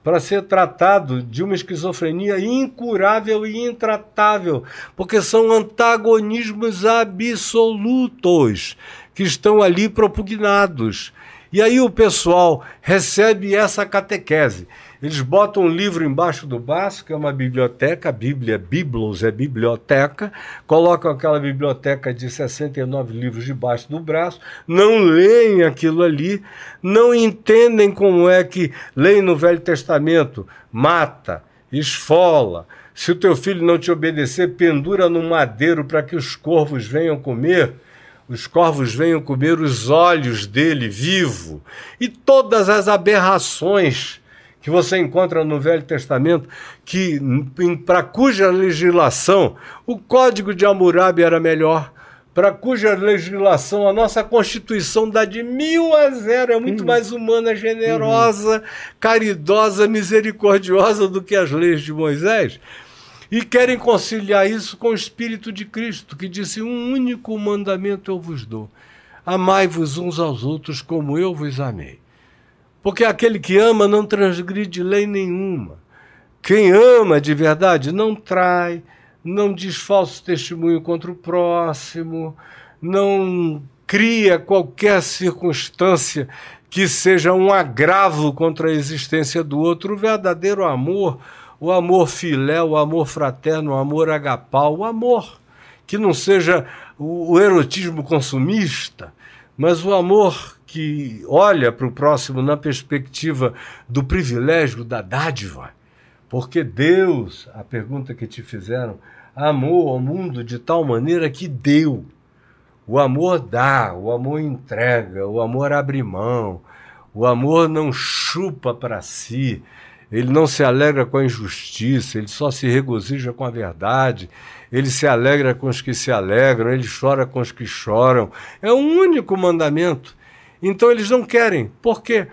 para ser tratado de uma esquizofrenia incurável e intratável, porque são antagonismos absolutos que estão ali propugnados. E aí o pessoal recebe essa catequese. Eles botam um livro embaixo do braço, que é uma biblioteca, a Bíblia Biblos é biblioteca, colocam aquela biblioteca de 69 livros debaixo do braço, não leem aquilo ali, não entendem como é que leem no Velho Testamento, mata, esfola, se o teu filho não te obedecer, pendura no madeiro para que os corvos venham comer. Os corvos venham comer os olhos dele vivo, e todas as aberrações que você encontra no Velho Testamento, que para cuja legislação o Código de Hammurabi era melhor, para cuja legislação a nossa Constituição dá de mil a zero, é muito uhum. mais humana, generosa, uhum. caridosa, misericordiosa do que as leis de Moisés. E querem conciliar isso com o Espírito de Cristo, que disse: Um único mandamento eu vos dou: amai-vos uns aos outros como eu vos amei. Porque aquele que ama não transgride lei nenhuma. Quem ama de verdade não trai, não diz falso testemunho contra o próximo, não cria qualquer circunstância que seja um agravo contra a existência do outro. O verdadeiro amor o amor filé, o amor fraterno, o amor agapau, o amor que não seja o erotismo consumista, mas o amor que olha para o próximo na perspectiva do privilégio, da dádiva. Porque Deus, a pergunta que te fizeram, amou ao mundo de tal maneira que deu. O amor dá, o amor entrega, o amor abre mão, o amor não chupa para si, ele não se alegra com a injustiça, ele só se regozija com a verdade, ele se alegra com os que se alegram, ele chora com os que choram. É o um único mandamento. Então eles não querem. Por quê?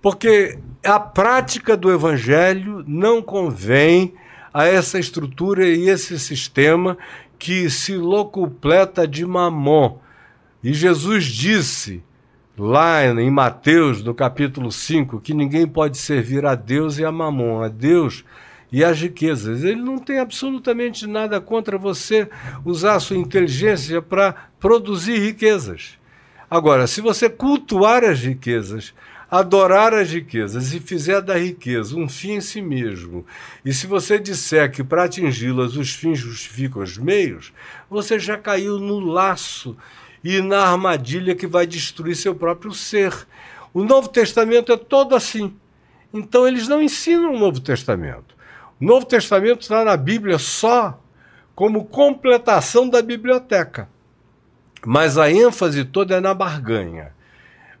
Porque a prática do evangelho não convém a essa estrutura e esse sistema que se locupleta de mamon. E Jesus disse lá em Mateus, no capítulo 5, que ninguém pode servir a Deus e a mamon, a Deus e as riquezas. Ele não tem absolutamente nada contra você usar a sua inteligência para produzir riquezas. Agora, se você cultuar as riquezas, adorar as riquezas e fizer da riqueza um fim em si mesmo, e se você disser que para atingi-las os fins justificam os meios, você já caiu no laço e na armadilha que vai destruir seu próprio ser. O Novo Testamento é todo assim. Então eles não ensinam o Novo Testamento. O Novo Testamento está na Bíblia só como completação da biblioteca. Mas a ênfase toda é na barganha.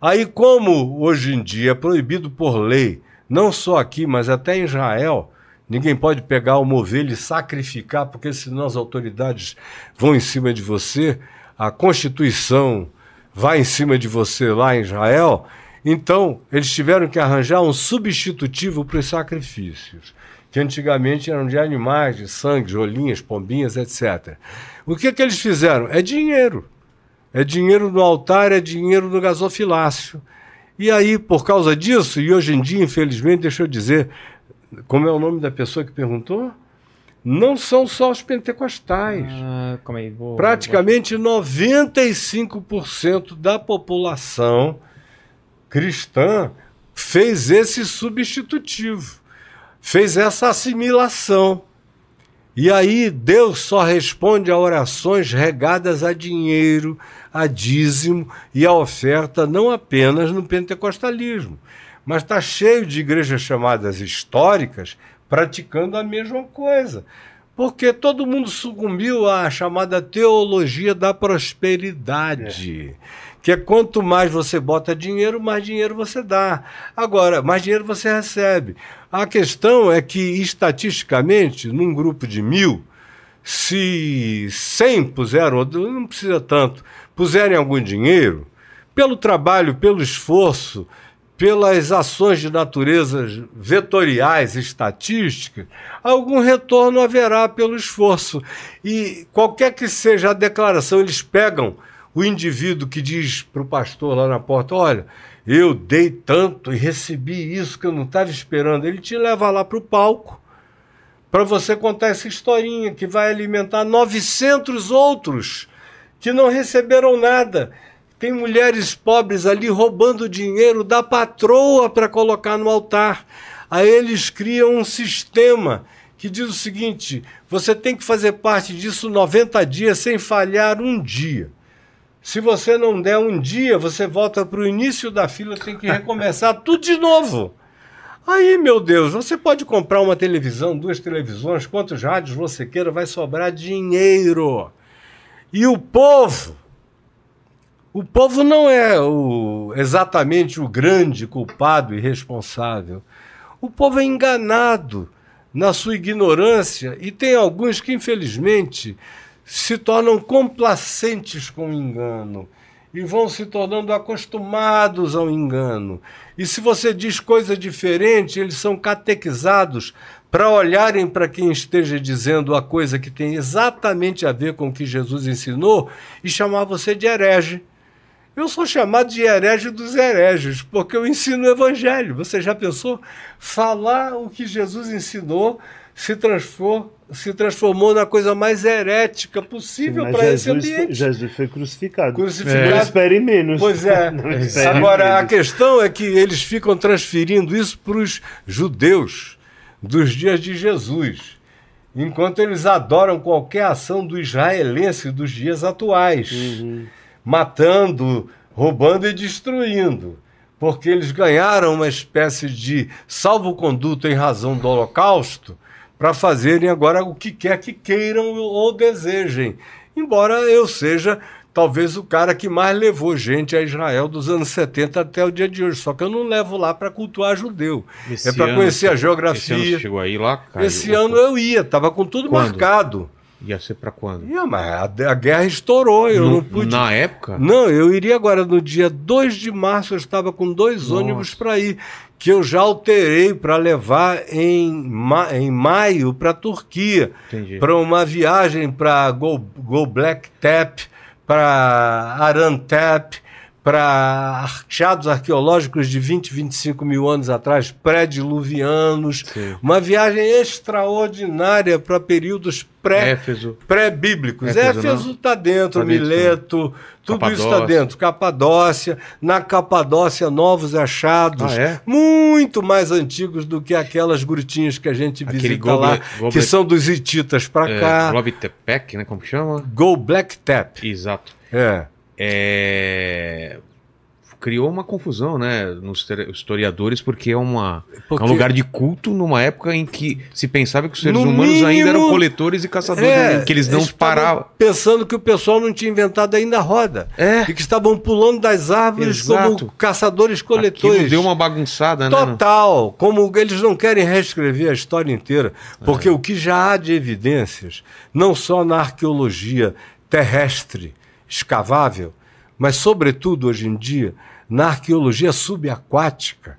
Aí, como hoje em dia é proibido por lei, não só aqui, mas até em Israel, ninguém pode pegar uma ovelha e sacrificar, porque senão as autoridades vão em cima de você a Constituição vai em cima de você lá em Israel, então eles tiveram que arranjar um substitutivo para os sacrifícios, que antigamente eram de animais, de sangue, de olhinhas, pombinhas, etc. O que, que eles fizeram? É dinheiro. É dinheiro no altar, é dinheiro no gasofilácio. E aí, por causa disso, e hoje em dia, infelizmente, deixa eu dizer, como é o nome da pessoa que perguntou? não são só os pentecostais. Ah, aí, vou, Praticamente vou... 95% da população cristã fez esse substitutivo, fez essa assimilação. E aí Deus só responde a orações regadas a dinheiro, a dízimo e a oferta, não apenas no pentecostalismo, mas está cheio de igrejas chamadas históricas praticando a mesma coisa. Porque todo mundo sucumbiu à chamada teologia da prosperidade. Que é quanto mais você bota dinheiro, mais dinheiro você dá. Agora, mais dinheiro você recebe. A questão é que, estatisticamente, num grupo de mil, se 100 puseram, não precisa tanto, puserem algum dinheiro, pelo trabalho, pelo esforço, pelas ações de natureza vetoriais, estatísticas, algum retorno haverá pelo esforço. E qualquer que seja a declaração, eles pegam o indivíduo que diz para o pastor lá na porta: Olha, eu dei tanto e recebi isso que eu não estava esperando. Ele te leva lá para o palco para você contar essa historinha que vai alimentar 900 outros que não receberam nada. Tem mulheres pobres ali roubando dinheiro da patroa para colocar no altar. Aí eles criam um sistema que diz o seguinte: você tem que fazer parte disso 90 dias sem falhar um dia. Se você não der um dia, você volta para o início da fila, tem que recomeçar tudo de novo. Aí, meu Deus, você pode comprar uma televisão, duas televisões, quantos rádios você queira, vai sobrar dinheiro. E o povo, o povo não é o, exatamente o grande culpado e responsável. O povo é enganado na sua ignorância e tem alguns que, infelizmente, se tornam complacentes com o engano e vão se tornando acostumados ao engano. E se você diz coisa diferente, eles são catequizados para olharem para quem esteja dizendo a coisa que tem exatamente a ver com o que Jesus ensinou e chamar você de herege. Eu sou chamado de herege dos hereges, porque eu ensino o evangelho. Você já pensou? Falar o que Jesus ensinou se transformou, se transformou na coisa mais herética possível para esse ambiente. Jesus foi crucificado. Crucificado. Não espere menos. Pois é. Agora, menos. a questão é que eles ficam transferindo isso para os judeus dos dias de Jesus, enquanto eles adoram qualquer ação do israelense dos dias atuais, Uhum. matando, roubando e destruindo. Porque eles ganharam uma espécie de salvo-conduto em razão do Holocausto para fazerem agora o que quer que queiram ou desejem. Embora eu seja talvez o cara que mais levou gente a Israel dos anos 70 até o dia de hoje. Só que eu não levo lá para cultuar judeu. Esse é para conhecer a geografia. Esse ano chegou aí lá, cara? Esse ano eu ia, tava com tudo Quando? marcado. Ia ser pra quando? Ia, mas a, a guerra estourou, eu No- não pude. Na época? Não, eu iria agora no dia 2 de março, eu estava com dois Nossa. ônibus para ir, que eu já alterei para levar em, ma em maio para a Turquia, para uma viagem para Go, Go Black Tap, para Arantep, para achados arqueológicos de 20, 25 mil anos atrás, pré-diluvianos. Uma viagem extraordinária para períodos pré-bíblicos. Éfeso, Éfeso não? está dentro, Tá dentro Mileto, tudo isso está dentro. Capadócia, na Capadócia, novos achados, Ah, é? muito mais antigos do que aquelas grutinhas que a gente Aquele visita lá, que são dos hititas para É, cá. Globitepec, né? Como chama? Go Black Tap. Exato. É. É, Criou uma confusão, né, nos histori- historiadores, porque é, uma, Porque- é um lugar de culto numa época em que se pensava que os seres No humanos ainda eram mínimo- coletores e caçadores, É, que eles não paravam. Pensando que o pessoal não tinha inventado ainda a roda. É. E que estavam pulando das árvores Exato. como caçadores-coletores. Aquilo deu uma bagunçada, né? Total, como eles não querem reescrever a história inteira, porque o que já há de evidências, não só na arqueologia terrestre, escavável, mas sobretudo hoje em dia na arqueologia subaquática.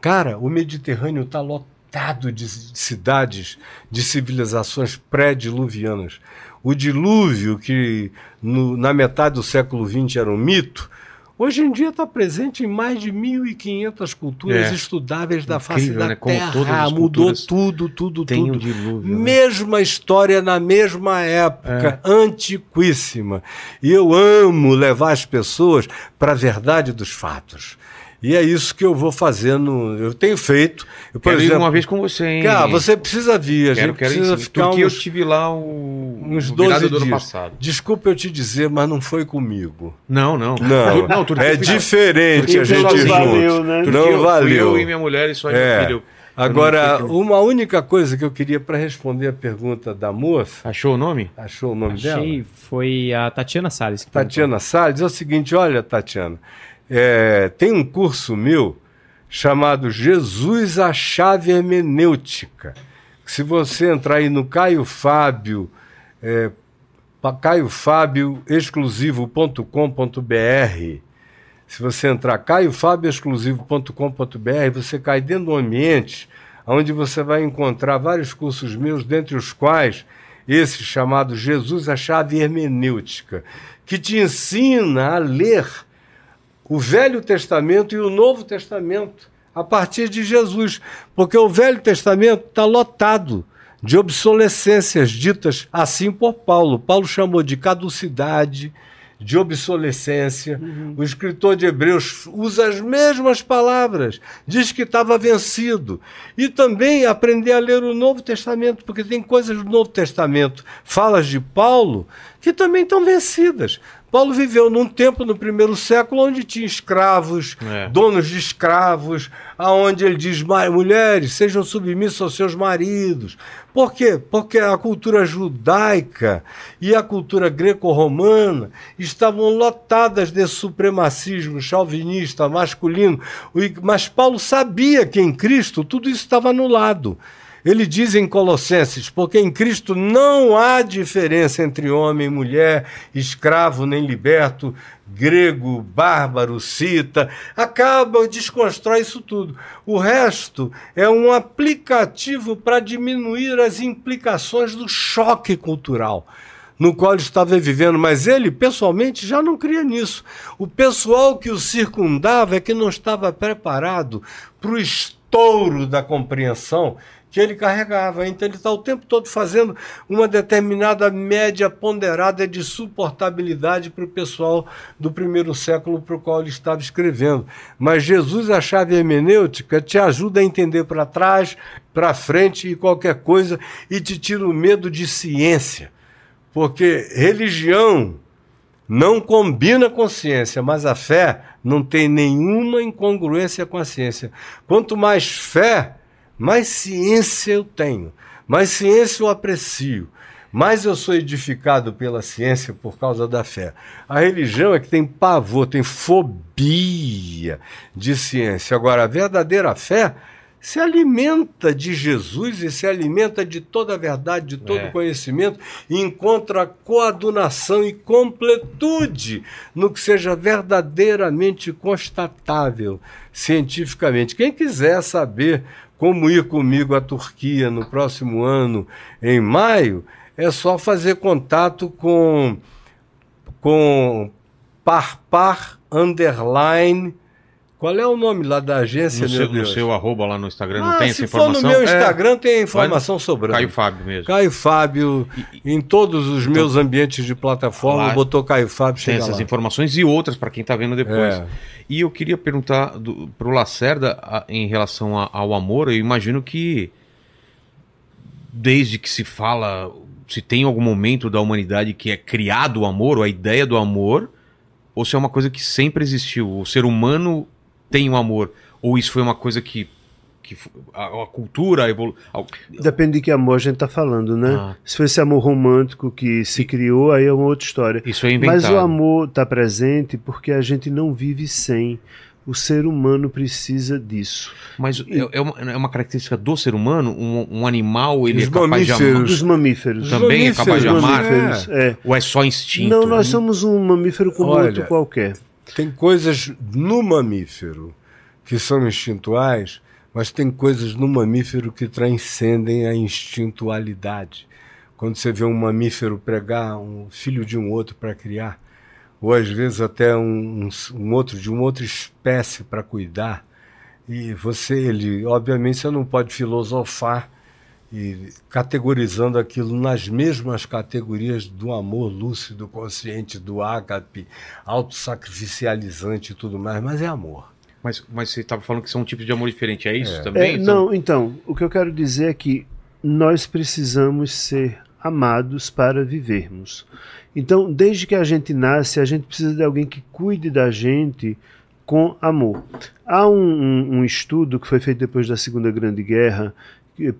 Cara, o Mediterrâneo está lotado de cidades, de civilizações pré-diluvianas. O dilúvio, que no- na metade do século XX era um mito, hoje em dia está presente em mais de 1.500 culturas É. estudáveis da face Incrível, da né? Terra. as Mudou tudo, tudo, Tem um tudo. dilúvio. né? Mesma história na mesma época, É. antiquíssima. E eu amo levar as pessoas para a verdade dos fatos. E é isso que eu vou fazendo, eu tenho feito. Eu, por Quero ir exemplo, uma vez com você, hein? Cara, você precisa vir, a quero, gente quero precisa ir. ficar Porque eu uns, tive lá o... uns o 12 virada do ano dias. passado. Desculpa eu te dizer, mas não foi comigo. Não, não. Não, Turquia é eu diferente Turquia a eu gente sozinho. valeu, junto. né? Turquia Não eu- valeu. Eu e minha mulher e só É. meu filho. Agora, Eu não uma única coisa que eu queria para responder a pergunta da moça, Achou o nome? achou o nome dela? Achei, foi a Tatiana Salles. que Tatiana Salles, é o seguinte, olha, Tatiana, é, tem um curso meu chamado Jesus a Chave Hermenêutica. Se você entrar aí no Caio Fábio, é, caiofábioexclusivo.com.br, se você entrar caiofábioexclusivo.com.br, você cai dentro de um ambiente onde você vai encontrar vários cursos meus, dentre os quais esse chamado Jesus a Chave Hermenêutica, que te ensina a ler o Velho Testamento e o Novo Testamento a partir de Jesus, porque o Velho Testamento está lotado de obsolescências ditas assim por Paulo. Paulo chamou de caducidade, de obsolescência. O escritor de Hebreus usa as mesmas palavras, diz que estava vencido. E também aprender a ler o Novo Testamento, porque tem coisas do Novo Testamento, falas de Paulo, que também estão vencidas. Paulo viveu num tempo no primeiro século onde tinha escravos, É. donos de escravos, aonde ele diz: "Ma- mulheres, sejam submissas aos seus maridos. Por quê? Porque a cultura judaica e a cultura greco-romana estavam lotadas desse supremacismo chauvinista, masculino. Mas Paulo sabia que em Cristo tudo isso estava anulado. Ele diz em Colossenses: porque em Cristo não há diferença entre homem e mulher, escravo nem liberto, grego, bárbaro, cita. Acaba, desconstrói isso tudo. O resto é um aplicativo para diminuir as implicações do choque cultural no qual ele estava vivendo, mas ele, pessoalmente, já não cria nisso. O pessoal que o circundava é que não estava preparado para o estouro da compreensão que ele carregava. Então ele está o tempo todo fazendo uma determinada média ponderada de suportabilidade para o pessoal do primeiro século para o qual ele estava escrevendo. Mas Jesus, a chave hermenêutica, te ajuda a entender para trás, para frente e qualquer coisa e te tira o medo de ciência. Porque religião não combina com ciência, mas a fé não tem nenhuma incongruência com a ciência. Quanto mais fé, mais ciência eu tenho, mais ciência eu aprecio, mais eu sou edificado pela ciência por causa da fé. A religião é que tem pavor, tem fobia de ciência. Agora, a verdadeira fé se alimenta de Jesus e se alimenta de toda a verdade, de todo É. o conhecimento e encontra coadunação e completude no que seja verdadeiramente constatável cientificamente. Quem quiser saber como ir comigo à Turquia no próximo ano, em maio, é só fazer contato com com Parpar Underline. Qual é o nome lá da agência, No meu seu, no Deus? seu arroba lá no Instagram não Ah, tem se essa for informação? no meu É, Instagram tem a informação sobrando. Caio Fábio mesmo. Caio Fábio, em todos os meus ambientes de plataforma, Lá botou Caio Fábio, Tem essas lá. informações e outras para quem tá vendo depois. É. E eu queria perguntar do, pro Lacerda a- em relação a- ao amor. Eu imagino que desde que se fala, se tem algum momento da humanidade que é criado o amor, ou a ideia do amor, ou se é uma coisa que sempre existiu. O ser humano tem o amor, ou isso foi uma coisa que, que a, a cultura a evolu... Depende de que amor a gente está falando, né? Ah. Se for esse amor romântico que se criou, aí é uma outra história. isso é inventado. Mas o amor está presente porque a gente não vive sem. O ser humano precisa disso. Mas é, é uma, é uma característica do ser humano? Um, um animal, ele Os é capaz de amar? mamíferos. Dos mamíferos. Também é capaz de Os amar? mamíferos, é. Ou é só instinto? Não, nós somos um mamífero como Olha, outro qualquer. Tem coisas no mamífero que são instintuais, mas tem coisas no mamífero que transcendem a instintualidade. Quando você vê um mamífero pregar um filho de um outro para criar, ou às vezes até um, um- outro de uma outra espécie para cuidar, e você, ele, obviamente, você não pode filosofar e categorizando aquilo nas mesmas categorias do amor lúcido, consciente, do ágape, autossacrificializante e tudo mais, mas é amor. Mas, mas você estava falando que são tipos de amor diferentes, é isso É. também? É, não, então, o que eu quero dizer é que nós precisamos ser amados para vivermos. Então, desde que a gente nasce, a gente precisa de alguém que cuide da gente com amor. Há um, um, um estudo que foi feito depois da Segunda Grande Guerra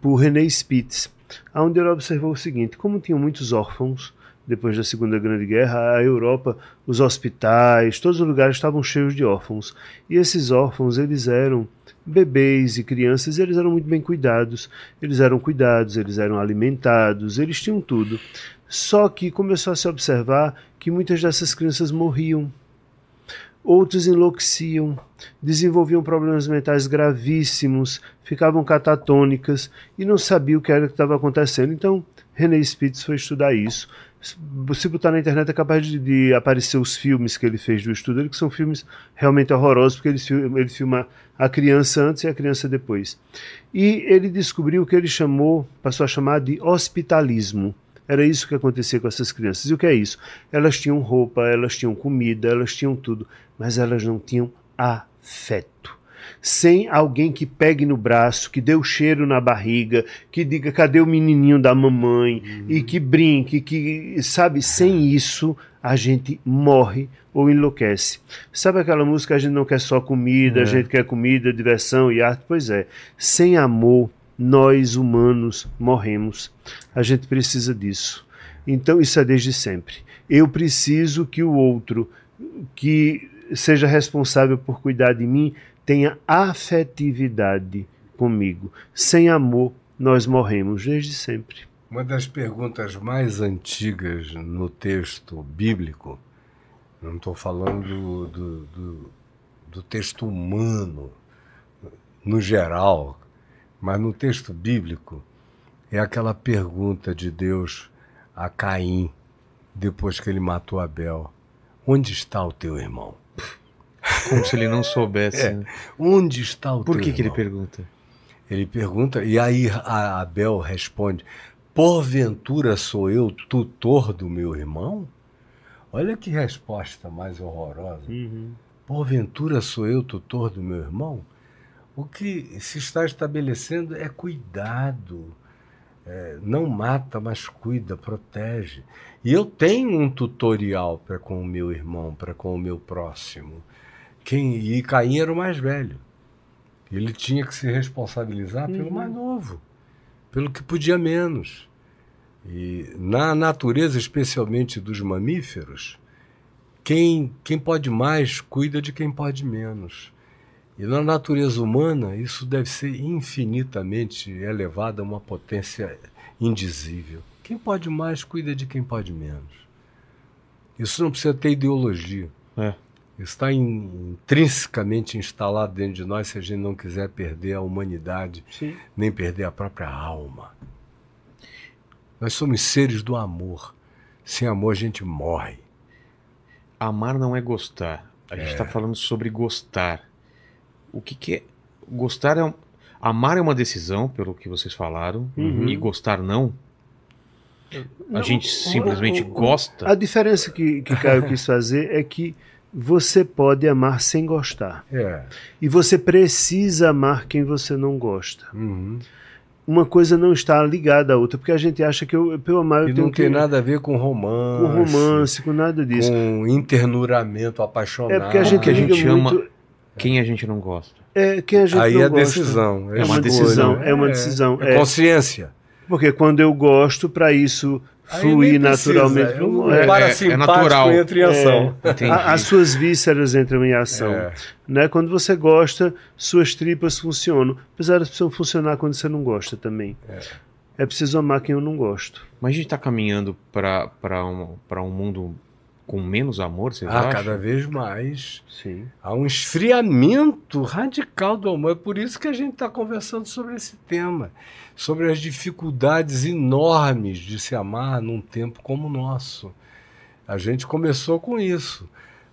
por René Spitz, onde ele observou o seguinte: como tinham muitos órfãos depois da Segunda Grande Guerra, a Europa, os hospitais, todos os lugares estavam cheios de órfãos. E esses órfãos, eles eram bebês e crianças, eles eram muito bem cuidados. Eles eram cuidados, eles eram alimentados, eles tinham tudo. Só que começou a se observar que muitas dessas crianças morriam. Outros enlouqueciam, desenvolviam problemas mentais gravíssimos, ficavam catatônicas e não sabiam o que era que estava acontecendo. Então, René Spitz foi estudar isso. Se botar na internet é capaz de, de aparecer os filmes que ele fez do estudo, dele, que são filmes realmente horrorosos, porque ele, ele filma a criança antes e a criança depois. E ele descobriu o que ele chamou, passou a chamar de hospitalismo. Era isso que acontecia com essas crianças. E o que é isso? Elas tinham roupa, elas tinham comida, elas tinham tudo, mas elas não tinham afeto. Sem alguém que pegue no braço, que dê o cheiro na barriga, que diga cadê o menininho da mamãe e que brinque, que sabe, sem isso a gente morre ou enlouquece. Sabe aquela música a gente não quer só comida, a gente quer comida, diversão e arte? Pois é, sem amor nós humanos morremos. A gente precisa disso. Então isso é desde sempre. Eu preciso que o outro que seja responsável por cuidar de mim tenha afetividade comigo. Sem amor nós morremos desde sempre. Uma das perguntas mais antigas no texto bíblico, não estou falando do, do, do, texto humano no geral, mas no texto bíblico, é aquela pergunta de Deus a Caim, depois que ele matou Abel: Onde está o teu irmão? Como se ele não soubesse. né? Onde está o Por teu que, que ele irmão? pergunta? Ele pergunta, e aí a Abel responde: Porventura sou eu tutor do meu irmão? Olha que resposta mais horrorosa. Porventura sou eu tutor do meu irmão? O que se está estabelecendo é cuidado. É, não mata, mas cuida, protege. E eu tenho um tutorial para com o meu irmão, para com o meu próximo. Quem, e Caim era o mais velho. Ele tinha que se responsabilizar pelo mais novo, pelo que podia menos. E na natureza, especialmente dos mamíferos, quem, quem pode mais cuida de quem pode menos. E na natureza humana, isso deve ser infinitamente elevado a uma potência indizível. Quem pode mais cuida de quem pode menos. Isso não precisa ter ideologia. É. Está in- intrinsecamente instalado dentro de nós se a gente não quiser perder a humanidade, Sim. nem perder a própria alma. Nós somos seres do amor. Sem amor a gente morre. Amar não é gostar. A gente está falando sobre gostar. O que, que é? Gostar é um... Amar é uma decisão, pelo que vocês falaram, e gostar não. A Não, gente o- simplesmente o- o- gosta. A diferença que, que Caio quis fazer é que você pode amar sem gostar. É. E você precisa amar quem você não gosta. Uhum. Uma coisa não está ligada à outra, porque a gente acha que eu, eu amar eu E tenho não tem que nada a ver com romance. com romance, com nada disso. Com internuramento apaixonado. É porque a gente que a gente muito. Quem a gente não gosta. É quem a gente Aí não é gosta. decisão. É uma escolha. decisão, é uma decisão, É, é. consciência. Porque quando eu gosto, para isso fluir naturalmente. é um não é. parasimpático natural. entra em ação. A- as suas vísceras entram em ação. É. Né? Quando você gosta, suas tripas funcionam. Apesar de precisam funcionar quando você não gosta também. É, preciso amar quem eu não gosto. Mas a gente está caminhando para um, pra um mundo com menos amor, vocês Ah, acham? cada vez mais. Sim. Há um esfriamento radical do amor. É por isso que a gente está conversando sobre esse tema. Sobre as dificuldades enormes de se amar num tempo como o nosso. A gente começou com isso.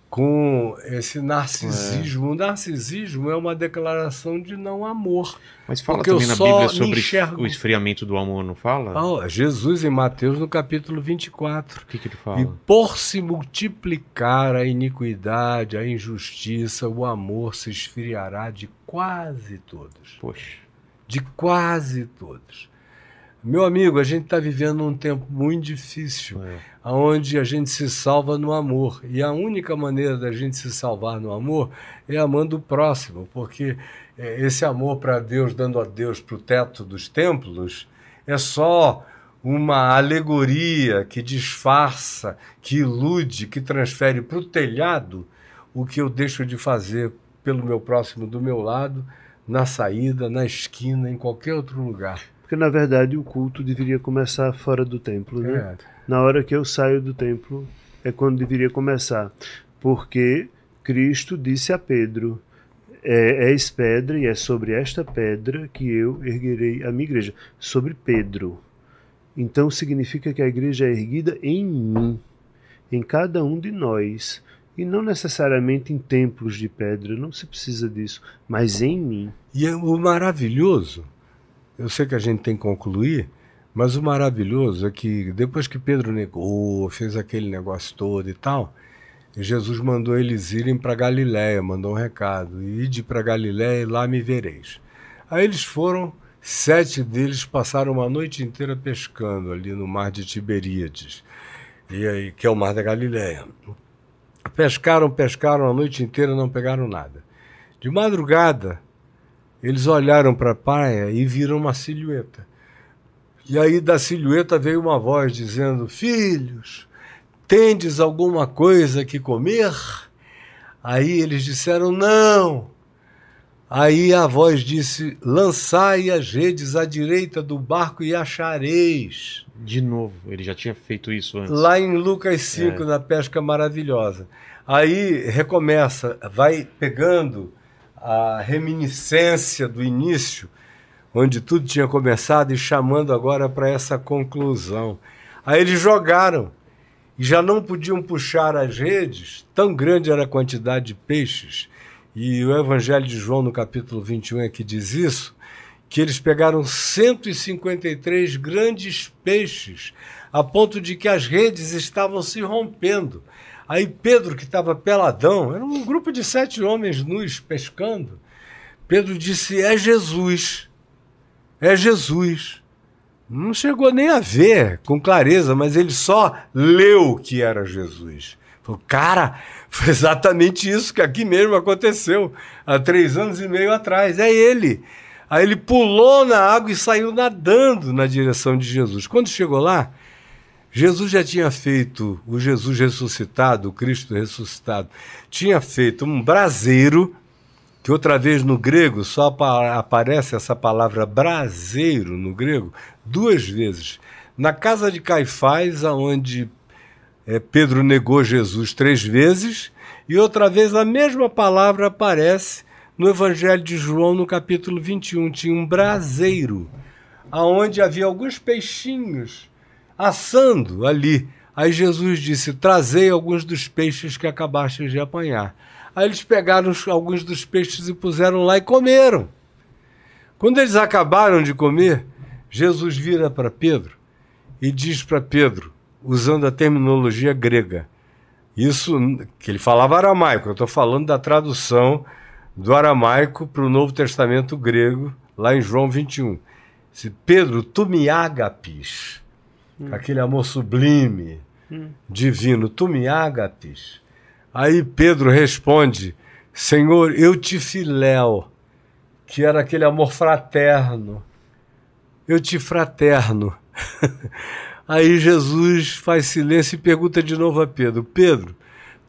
Com esse narcisismo. O narcisismo é uma declaração de não amor. Mas fala também na Bíblia sobre enxergo. o esfriamento do amor, não fala? Ah, Jesus em Mateus no capítulo 24. O que, que ele E fala? por se multiplicar a iniquidade, a injustiça, o amor se esfriará de quase todos. Poxa. De quase todos. Meu amigo, a gente está vivendo um tempo muito difícil, É. onde a gente se salva no amor. E a única maneira da gente se salvar no amor é amando o próximo, porque é, esse amor para Deus, dando a Deus para o teto dos templos, é só uma alegoria que disfarça, que ilude, que transfere para o telhado o que eu deixo de fazer pelo meu próximo do meu lado, na saída, na esquina, em qualquer outro lugar. Porque na verdade o culto deveria começar fora do templo, né? É. Na hora que eu saio do templo é quando deveria começar. Porque Cristo disse a Pedro: é, És pedra e é sobre esta pedra que eu erguerei a minha igreja. Sobre Pedro. Então significa que a igreja é erguida em mim, em cada um de nós. E não necessariamente em templos de pedra, não se precisa disso, mas em mim. E é o maravilhoso, eu sei que a gente tem que concluir, mas o maravilhoso é que depois que Pedro negou, fez aquele negócio todo e tal, Jesus mandou eles irem para Galiléia, mandou um recado, ide para Galiléia e lá me vereis. Aí eles foram, sete deles passaram uma noite inteira pescando ali no mar de Tiberíades, e aí, que é o mar da Galiléia. Pescaram, pescaram a noite inteira, não pegaram nada. De madrugada, eles olharam para a praia e viram uma silhueta. E aí da silhueta veio uma voz dizendo: Filhos, tendes alguma coisa que comer? Aí eles disseram: Não. Aí a voz disse: Lançai as redes à direita do barco e achareis. De novo, ele já tinha feito isso antes. Lá em Lucas 5, na pesca maravilhosa. Aí recomeça, vai pegando a reminiscência do início, onde tudo tinha começado, e chamando agora para essa conclusão. Aí eles jogaram e já não podiam puxar as redes, tão grande era a quantidade de peixes. E o Evangelho de João, no capítulo 21, é que diz isso, que eles pegaram 153 grandes peixes, a ponto de que as redes estavam se rompendo. Aí Pedro, que estava peladão, era um grupo de sete homens nus pescando. Pedro disse: É Jesus. É Jesus. Não chegou nem a ver com clareza, mas ele só leu que era Jesus. Falou, cara, foi exatamente isso que aqui mesmo aconteceu, há três anos e meio atrás. É ele. Aí ele pulou na água e saiu nadando na direção de Jesus. Quando chegou lá, Jesus já tinha feito, o Jesus ressuscitado, o Cristo ressuscitado, tinha feito um braseiro, que outra vez no grego só apa- aparece essa palavra braseiro no grego, duas vezes. Na casa de Caifás, aonde é, Pedro negou Jesus três vezes, e outra vez a mesma palavra aparece no Evangelho de João, no capítulo 21. Tinha um braseiro, aonde havia alguns peixinhos assando ali. Aí Jesus disse: Trazei alguns dos peixes que acabastes de apanhar. Aí eles pegaram alguns dos peixes e puseram lá e comeram. Quando eles acabaram de comer, Jesus vira para Pedro e diz para Pedro, usando a terminologia grega, isso que ele falava aramaico, eu estou falando da tradução do aramaico para o Novo Testamento grego, lá em João 21. Se Pedro, tu me agapis, aquele amor sublime, divino, tu me agapis. Aí Pedro responde, Senhor, eu te filéu, que era aquele amor fraterno. Eu te fraterno. Aí Jesus faz silêncio e pergunta de novo a Pedro: Pedro,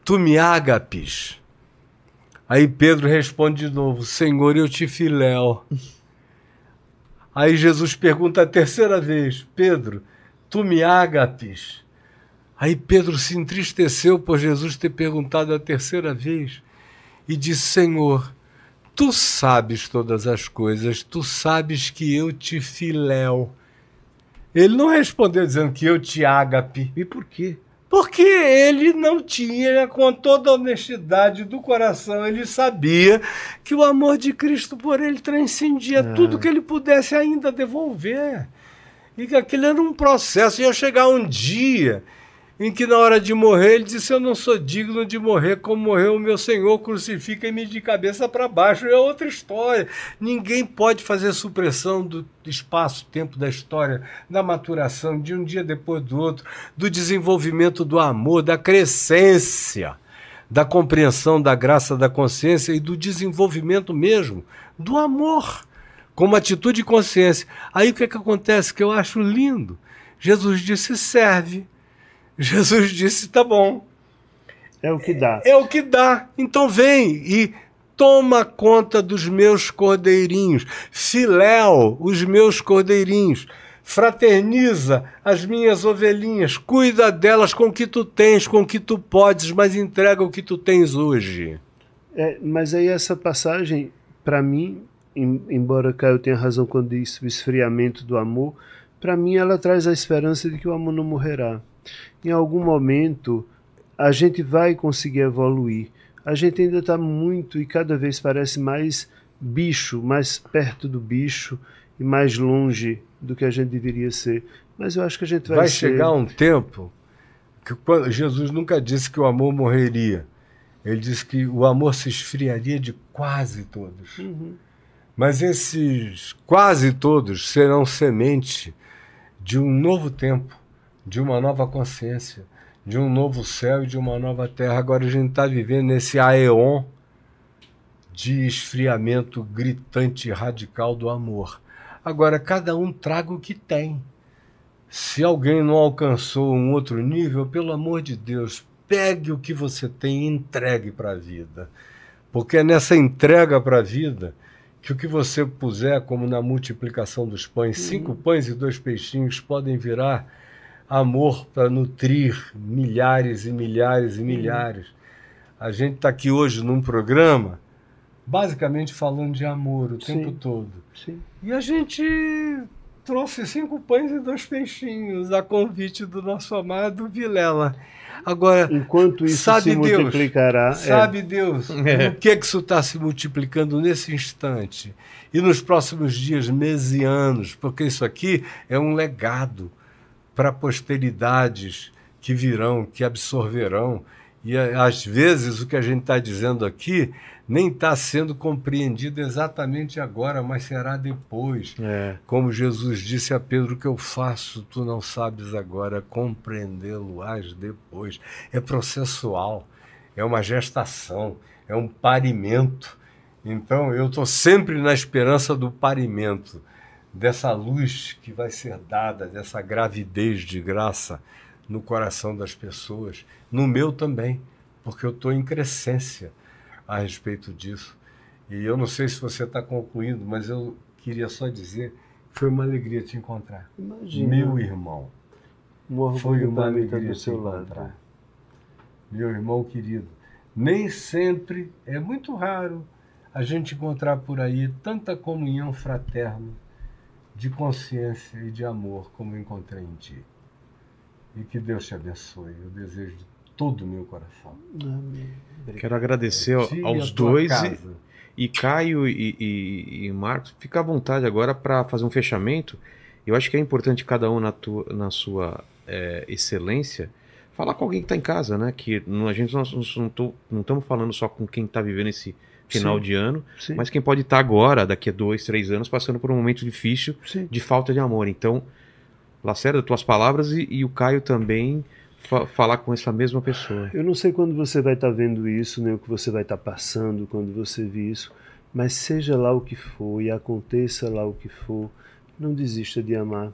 tu me agapis? Aí Pedro responde de novo: Senhor, eu te filéu. Aí Jesus pergunta a terceira vez: Pedro, tu me agapis? Aí Pedro se entristeceu por Jesus ter perguntado a terceira vez e disse: Senhor, tu sabes todas as coisas, tu sabes que eu te filéu. Ele não respondeu dizendo que eu te ágape. E por quê? Porque ele não tinha, com toda a honestidade do coração, ele sabia que o amor de Cristo por ele transcendia tudo que ele pudesse ainda devolver. E que aquilo era um processo, ia chegar um dia em que na hora de morrer ele disse: Eu não sou digno de morrer como morreu o meu Senhor, crucifica-me de cabeça para baixo. É outra história. Ninguém pode fazer supressão do espaço-tempo da história, da maturação, de um dia depois do outro, do desenvolvimento do amor, da crescência, da compreensão da graça da consciência e do desenvolvimento mesmo do amor, como atitude e consciência. Aí o que, é que acontece? Que eu acho lindo. Jesus disse: serve Jesus disse: tá bom. É o que dá. É, é o que dá. Então vem e toma conta dos meus cordeirinhos. Filéu, os meus cordeirinhos. Fraterniza as minhas ovelhinhas. Cuida delas com o que tu tens, com o que tu podes, mas entrega o que tu tens hoje. É, mas aí essa passagem, para mim, embora Caio tenha razão quando diz o esfriamento do amor, para mim ela traz a esperança de que o amor não morrerá em algum momento a gente vai conseguir evoluir. A gente ainda está muito e cada vez parece mais bicho, mais perto do bicho e mais longe do que a gente deveria ser. Mas eu acho que a gente vai, vai ser... chegar um tempo que quando, Jesus nunca disse que o amor morreria. Ele disse que o amor se esfriaria de quase todos. Uhum. Mas esses quase todos serão semente de um novo tempo de uma nova consciência, de um novo céu e de uma nova terra. Agora a gente está vivendo nesse aeon de esfriamento gritante e radical do amor. Agora, cada um traga o que tem. Se alguém não alcançou um outro nível, pelo amor de Deus, pegue o que você tem e entregue para a vida. Porque é nessa entrega para a vida que o que você puser, como na multiplicação dos pães, uhum. cinco pães e dois peixinhos podem virar amor para nutrir milhares e milhares e milhares. A gente está aqui hoje num programa basicamente falando de amor o Sim. tempo todo. Sim. E a gente trouxe cinco pães e dois peixinhos a convite do nosso amado Vilela. Agora, enquanto isso sabe se Deus, multiplicará, é. sabe é. Deus, é. o que é que isso está se multiplicando nesse instante e nos próximos dias, meses e anos, porque isso aqui é um legado para posteridades que virão, que absorverão. E às vezes o que a gente está dizendo aqui nem está sendo compreendido exatamente agora, mas será depois. É. Como Jesus disse a Pedro: que eu faço, tu não sabes agora, compreendê-lo-ás depois. É processual, é uma gestação, é um parimento. Então eu estou sempre na esperança do parimento dessa luz que vai ser dada, dessa gravidez de graça no coração das pessoas, no meu também, porque eu estou em crescência a respeito disso. E eu não sei se você está concluindo, mas eu queria só dizer que foi uma alegria te encontrar. Imagina. Meu irmão. foi uma alegria te encontrar. Lado. Meu irmão querido. Nem sempre, é muito raro a gente encontrar por aí tanta comunhão fraterna de consciência e de amor como encontrei em ti. E que Deus te abençoe. Eu desejo de todo o meu coração. Amém. Quero agradecer aos dois. E, e, Caio e, e, e, Marcos, fica à vontade agora para fazer um fechamento. Eu acho que é importante cada um na, tua, na sua é, excelência falar com alguém que está em casa, né? Que a gente não estamos falando só com quem está vivendo esse final sim, de ano, sim. mas quem pode estar agora, daqui a dois, três anos, passando por um momento difícil sim. de falta de amor. Então, Lacerda, tuas palavras e, e o Caio também fa falar com essa mesma pessoa. Eu não sei quando você vai estar vendo isso, nem o que você vai estar passando quando você vê isso, mas seja lá o que for e aconteça lá o que for, não desista de amar.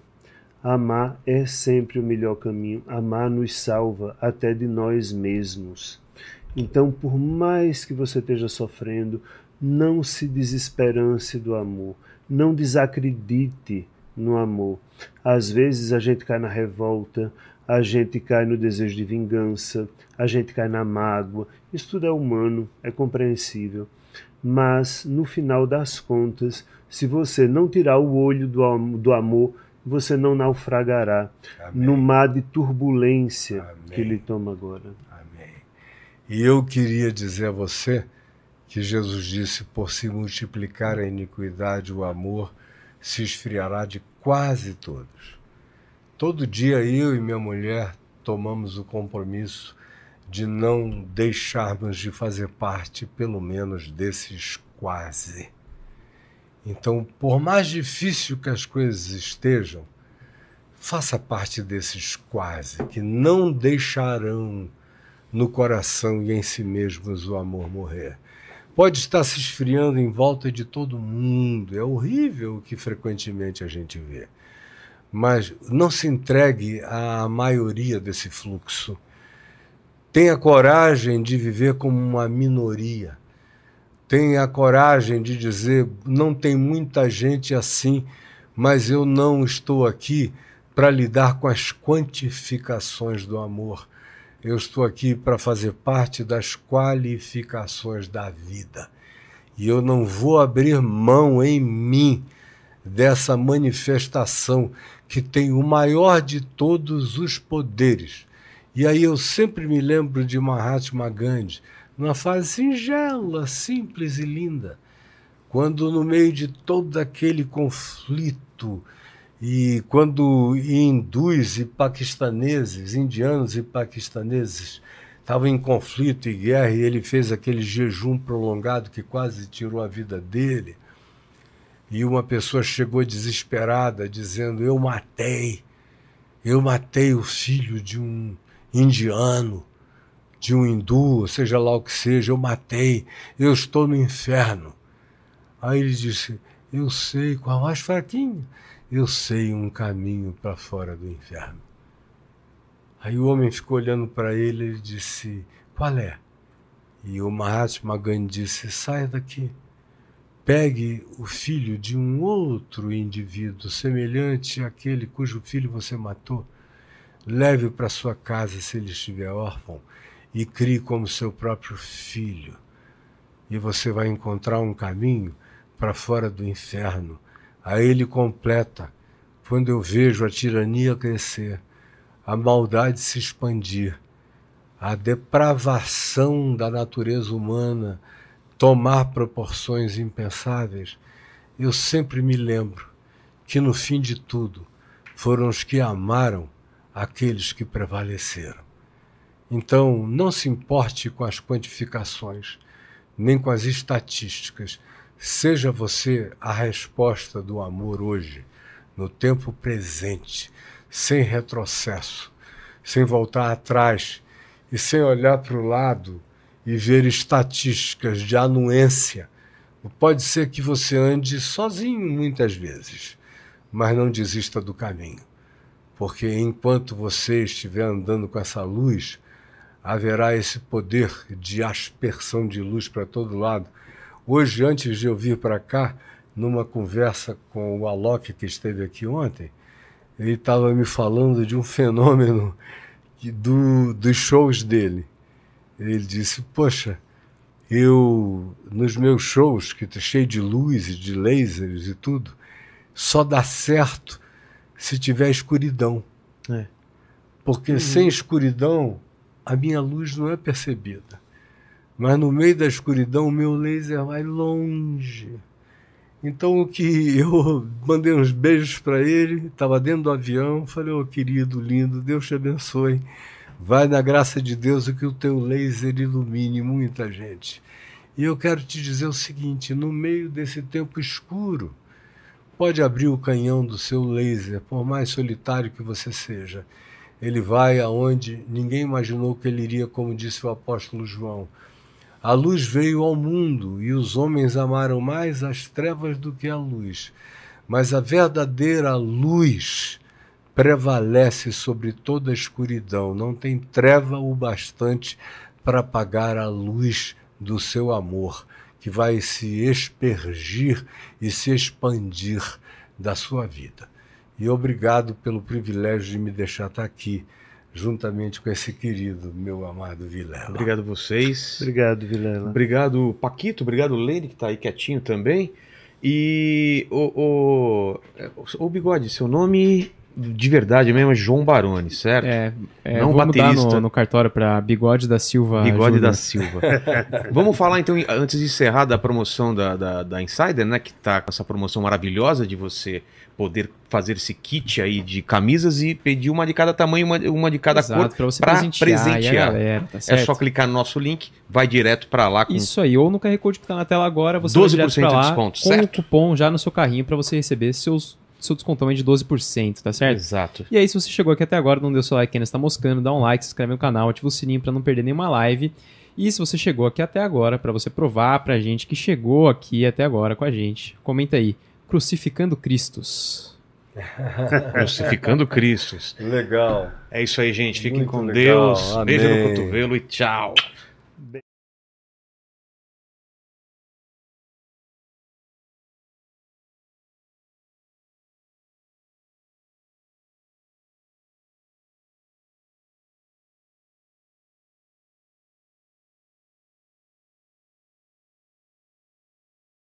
Amar é sempre o melhor caminho. Amar nos salva até de nós mesmos. Então, por mais que você esteja sofrendo, não se desesperance do amor, não desacredite no amor. Às vezes a gente cai na revolta, a gente cai no desejo de vingança, a gente cai na mágoa. Isso tudo é humano, é compreensível. Mas, no final das contas, se você não tirar o olho do, do amor, você não naufragará Amém. no mar de turbulência Amém. que ele toma agora. E eu queria dizer a você que Jesus disse: por se multiplicar a iniquidade, o amor se esfriará de quase todos. Todo dia eu e minha mulher tomamos o compromisso de não deixarmos de fazer parte, pelo menos, desses quase. Então, por mais difícil que as coisas estejam, faça parte desses quase, que não deixarão no coração e em si mesmos o amor morrer. Pode estar se esfriando em volta de todo mundo, é horrível o que frequentemente a gente vê. Mas não se entregue à maioria desse fluxo. Tenha coragem de viver como uma minoria tenha coragem de dizer: não tem muita gente assim, mas eu não estou aqui para lidar com as quantificações do amor. Eu estou aqui para fazer parte das qualificações da vida. E eu não vou abrir mão em mim dessa manifestação que tem o maior de todos os poderes. E aí eu sempre me lembro de Mahatma Gandhi, numa fase singela, simples e linda, quando no meio de todo aquele conflito e quando hindus e paquistaneses, indianos e paquistaneses estavam em conflito e guerra e ele fez aquele jejum prolongado que quase tirou a vida dele. E uma pessoa chegou desesperada dizendo: Eu matei, eu matei o filho de um indiano de um hindu, seja lá o que seja, eu matei, eu estou no inferno. Aí ele disse: Eu sei, com a voz fraquinha, eu sei um caminho para fora do inferno. Aí o homem ficou olhando para ele e disse: Qual é? E o Mahatma Gandhi disse: Saia daqui. Pegue o filho de um outro indivíduo semelhante àquele cujo filho você matou. Leve-o para sua casa se ele estiver órfão e crie como seu próprio filho. E você vai encontrar um caminho para fora do inferno. Aí ele completa: quando eu vejo a tirania crescer, a maldade se expandir, a depravação da natureza humana tomar proporções impensáveis, eu sempre me lembro que no fim de tudo foram os que amaram aqueles que prevaleceram. Então, não se importe com as quantificações, nem com as estatísticas. Seja você a resposta do amor hoje, no tempo presente, sem retrocesso, sem voltar atrás e sem olhar para o lado e ver estatísticas de anuência. Pode ser que você ande sozinho muitas vezes, mas não desista do caminho, porque enquanto você estiver andando com essa luz, haverá esse poder de aspersão de luz para todo lado. Hoje, antes de eu vir para cá, numa conversa com o Alok, que esteve aqui ontem, ele estava me falando de um fenômeno do, dos shows dele. Ele disse: Poxa, eu, nos meus shows, que está cheio de luz e de lasers e tudo, só dá certo se tiver escuridão. É. Porque uhum. sem escuridão a minha luz não é percebida. Mas no meio da escuridão, o meu laser vai longe. Então, o que eu mandei uns beijos para ele, estava dentro do avião, falei: Ô oh, querido, lindo, Deus te abençoe. Vai na graça de Deus o que o teu laser ilumine muita gente. E eu quero te dizer o seguinte: no meio desse tempo escuro, pode abrir o canhão do seu laser, por mais solitário que você seja ele vai aonde ninguém imaginou que ele iria, como disse o apóstolo João. A luz veio ao mundo e os homens amaram mais as trevas do que a luz. Mas a verdadeira luz prevalece sobre toda a escuridão. Não tem treva o bastante para apagar a luz do seu amor, que vai se espergir e se expandir da sua vida. E obrigado pelo privilégio de me deixar estar aqui, juntamente com esse querido, meu amado Vilela. Obrigado a vocês. Obrigado, Vilela. Obrigado, Paquito. Obrigado, Lene, que está aí quietinho também. E o, o, o Bigode, seu nome de verdade mesmo é João Baroni, certo? É, é Não vou baterista. no, no cartório pra Bigode da Silva. Bigode Júnior. da Silva. Vamos falar então, antes de encerrar, da promoção da, da, da Insider, né? Que tá com essa promoção maravilhosa de você poder fazer esse kit aí de camisas e pedir uma de cada tamanho, uma, uma de cada Exato, cor. pra presentear, presentear. galera, tá É só clicar no nosso link, vai direto pra lá Isso aí, ou no QR Code que tá na tela agora, você 12% vai direto pra de lá desconto, com certo? o cupom já no seu carrinho pra você receber seus, seu descontão aí de 12%, tá certo? Exato. E aí, se você chegou aqui até agora, não deu seu like ainda, está moscando, dá um like, se inscreve no canal, ativa o sininho pra não perder nenhuma live. E se você chegou aqui até agora, pra você provar pra gente que chegou aqui até agora com a gente, comenta aí, crucificando Cristos. Crucificando Cristo. Legal. É isso aí, gente. Fiquem Muito com legal. Deus. Beijo no Amém. cotovelo e tchau.